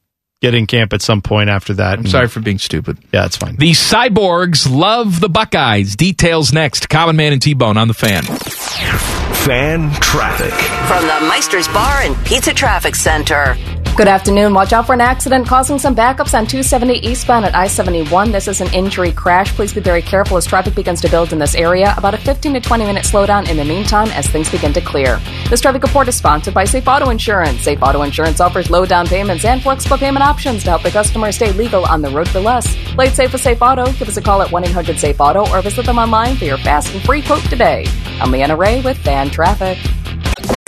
get in camp at some point after that. I'm sorry for being stupid. Yeah, it's fine. The Cyborgs love the Buckeyes. Details next. Common Man and T Bone on the fan. Fan traffic. From the Meister's Bar and Pizza Traffic Center. Good afternoon. Watch out for an accident causing some backups on 270 eastbound at I 71. This is an injury crash. Please be very careful as traffic begins to build in this area. About a 15 to 20 minute slowdown in the meantime as things begin to clear. This traffic report is sponsored by Safe Auto Insurance. Safe Auto Insurance offers low down payments and flexible payment options to help the customer stay legal on the road for less. Play safe with Safe Auto. Give us a call at 1 800 Safe Auto or visit them online for your fast and free quote today. I'm Leanna Ray with Fan Traffic.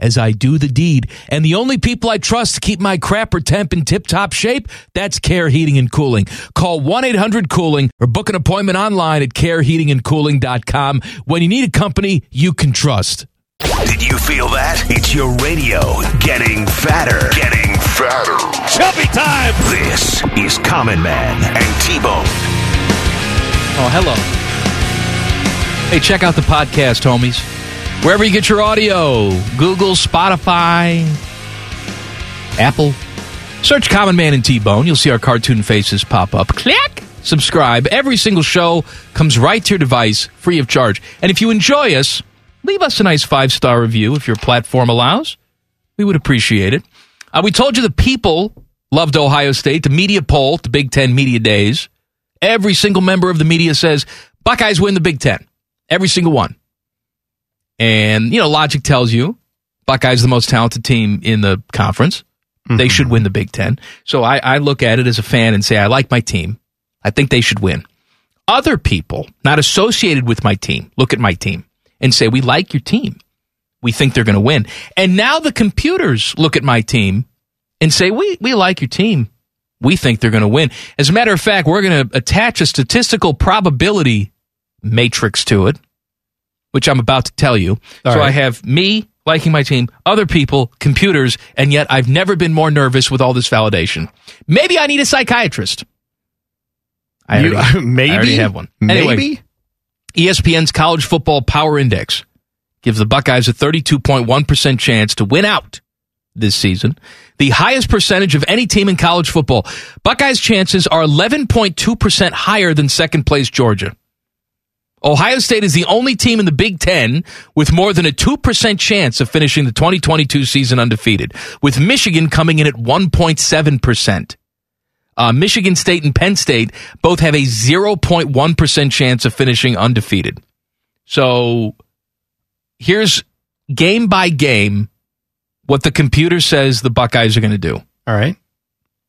as I do the deed. And the only people I trust to keep my crapper temp in tip top shape, that's Care Heating and Cooling. Call 1 800 Cooling or book an appointment online at careheatingandcooling.com when you need a company you can trust. Did you feel that? It's your radio getting fatter. Getting fatter. Chubby time. This is Common Man and T-Bone. Oh, hello. Hey, check out the podcast, homies. Wherever you get your audio Google, Spotify, Apple. Search Common Man and T Bone. You'll see our cartoon faces pop up. Click! Subscribe. Every single show comes right to your device free of charge. And if you enjoy us, leave us a nice five star review if your platform allows. We would appreciate it. Uh, we told you the people loved Ohio State. The media poll, the Big Ten Media Days. Every single member of the media says Buckeyes win the Big Ten. Every single one. And, you know, logic tells you Buckeyes the most talented team in the conference. They mm-hmm. should win the Big Ten. So I, I look at it as a fan and say, I like my team. I think they should win. Other people, not associated with my team, look at my team and say, We like your team. We think they're going to win. And now the computers look at my team and say, We, we like your team. We think they're going to win. As a matter of fact, we're going to attach a statistical probability matrix to it, which I'm about to tell you. All so right. I have me liking my team, other people, computers, and yet I've never been more nervous with all this validation. Maybe I need a psychiatrist. I You- already, maybe? I already have one. Anyway, Maybe? ESPN's college football power index gives the Buckeyes a 32.1% chance to win out this season, the highest percentage of any team in college football. Buckeyes' chances are 11.2% higher than second place Georgia. Ohio State is the only team in the Big Ten with more than a 2% chance of finishing the 2022 season undefeated, with Michigan coming in at 1.7%. Uh, Michigan State and Penn State both have a 0.1% chance of finishing undefeated. So here's game by game what the computer says the Buckeyes are going to do. All right.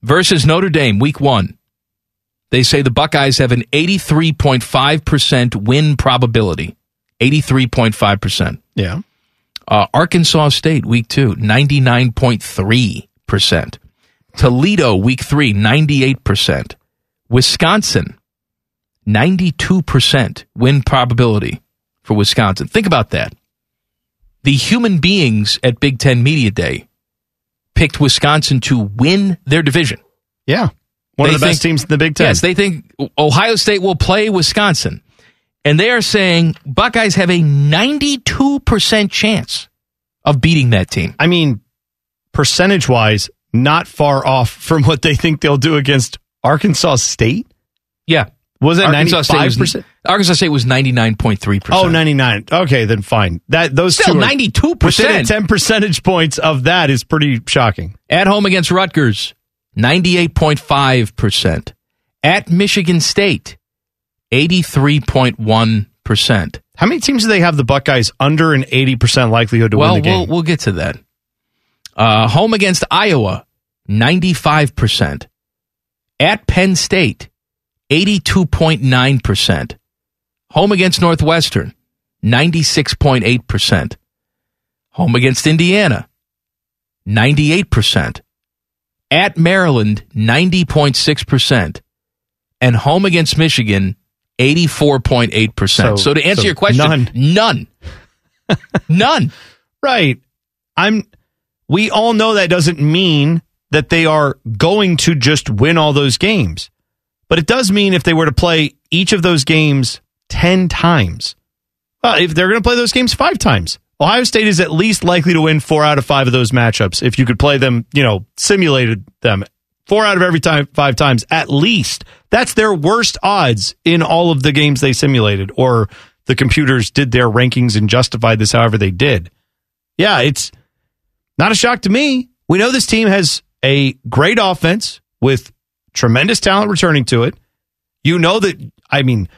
Versus Notre Dame, week one. They say the Buckeyes have an 83.5% win probability. 83.5%. Yeah. Uh, Arkansas State, week two, 99.3%. Toledo, week three, 98%. Wisconsin, 92% win probability for Wisconsin. Think about that. The human beings at Big Ten Media Day picked Wisconsin to win their division. Yeah. One They of the best teams in the Big Ten. Yes, they think Ohio State will play Wisconsin. And they are saying Buckeyes have a 92% chance of beating that team. I mean, percentage wise, not far off from what they think they'll do against Arkansas State. Yeah. Was it Arkansas State was- 95%? Arkansas State was 99.3%. Oh, 99. Okay, then fine. That those Still two are- 92%. Within 10 percentage points of that is pretty shocking. At home against Rutgers, 98.5%. At Michigan State, 83.1%. How many teams do they have the Buckeyes under an 80% likelihood to well, win the game? we'll we'll get to that. Uh, home against Iowa, 95%. At Penn State, 82.9%. Home against Northwestern, 96.8%. Home against Indiana, 98%. At Maryland, 90.6%. And home against Michigan, 84.8%. So, So- to answer so your question, none. None. none. Right. I'm we all know that doesn't mean that they are going to just win all those games. But it does mean if they were to play each of those games 10 times. Well, if they're going to play those games 5 times. Ohio State is at least likely to win 4 out of 5 of those matchups if you could play them, you know, simulated them 4 out of every time 5 times at least. That's their worst odds in all of the games they simulated or the computers did their rankings and justified this however they did. Yeah, it's not a shock to me. We know this team has a great offense with tremendous talent returning to it. You know that, I mean,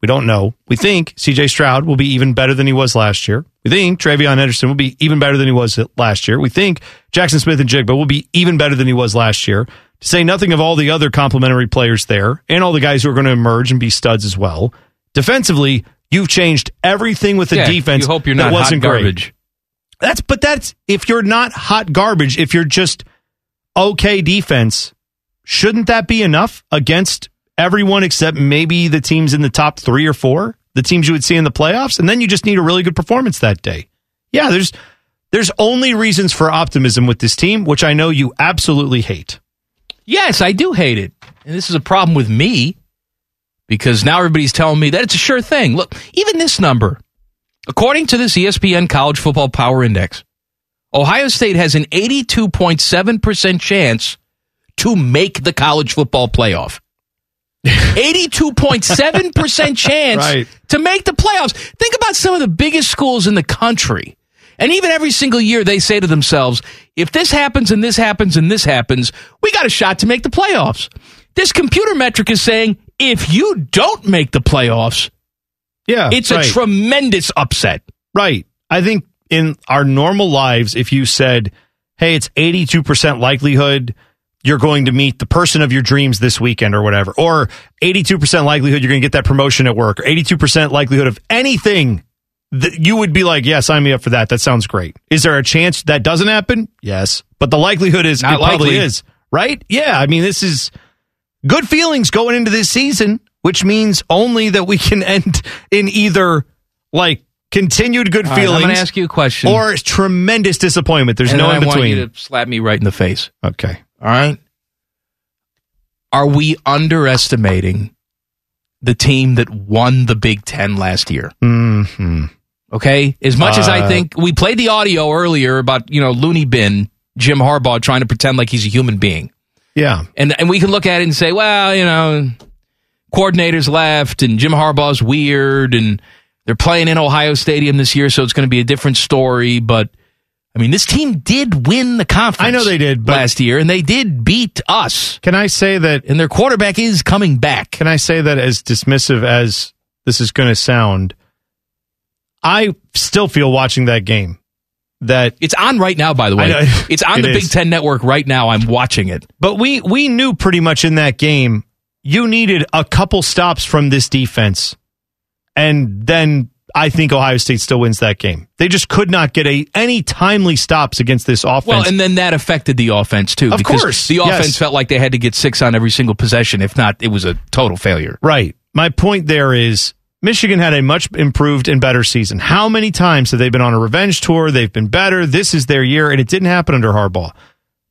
we don't know. We think CJ Stroud will be even better than he was last year. We think TreVeyon Henderson will be even better than he was last year. We think Jaxon Smith-Njigba will be even better than he was last year. To say nothing of all the other complementary players there and all the guys who are going to emerge and be studs as well. Defensively, you've changed everything with the Yeah, defense. you hope you're not hot wasn't great. garbage. That's but that's if you're not hot garbage, if you're just okay defense, shouldn't that be enough against everyone except maybe the teams in the top 3 or 4, the teams you would see in the playoffs, and then you just need a really good performance that day. Yeah, there's there's only reasons for optimism with this team, which I know you absolutely hate. Yes, I do hate it. And this is a problem with me because now everybody's telling me that it's a sure thing. Look, even this number, according to this ESPN College Football Power Index, Ohio State has an 82.7% chance to make the college football playoff. 82.7% chance Right. to make the playoffs. Think about some of the biggest schools in the country. And even every single year, they say to themselves, if this happens and this happens and this happens, we got a shot to make the playoffs. This computer metric is saying if you don't make the playoffs, Yeah, it's right. a tremendous upset. Right. I think in our normal lives, if you said, hey, it's 82% likelihood you're going to meet the person of your dreams this weekend or whatever, or 82% likelihood you're going to get that promotion at work, or 82% likelihood of anything, that you would be like, yeah, sign me up for that. That sounds great. Is there a chance that doesn't happen? Yes. But the likelihood is Not it probably is, right? Yeah. I mean, this is good feelings going into this season, which means only that we can end in either like continued good All right, I'm feelings. gonna ask you a question. Or tremendous disappointment. There's And no in I want between. you to slap me right in the face. Okay. All right. Are we underestimating the team that won the Big Ten last year? hmm Okay. As much as I Uh, think we played the audio earlier about, you know, Looney Bin, Jim Harbaugh trying to pretend like he's a human being. Yeah. And and we can look at it and say, well, you know, coordinators left and Jim Harbaugh's weird and they're playing in Ohio Stadium this year, so it's going to be a different story. But I mean, this team did win the conference. I know they did, last year, and they did beat us. Can I say that? And their quarterback is coming back. Can I say that as dismissive as this is going to sound? I still feel watching that game that It's on right now, by the way. It's on It the is. Big Ten Network right now. I'm watching it. But we we knew pretty much in that game you needed a couple stops from this defense, and then I think Ohio State still wins that game. They just could not get a any timely stops against this offense. Well, and then that affected the offense too. Of because course, the yes. offense felt like they had to get six on every single possession. If not, it was a total failure. Right. My point there is Michigan had a much improved and better season. How many times have they been on a revenge tour? They've been better. This is their year, and it didn't happen under Harbaugh.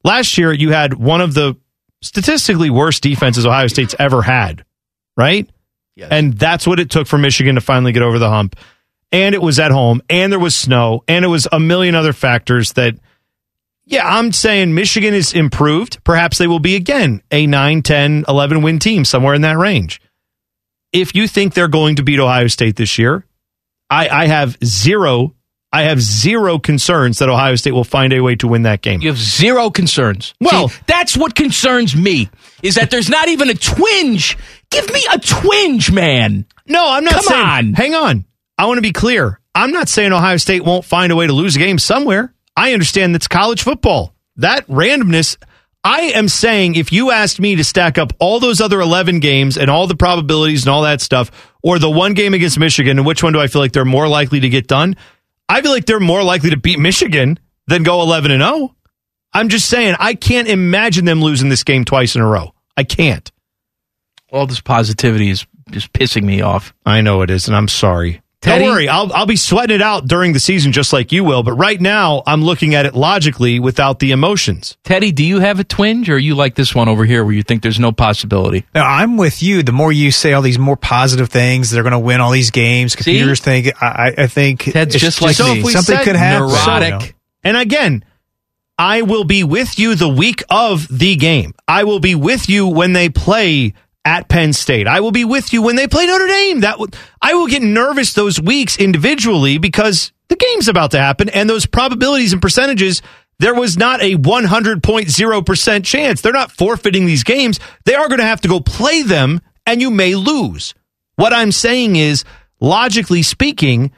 Last year, you had one of the statistically worst defenses Ohio State's ever had, right? And that's what it took for Michigan to finally get over the hump. And it was at home, and there was snow, and it was a million other factors that, yeah, I'm saying Michigan is improved. Perhaps they will be again a 9, 10, 11 win team, somewhere in that range if you think they're going to beat Ohio State this year, I, I have zero. I have zero concerns that Ohio State will find a way to win that game. You have zero concerns. Well- See, that's what concerns me is that there's not even a twinge. Give me a twinge, man. No, I'm not Come saying. on. Hang on. I want to be clear. I'm not saying Ohio State won't find a way to lose a game somewhere. I understand that's college football. That randomness. I am saying if you asked me to stack up all those other 11 games and all the probabilities and all that stuff, or the one game against Michigan, and which one do I feel like they're more likely to get done? I feel like they're more likely to beat Michigan than go 11 and 0. I'm just saying, I can't imagine them losing this game twice in a row. I can't. All this positivity is just pissing me off. I know it is, and I'm sorry. Teddy? Don't worry, I'll I'll be sweating it out during the season just like you will. But right now, I'm looking at it logically without the emotions. Teddy, do you have a twinge, or are you like this one over here where you think there's no possibility? Now, I'm with you. The more you say all these more positive things, they're going to win all these games. Computers think. I, I think Ted's it's just like so me. if we something said could happen. neurotic. So, And again, I will be with you the week of the game. I will be with you when they play at Penn State. I will be with you when they play Notre Dame. That would I will get nervous those weeks individually because the game's about to happen and those probabilities and percentages there was not a 100.0% chance. They're not forfeiting these games. They are going to have to go play them and you may lose. What I'm saying is logically speaking,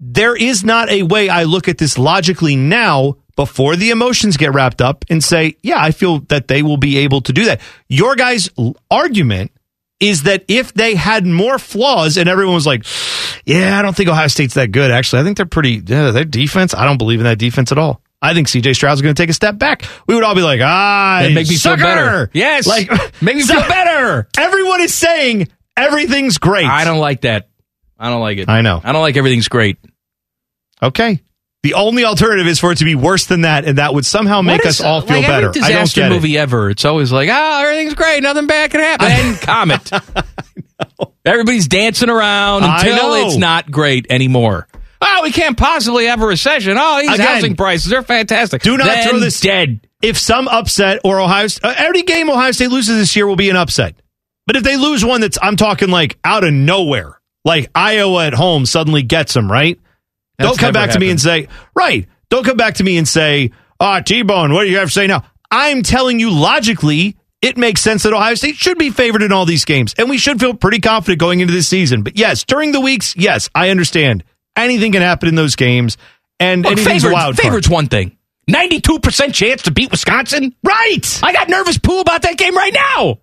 there is not a way I look at this logically now before the emotions get wrapped up and say, yeah, I feel that they will be able to do that. Your guys' argument is that if they had more flaws and everyone was like, yeah, I don't think Ohio State's that good. Actually, I think they're pretty, yeah, their defense, I don't believe in that defense at all. I think CJ Stroud's going to take a step back. We would all be like, ah, That'd make me feel better. Yes. Like, Make me so- feel better. Everyone is saying everything's great. I don't like that. I don't like it. I know. I don't like everything's great. Okay. The only alternative is for it to be worse than that, and that would somehow make What us all feel like better. Every I don't disaster get it. movie ever. It's always like, oh, everything's great, nothing bad can happen. And comet. Everybody's dancing around until it's not great anymore. Oh, we can't possibly have a recession. Oh, these Again, housing prices are fantastic. Do not Then throw this dead. If some upset or Ohio, uh, every game Ohio State loses this year will be an upset. But if they lose one that's, I'm talking like out of nowhere, like Iowa at home suddenly gets them right. That's don't come back to me and say, right. Don't come back to me and say, ah, T Bone, what do you have to say now? I'm telling you logically, it makes sense that Ohio State should be favored in all these games, and we should feel pretty confident going into this season. But yes, during the weeks, yes, I understand. Anything can happen in those games, and Look, anything's a wild favorite's one thing. 92% chance to beat Wisconsin? Right. I got nervous poo about that game right now.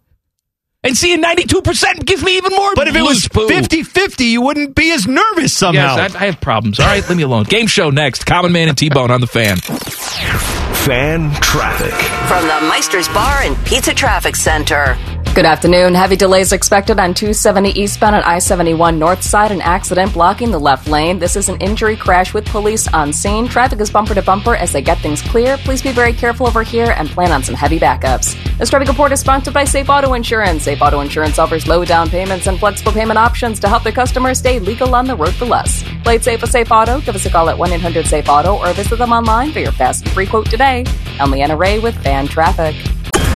And seeing 92% gives me even more But if it was loose poo. 50 50, you wouldn't be as nervous somehow. Yes, I, I have problems. All right, leave me alone. Game show next. Common Man and T Bone on the fan. Fan traffic. From the Meister's Bar and Pizza Traffic Center. Good afternoon. Heavy delays expected on 270 eastbound at I 71 north side. An accident blocking the left lane. This is an injury crash with police on scene. Traffic is bumper to bumper as they get things clear. Please be very careful over here and plan on some heavy backups. This traffic report is sponsored by Safe Auto Insurance. Safe Auto Insurance offers low down payments and flexible payment options to help their customers stay legal on the road for less. Play it safe with Safe Auto. Give us a call at 1 800 Safe Auto or visit them online for your fast and free quote today. I'm Leanna Ray with Fan Traffic.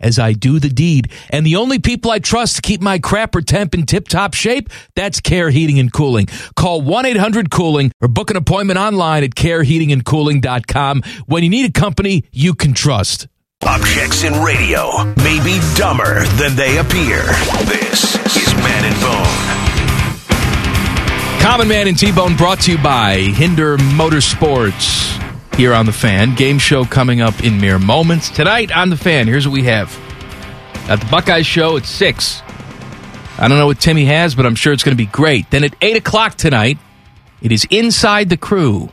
as I do the deed. And the only people I trust to keep my crapper temp in tip top shape, that's Care Heating and Cooling. Call 1 800 Cooling or book an appointment online at careheatingandcooling.com when you need a company you can trust. Objects in radio may be dumber than they appear. This is Man and Bone. Common Man and T Bone brought to you by Hinder Motorsports here on The Fan. Game show coming up in mere moments. Tonight on The Fan, here's what we have. At the Buckeyes show at 6. I don't know what Timmy has, but I'm sure it's going to be great. Then at 8 o'clock tonight, it is Inside the Crew.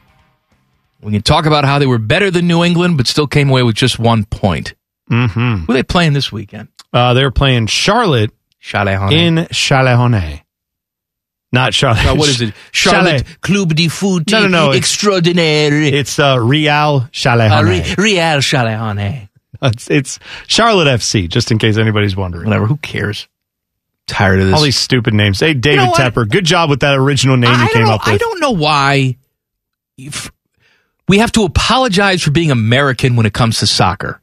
We can talk about how they were better than New England, but still came away with just one point. Mm-hmm. Who are they playing this weekend? Uh, they're playing Charlotte Chalet in Chalet Not Charlotte. Uh, what is it? Charlotte Club de Foot No, no, no. It's, Extraordinaire. it's uh, Real Chalet Uh, Re- Real Chalet It's, it's Charlotte FC, just in case anybody's wondering. Whatever. Who cares? Tired of this. All these stupid names. Hey, David know? Tepper, good job with that original name you I came don't know, up with. I don't know why we have to apologize for being American when it comes to soccer.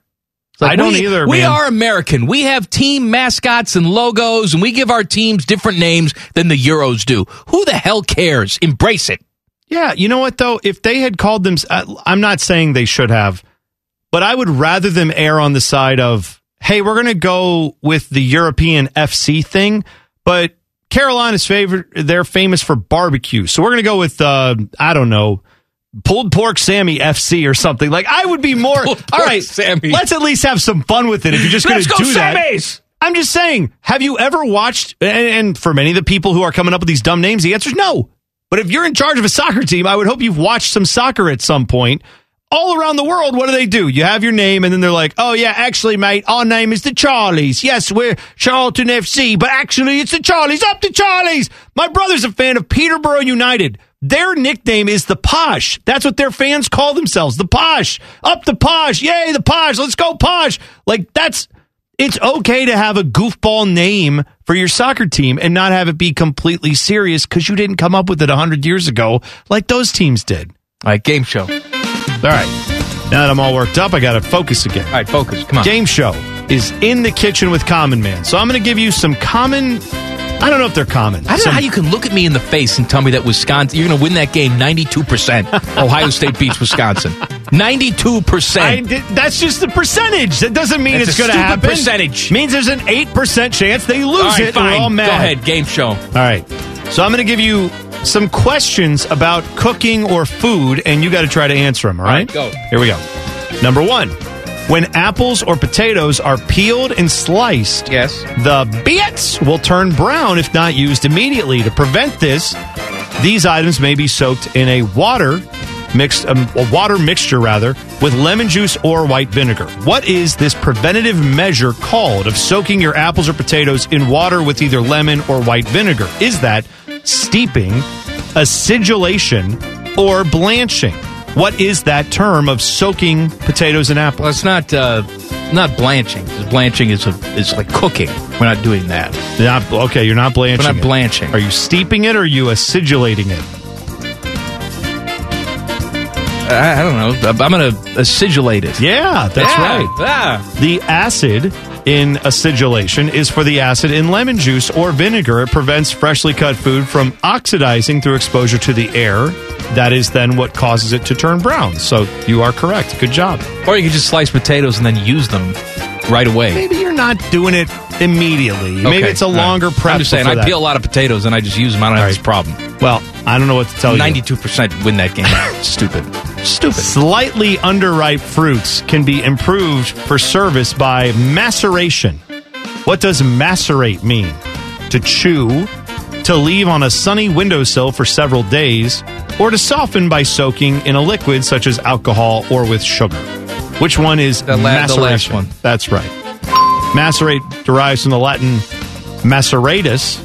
It's I don't we, either, We man. are American. We have team mascots and logos, and we give our teams different names than the Euros do. Who the hell cares? Embrace it. Yeah, you know what though? If they had called them, uh, I'm not saying they should have, but I would rather them err on the side of, hey, we're going to go with the European FC thing, but Carolina's favorite, they're famous for barbecue, so we're going to go with, uh, I don't know. Pulled pork Sammy FC or something like I would be more. all right, Sammy. let's at least have some fun with it. If you're just going to go do that, I'm just saying. Have you ever watched? And, and for many of the people who are coming up with these dumb names, the answer is no. But if you're in charge of a soccer team, I would hope you've watched some soccer at some point. All around the world, what do they do? You have your name, and then they're like, "Oh yeah, actually, mate, our name is the Charlies. Yes, we're Charlton FC, but actually, it's the Charlies. Up the Charlies." My brother's a fan of Peterborough United. Their nickname is the Posh. That's what their fans call themselves, the Posh. Up the Posh, yay, the Posh. Let's go Posh. Like that's it's okay to have a goofball name for your soccer team and not have it be completely serious because you didn't come up with it 100 years ago like those teams did. All right, game show. All right. Now that I'm all worked up, I got to focus again. All right, focus. Come on. Game show is in the kitchen with Common Man. So I'm going to give you some common. I don't know if they're common. I don't Some- know how you can look at me in the face and tell me that Wisconsin, you're going to win that game 92%. Ohio State beats Wisconsin. 92%. I did, that's just the percentage. That doesn't mean That's it's going to happen. percentage. Means there's an eight percent chance they lose All right, it. fine. We're all mad. Go ahead, game show. All right. So I'm going to give you some questions about cooking or food, and you got to try to answer them. All All right? right, go. Here we go. Number one: When apples or potatoes are peeled and sliced, Yes. the bits will turn brown if not used immediately. To prevent this, these items may be soaked in a water mixed um, a water mixture rather with lemon juice or white vinegar. What is this preventative measure called of soaking your apples or potatoes in water with either lemon or white vinegar? Is that steeping, acidulation, or blanching? What is that term of soaking potatoes and apples? Well, it's not uh, not blanching. Blanching is a, is like cooking. We're not doing that. Not, okay, you're not blanching. We're not it. blanching. Are you steeping it or are you acidulating it? I, I don't know. I'm going to acidulate it. Yeah, that's Yeah, right. yeah. The acid in acidulation is for the acid in lemon juice or vinegar. It prevents freshly cut food from oxidizing through exposure to the air. That is then what causes it to turn brown. So you are correct. Good job. Or you could just slice potatoes and then use them right away. Maybe you're not doing it immediately. Maybe it's a all right. longer prep. I'm just saying, I peel a lot of potatoes and I just use them. I don't have this problem. Well, I don't know what to tell you. 92% win that game. Stupid. Stupid. Slightly underripe fruits can be improved for service by maceration. What does macerate mean? To chew, to leave on a sunny windowsill for several days, or to soften by soaking in a liquid such as alcohol or with sugar. Which one is The la- the last one. That's right. Macerate derives from the Latin maceratus,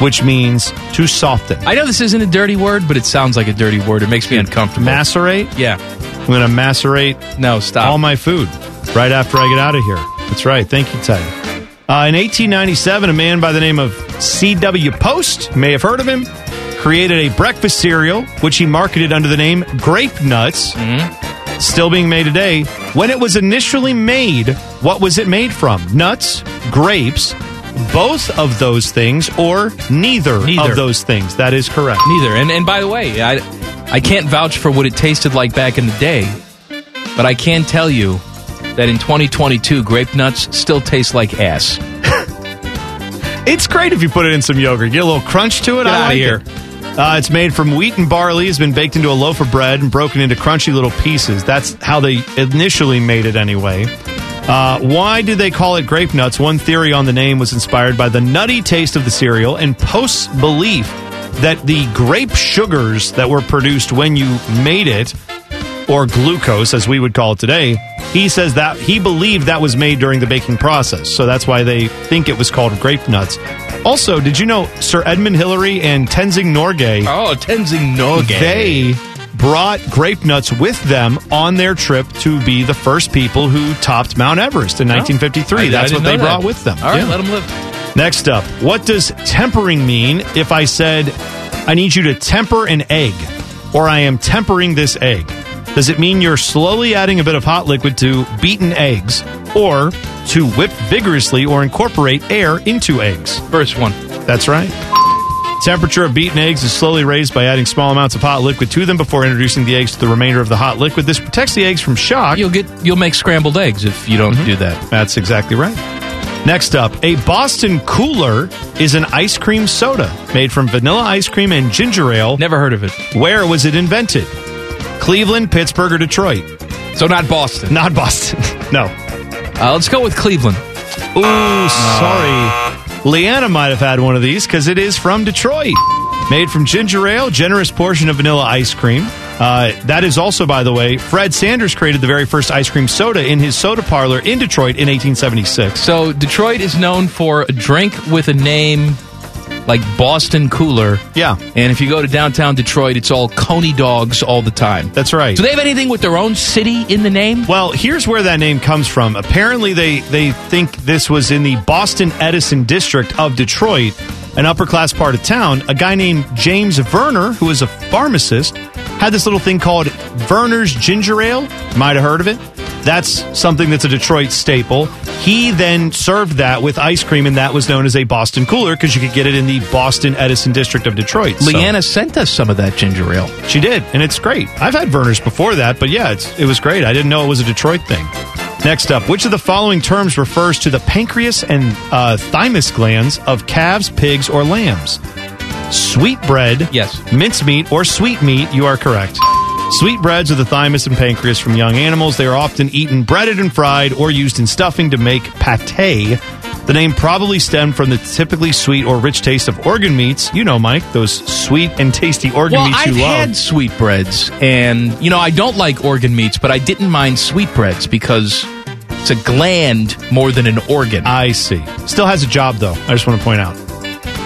which means to soften. I know this isn't a dirty word, but it sounds like a dirty word. It makes me uncomfortable. Macerate? yeah. I'm going to macerate no stop all my food right after I get out of here. That's right. Thank you, Teddy. Uh, in 1897, a man by the name of C.W. Post, you may have heard of him, created a breakfast cereal which he marketed under the name Grape Nuts. Still being made today. When it was initially made, what was it made from? Nuts, grapes, both of those things, or neither, Neither. of those things. That is correct. Neither. And and by the way, I I can't vouch for what it tasted like back in the day, but I can tell you that in 2022, grape nuts still taste like ass. It's great if you put it in some yogurt. Get a little crunch to it. Get I like here. it. Uh, it's made from wheat and barley. Has been baked into a loaf of bread and broken into crunchy little pieces. That's how they initially made it, anyway. Uh, why do they call it grape nuts? One theory on the name was inspired by the nutty taste of the cereal and Post's belief that the grape sugars that were produced when you made it, or glucose as we would call it today, he says that he believed that was made during the baking process. So that's why they think it was called grape nuts. Also, did you know Sir Edmund Hillary and Tenzing Norgay? Oh, Tenzing Norgay. They brought grape nuts with them on their trip to be the first people who topped Mount Everest in 1953. Oh. That's what they that. brought with them. All right, Yeah. let them live. Next up, what does tempering mean if I said, I need you to temper an egg, or I am tempering this egg? Does it mean you're slowly adding a bit of hot liquid to beaten eggs, or to whip vigorously or incorporate air into eggs? First one. That's right. Temperature of beaten eggs is slowly raised by adding small amounts of hot liquid to them before introducing the eggs to the remainder of the hot liquid. This protects the eggs from shock. You'll get you'll make scrambled eggs if you don't do that. That's exactly right. Next up, a Boston Cooler is an ice cream soda made from vanilla ice cream and ginger ale. Never heard of it. Where was it invented? Cleveland, Pittsburgh, or Detroit? So not Boston. Not Boston. no. Uh, let's go with Cleveland. Ooh, sorry. Leanna might have had one of these because it is from Detroit. Made from ginger ale, generous portion of vanilla ice cream. Uh, that is also, by the way, Fred Sanders created the very first ice cream soda in his soda parlor in Detroit in 1876. So Detroit is known for a drink with a name like Boston Cooler. Yeah. And if you go to downtown Detroit, it's all Coney dogs all the time. That's right. Do they have anything with their own city in the name? Well, here's where that name comes from. Apparently, they, they think this was in the Boston Edison district of Detroit, an upper class part of town. A guy named James Vernor, who is a pharmacist, had this little thing called Vernor's Ginger Ale. Might have heard of it. That's something that's a Detroit staple. He then served that with ice cream, and that was known as a Boston Cooler because you could get it in the Boston Edison district of Detroit. So- Leanna sent us some of that ginger ale. she did, and it's great. I've had Vernor's before that, but yeah, it's, it was great. I didn't know it was a Detroit thing. Next up, which of the following terms refers to the pancreas and uh, thymus glands of calves, pigs, or lambs? Sweetbread, Yes. mincemeat, or sweet meat. You are correct. Sweetbreads are the thymus and pancreas from young animals. They are often eaten breaded and fried or used in stuffing to make pate. The name probably stemmed from the typically sweet or rich taste of organ meats. You know, Mike, those sweet and tasty organ Well, meats I've you love. had sweetbreads, and you know I don't like organ meats, but I didn't mind sweetbreads because it's a gland more than an organ. I see. Still has a job, though. I just want to point out,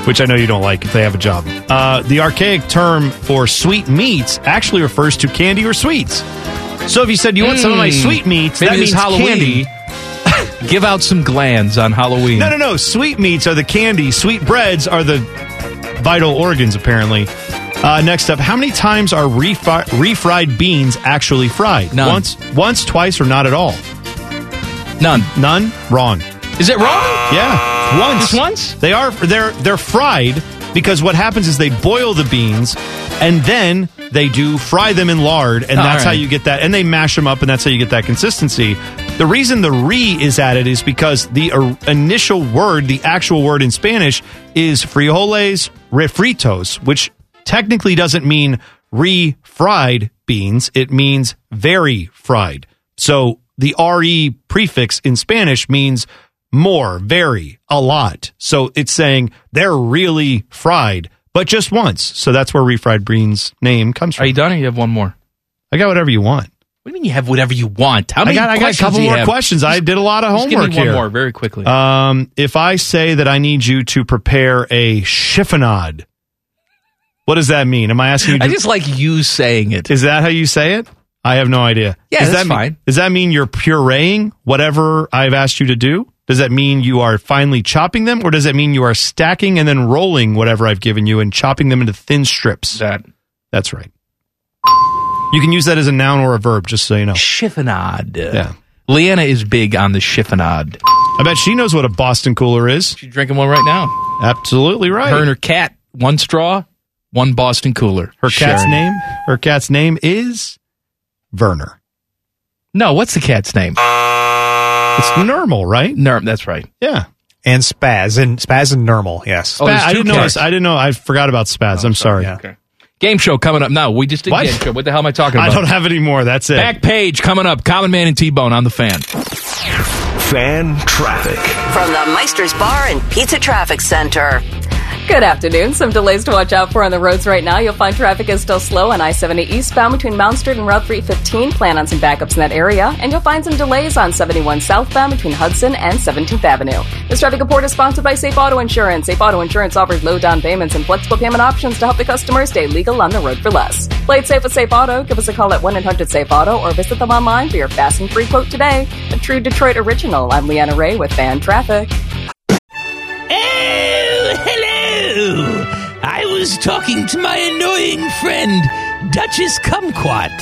which I know you don't like if they have a job. Uh, the archaic term for sweet meats actually refers to candy or sweets. So if you said you want some of my Mm. sweet meats, Maybe that means Halloween. candy. Give out some glands on Halloween. No, no, no. Sweet meats are the candy. Sweet breads are the vital organs, apparently. Uh, next up, how many times are refri- refried beans actually fried? None. Once, once, twice, or not at all? None. None. Wrong. Is it wrong? Yeah, once. Just once? They are they're they're fried because what happens is they boil the beans and then they do fry them in lard and that's all how you get that and they mash them up and that's how you get that consistency. The reason the re is added is because the uh, initial word, the actual word in Spanish is frijoles refritos, which technically doesn't mean re-fried beans, it means very fried. So the re prefix in Spanish means more, very, a lot. So it's saying they're really fried, but just once. So that's where refried beans name comes from. Are you done, or you have one more? I got whatever you want. What do you mean you have whatever you want? How I got, I got a couple more have? questions. I did a lot of Just give me homework one here. more, very quickly. Um, if I say that I need you to prepare a chiffonade, what does that mean? Am I asking you? To, I just like you saying it. is that how you say it? I have no idea. Yeah, does that's that mean- fine. does that mean you're pureeing whatever I've asked you to do? Does that mean you are finely chopping them, or does that mean you are stacking and then rolling whatever I've given you and chopping them into thin strips? That that's right. You can use that as a noun or a verb, just so you know. Chiffonade. Yeah. Leanna is big on the chiffonade. I bet she knows what a Boston cooler is. She's drinking one right now. Absolutely right. Her and her cat, one straw, one Boston cooler. Her cat's name. Her cat's name is Werner. No, what's the cat's name? It's uh, normal, right? Nerm. That's right. Yeah. And Spaz and Spaz and Normal. Yes. Oh, I didn't know. I didn't know. I forgot about Spaz. Oh, I'm sorry. Okay. Game show coming up. No, we just did What? game show. What the hell am I talking about? I don't have any more. That's it. Back page coming up. Common Man and T Bone on the fan. Fan traffic. From the Meister's Bar and Pizza Traffic Center. Good afternoon. Some delays to watch out for on the roads right now. You'll find traffic is still slow on I 70 eastbound between Mound Street and Route 315. Plan on some backups in that area. And you'll find some delays on 71 southbound between Hudson and 17th Avenue. This traffic report is sponsored by Safe Auto Insurance. Safe Auto Insurance offers low down payments and flexible payment options to help the customer stay legal on the road for less. Play it safe with Safe Auto. Give us a call at 1 800 Safe Auto or visit them online for your fast and free quote today. A true Detroit original. I'm Leanna Ray with Fan Traffic. Oh, I was talking to my annoying friend, Duchess Kumquat.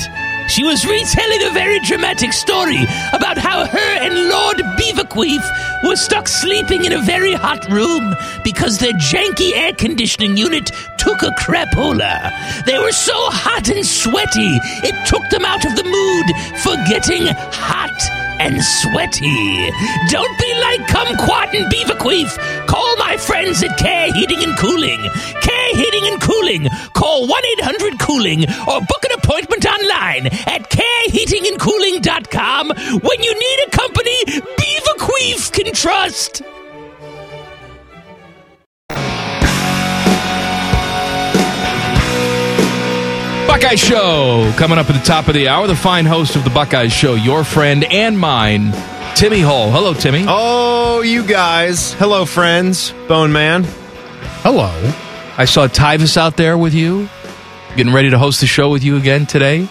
She was retelling a very dramatic story about how her and Lord Beaverqueef were stuck sleeping in a very hot room because their janky air conditioning unit took a crapola. They were so hot and sweaty, it took them out of the mood for getting hot and sweaty. Don't be like Kumquat and Beaverqueef. Call my friends at Care Heating and Cooling. Care Heating and Cooling. Call 1 800 Cooling or book an appointment online at careheatingandcooling.com when you need a company Beaverqueef can trust. Buckeye Show coming up at the top of the hour. The fine host of the Buckeye Show, your friend and mine, Timmy Hall. Hello, Timmy. Oh, you guys. Hello, friends. Bone Man. Hello. I saw Tyvis out there with you, getting ready to host the show with you again today.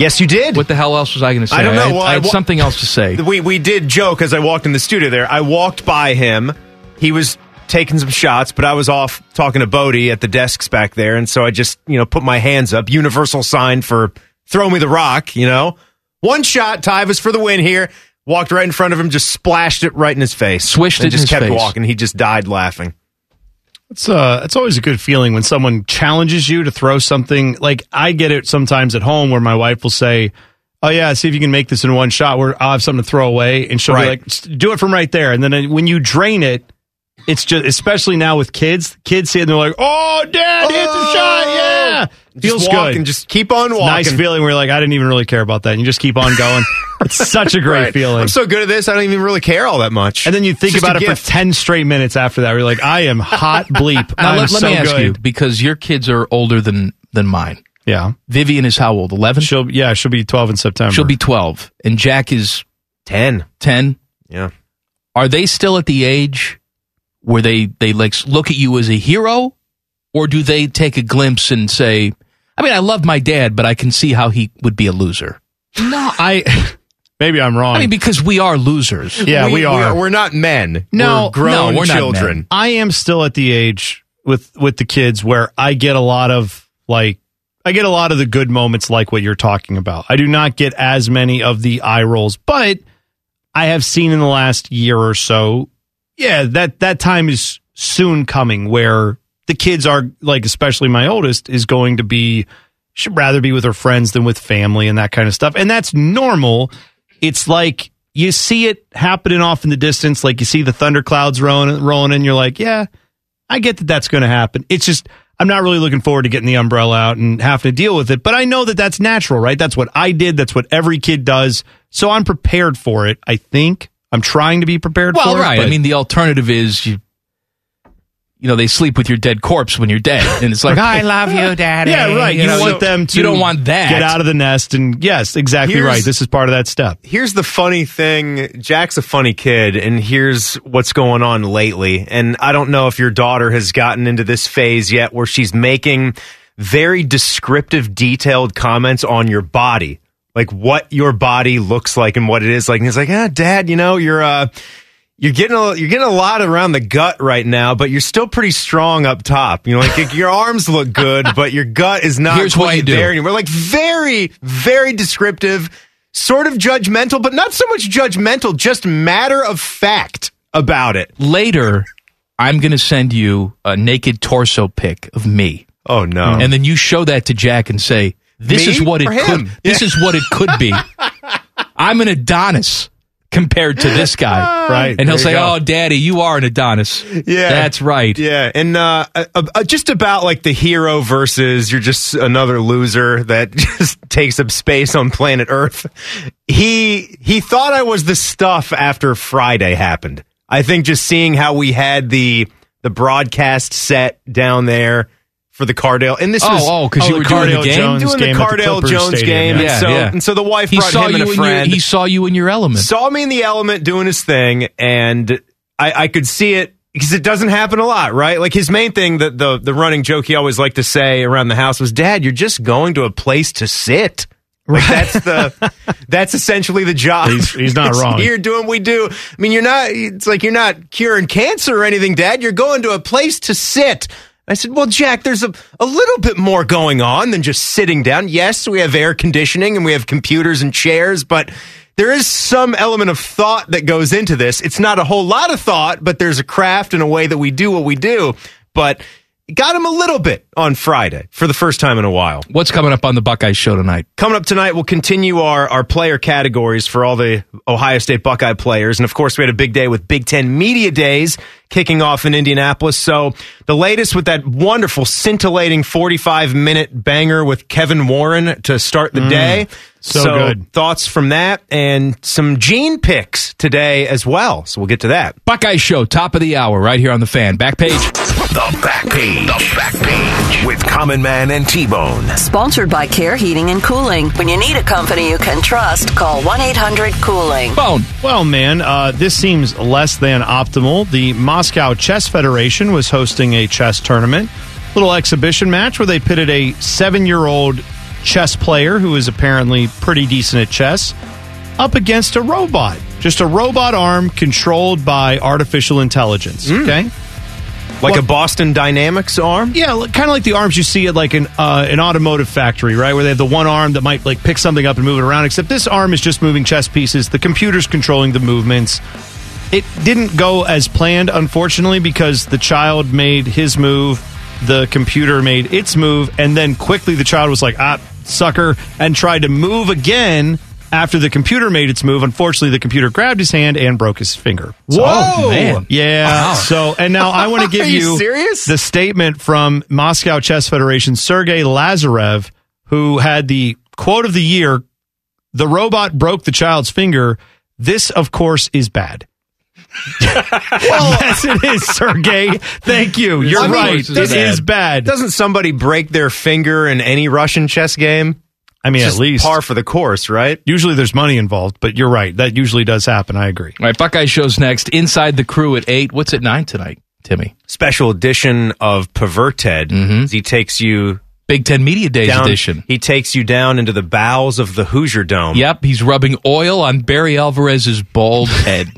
Yes, you did. What the hell else was I going to say? I don't know. had, Well, I had I wa- something else to say. We we did joke as I walked in the studio there. I walked by him. He was taking some shots, but I was off talking to Bodie at the desks back there, and so I just you know put my hands up, universal sign for throw me the rock. You know, one shot, Tyvis for the win here. Walked right in front of him, just splashed it right in his face, Swished and it in just his kept face. walking. He just died laughing. It's uh, it's always a good feeling when someone challenges you to throw something. Like I get it sometimes at home where my wife will say, "Oh yeah, see if you can make this in one shot." Where I'll have something to throw away, and she'll Right. be like, "Do it from right there." And then uh, when you drain it, it's just especially now with kids. Kids see it and they're like, "Oh, dad, hit the shot!" Oh! Yeah, Just feels walk good. and just keep on walking. Nice feeling where you're like, I didn't even really care about that. And you just keep on going. it's such a great Right. feeling. I'm so good at this, I don't even really care all that much. and then you think It's just about a it gift. for 10 straight minutes after that. Where you're like, I am hot bleep. Now I'm let, let so me ask good. you because your kids are older than than mine. Yeah. Vivian is how old? Eleven. She'll yeah, she'll be 12 in September. She'll be twelve, and Jack is ten. Ten. Yeah. Are they still at the age where they they like look at you as a hero, or do they take a glimpse and say, "I mean, I love my dad, but I can see how he would be a loser." No, I maybe I'm wrong. I mean, because we are losers. Yeah, we, are. We're not men. No, we're grown no, we're not children. men. I am still at the age with with the kids where I get a lot of like I get a lot of the good moments like what you're talking about. I do not get as many of the eye rolls, but I have seen in the last year or so, yeah, that that time is soon coming where the kids are like especially my oldest is going to be should rather be with her friends than with family and that kind of stuff. And that's normal. It's like you see it happening off in the distance, like you see the thunderclouds rolling, rolling in. You're like, yeah, I get that that's going to happen. It's just I'm not really looking forward to getting the umbrella out and having to deal with it. But I know that that's natural, right? That's what I did. That's what every kid does. So I'm prepared for it. I think I'm trying to be prepared. For that. Well, for right. It, I mean, the alternative is you. You know, they sleep with your dead corpse when you're dead, and it's like, I love you, Daddy. yeah, right. You, know, want them to. You don't want that. Get out of the nest, and yes, exactly Here's- right. This is part of that step. Here's the funny thing Jack's a funny kid, and here's what's going on lately. And I don't know if your daughter has gotten into this phase yet where she's making very descriptive, detailed comments on your body, like what your body looks like and what it is like. And he's like, ah, Dad, you know, you're uh, you're getting a you're getting a lot around the gut right now, but you're still pretty strong up top. You know, like your arms look good, but your gut is not Here's quite you do. there anymore. Like very, very descriptive, sort of judgmental, but not so much judgmental, just matter of fact about it. Later, I'm going to send you a naked torso pic of me. Oh no! And then you show that to Jack and say, "This Me is what it could. him? This Yeah. is what it could be." I'm an Adonis compared to this guy, Right, And he'll say, go. "Oh, Daddy, you are an Adonis." Yeah, that's right. Yeah, and uh, uh, uh, just about like the hero versus you're just another loser that just takes up space on planet Earth. He he thought I was the stuff after Friday happened. I think just seeing how we had the the broadcast set down there for the Cardale, and this Oh, was oh, 'cause you the were doing the Cardale game? Jones doing game the at the Jones Stadium, game, yeah. and so Yeah, yeah. and so the wife He brought saw him and you a in your- friend. he saw you in your element. Saw me in the element doing his thing, and I, I could see it because it doesn't happen a lot, right? Like his main thing, that the the running joke he always liked to say around the house was, "Dad, you're just going to a place to sit." Like that's the that's essentially the job. He's- he's not It's wrong. Here doing what we do. I mean, you're not. It's like you're not curing cancer or anything, Dad. You're going to a place to sit. I said, well, Jack, there's a, a little bit more going on than just sitting down. Yes, we have air conditioning and we have computers and chairs, but there is some element of thought that goes into this. It's not a whole lot of thought, but there's a craft and a way that we do what we do. But got him a little bit on Friday for the first time in a while. What's coming up on the Buckeye show tonight? Coming up tonight, we'll continue our, our player categories for all the Ohio State Buckeye players. And of course, we had a big day with Big Ten Media Days kicking off in Indianapolis. So the latest with that wonderful, scintillating 45 minute banger with Kevin Warren to start the Mm, day. So good. Thoughts from that and some gene picks today as well. So we'll get to that. Buckeye show, top of the hour, right here on the fan. Back page. The back page. The back page with Common Man and T Bone. Sponsored by Care Heating and Cooling. When you need a company you can trust, call 1 800 Cooling. Phone. Well, man, uh, this seems less than optimal. The Moscow Chess Federation was hosting a chess tournament, little exhibition match where they pitted a seven-year-old chess player who is apparently pretty decent at chess up against a robot, just a robot arm controlled by artificial intelligence. Okay. Like a Boston Dynamics arm? Yeah, kind of like the arms you see at like an uh, an automotive factory, right? Where they have the one arm that might like pick something up and move it around. Except this arm is just moving chess pieces. The computer's controlling the movements. It didn't go as planned, unfortunately, because the child made his move, the computer made its move, and then quickly the child was like, "Ah, sucker," and tried to move again. After the computer made its move, unfortunately, the computer grabbed his hand and broke his finger. So- Whoa! Oh, man. Yeah. Wow. So, and now I want to give you serious? the statement from Moscow Chess Federation, Sergey Lazarev, who had the quote of the year The robot broke the child's finger. This, of course, is bad. yes, it is, Sergey. Thank you. You're I mean, right. It doesn't- is bad. Doesn't somebody break their finger in any Russian chess game? I mean, It's at least par for the course, right? Usually there's money involved, but you're right. That usually does happen. I agree. All right, Buckeye show's next. Inside the crew at 8. What's at 9 tonight, Timmy? Special edition of Perverted. Mm-hmm. He takes you Big Ten Media Days down, edition. He takes you down into the bowels of the Hoosier Dome. Yep, he's rubbing oil on Barry Alvarez's bald head.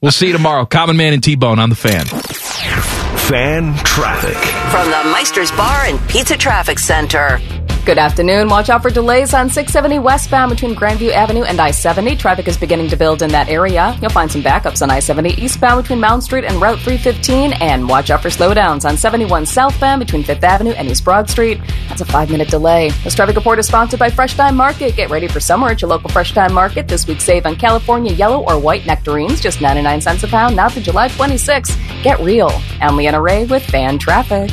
we'll see you tomorrow. Common Man and T Bone on the fan. Fan traffic. From the Meister's Bar and Pizza Traffic Center. Good afternoon. Watch out for delays on 670 westbound between Grandview Avenue and I 70. Traffic is beginning to build in that area. You'll find some backups on I 70 eastbound between Mound Street and Route 315. And watch out for slowdowns on 71 southbound between 5th Avenue and East Broad Street. That's a five minute delay. This traffic report is sponsored by Fresh Thyme Market. Get ready for summer at your local Fresh Thyme Market. This week, save on California yellow or white nectarines, just 99 cents a pound, now through July 26. Get real. I'm Leanna Ray with Fan Traffic.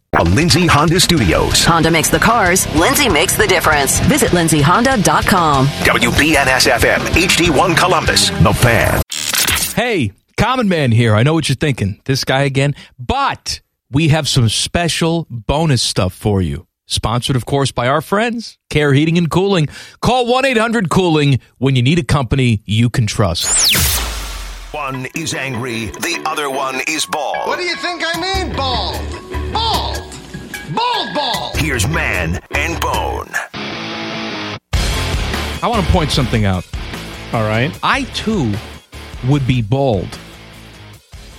A Lindsay Honda Studios. Honda makes the cars, Lindsay makes the difference. Visit lindsayhonda.com. WBNS FM, HD1 Columbus, The Fan. Hey, Common Man here. I know what you're thinking. This guy again. But we have some special bonus stuff for you. Sponsored, of course, by our friends, Care Heating and Cooling. Call 1 800 Cooling when you need a company you can trust. One is angry, the other one is bald. What do you think I mean, bald? Bald! Bald ball! Here's Man and Bone. I want to point something out. All right. I too would be bald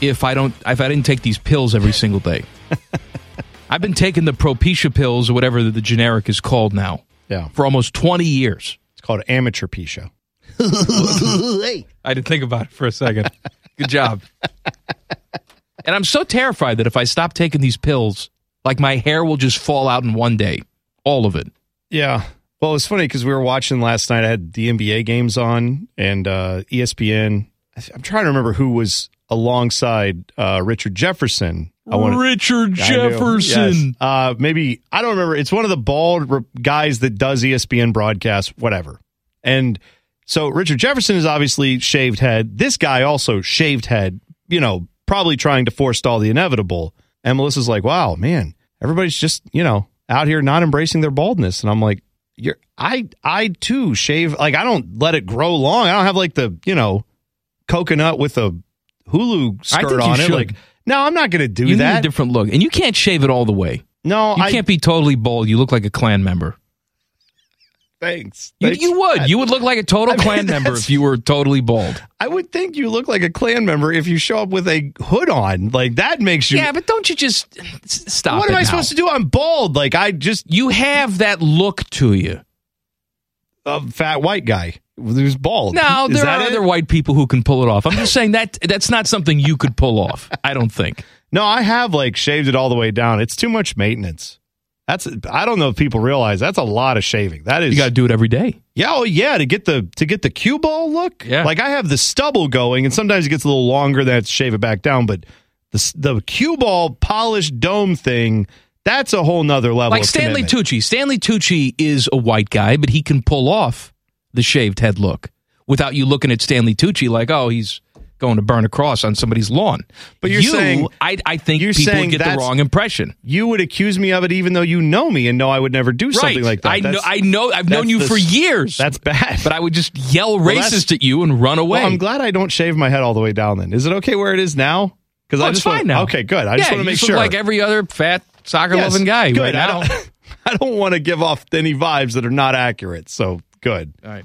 if I don't if I didn't take these pills every single day. I've been taking the Propecia pills or whatever the generic is called now. Yeah. For almost 20 years. It's called amateur Pisha. I didn't think about it for a second. Good job. And I'm so terrified that if I stop taking these pills, like my hair will just fall out in one day. All of it. Yeah. Well, it was funny because we were watching last night. I had the NBA games on and uh, ESPN. I th- I'm trying to remember who was alongside uh, Richard Jefferson. I wanna- Richard I. Jefferson. Yes. Uh, maybe I don't remember. It's one of the bald re- guys that does ESPN broadcasts, whatever. And so Richard Jefferson is obviously shaved head. This guy also shaved head. You know, probably trying to forestall the inevitable. And Melissa's like, "Wow, man, everybody's just you know out here not embracing their baldness." And I'm like, "You're I I too shave like I don't let it grow long. I don't have like the you know coconut with a Hulu skirt on it. should. Like, no, I'm not going to do you that. need a different look. And you can't shave it all the way. No, You I can't be totally bald. You look like a Klan member. Thanks. You, Thanks. you would. You would look like a total I mean, Klan member if you were totally bald. I would think you look like a Klan member if you show up with a hood on. Like that makes you. Yeah, but don't you just stop? what am I now. supposed to do? I'm bald. Like I just You have that look to you. a fat white guy who's bald. No, there are it? other white people who can pull it off. I'm just saying that that's not something you could pull off. I don't think. No, I have like shaved it all the way down. It's too much maintenance. That's I don't know if people realize that's a lot of shaving. That is You got to do it every day. Yeah, oh yeah, to get the to get the cue ball look. Yeah. like I have the stubble going, and sometimes it gets a little longer. Then I have to shave it back down. But the the cue ball polished dome thing, that's a whole nother level. Like Stanley commitment. Tucci. Stanley Tucci is a white guy, but he can pull off the shaved head look without you looking at Stanley Tucci like, oh, he's going to burn a cross on somebody's lawn. But you're You, saying- I, I think you're people saying get the wrong impression. You would accuse me of it, even though you know me and know I would never do something like that. I know. I know. I've known you the for years. That's bad. But I would just yell Well, racist at you and run away. Well, I'm glad I don't shave my head all the way down. Then is it okay where it is now? Because Oh, I it's just fine want, now. Okay, good. I yeah, just want to make sure. like every other fat soccer Yes, loving guy good. right I now. don't, I don't want to give off any vibes that are not accurate. So good. All right.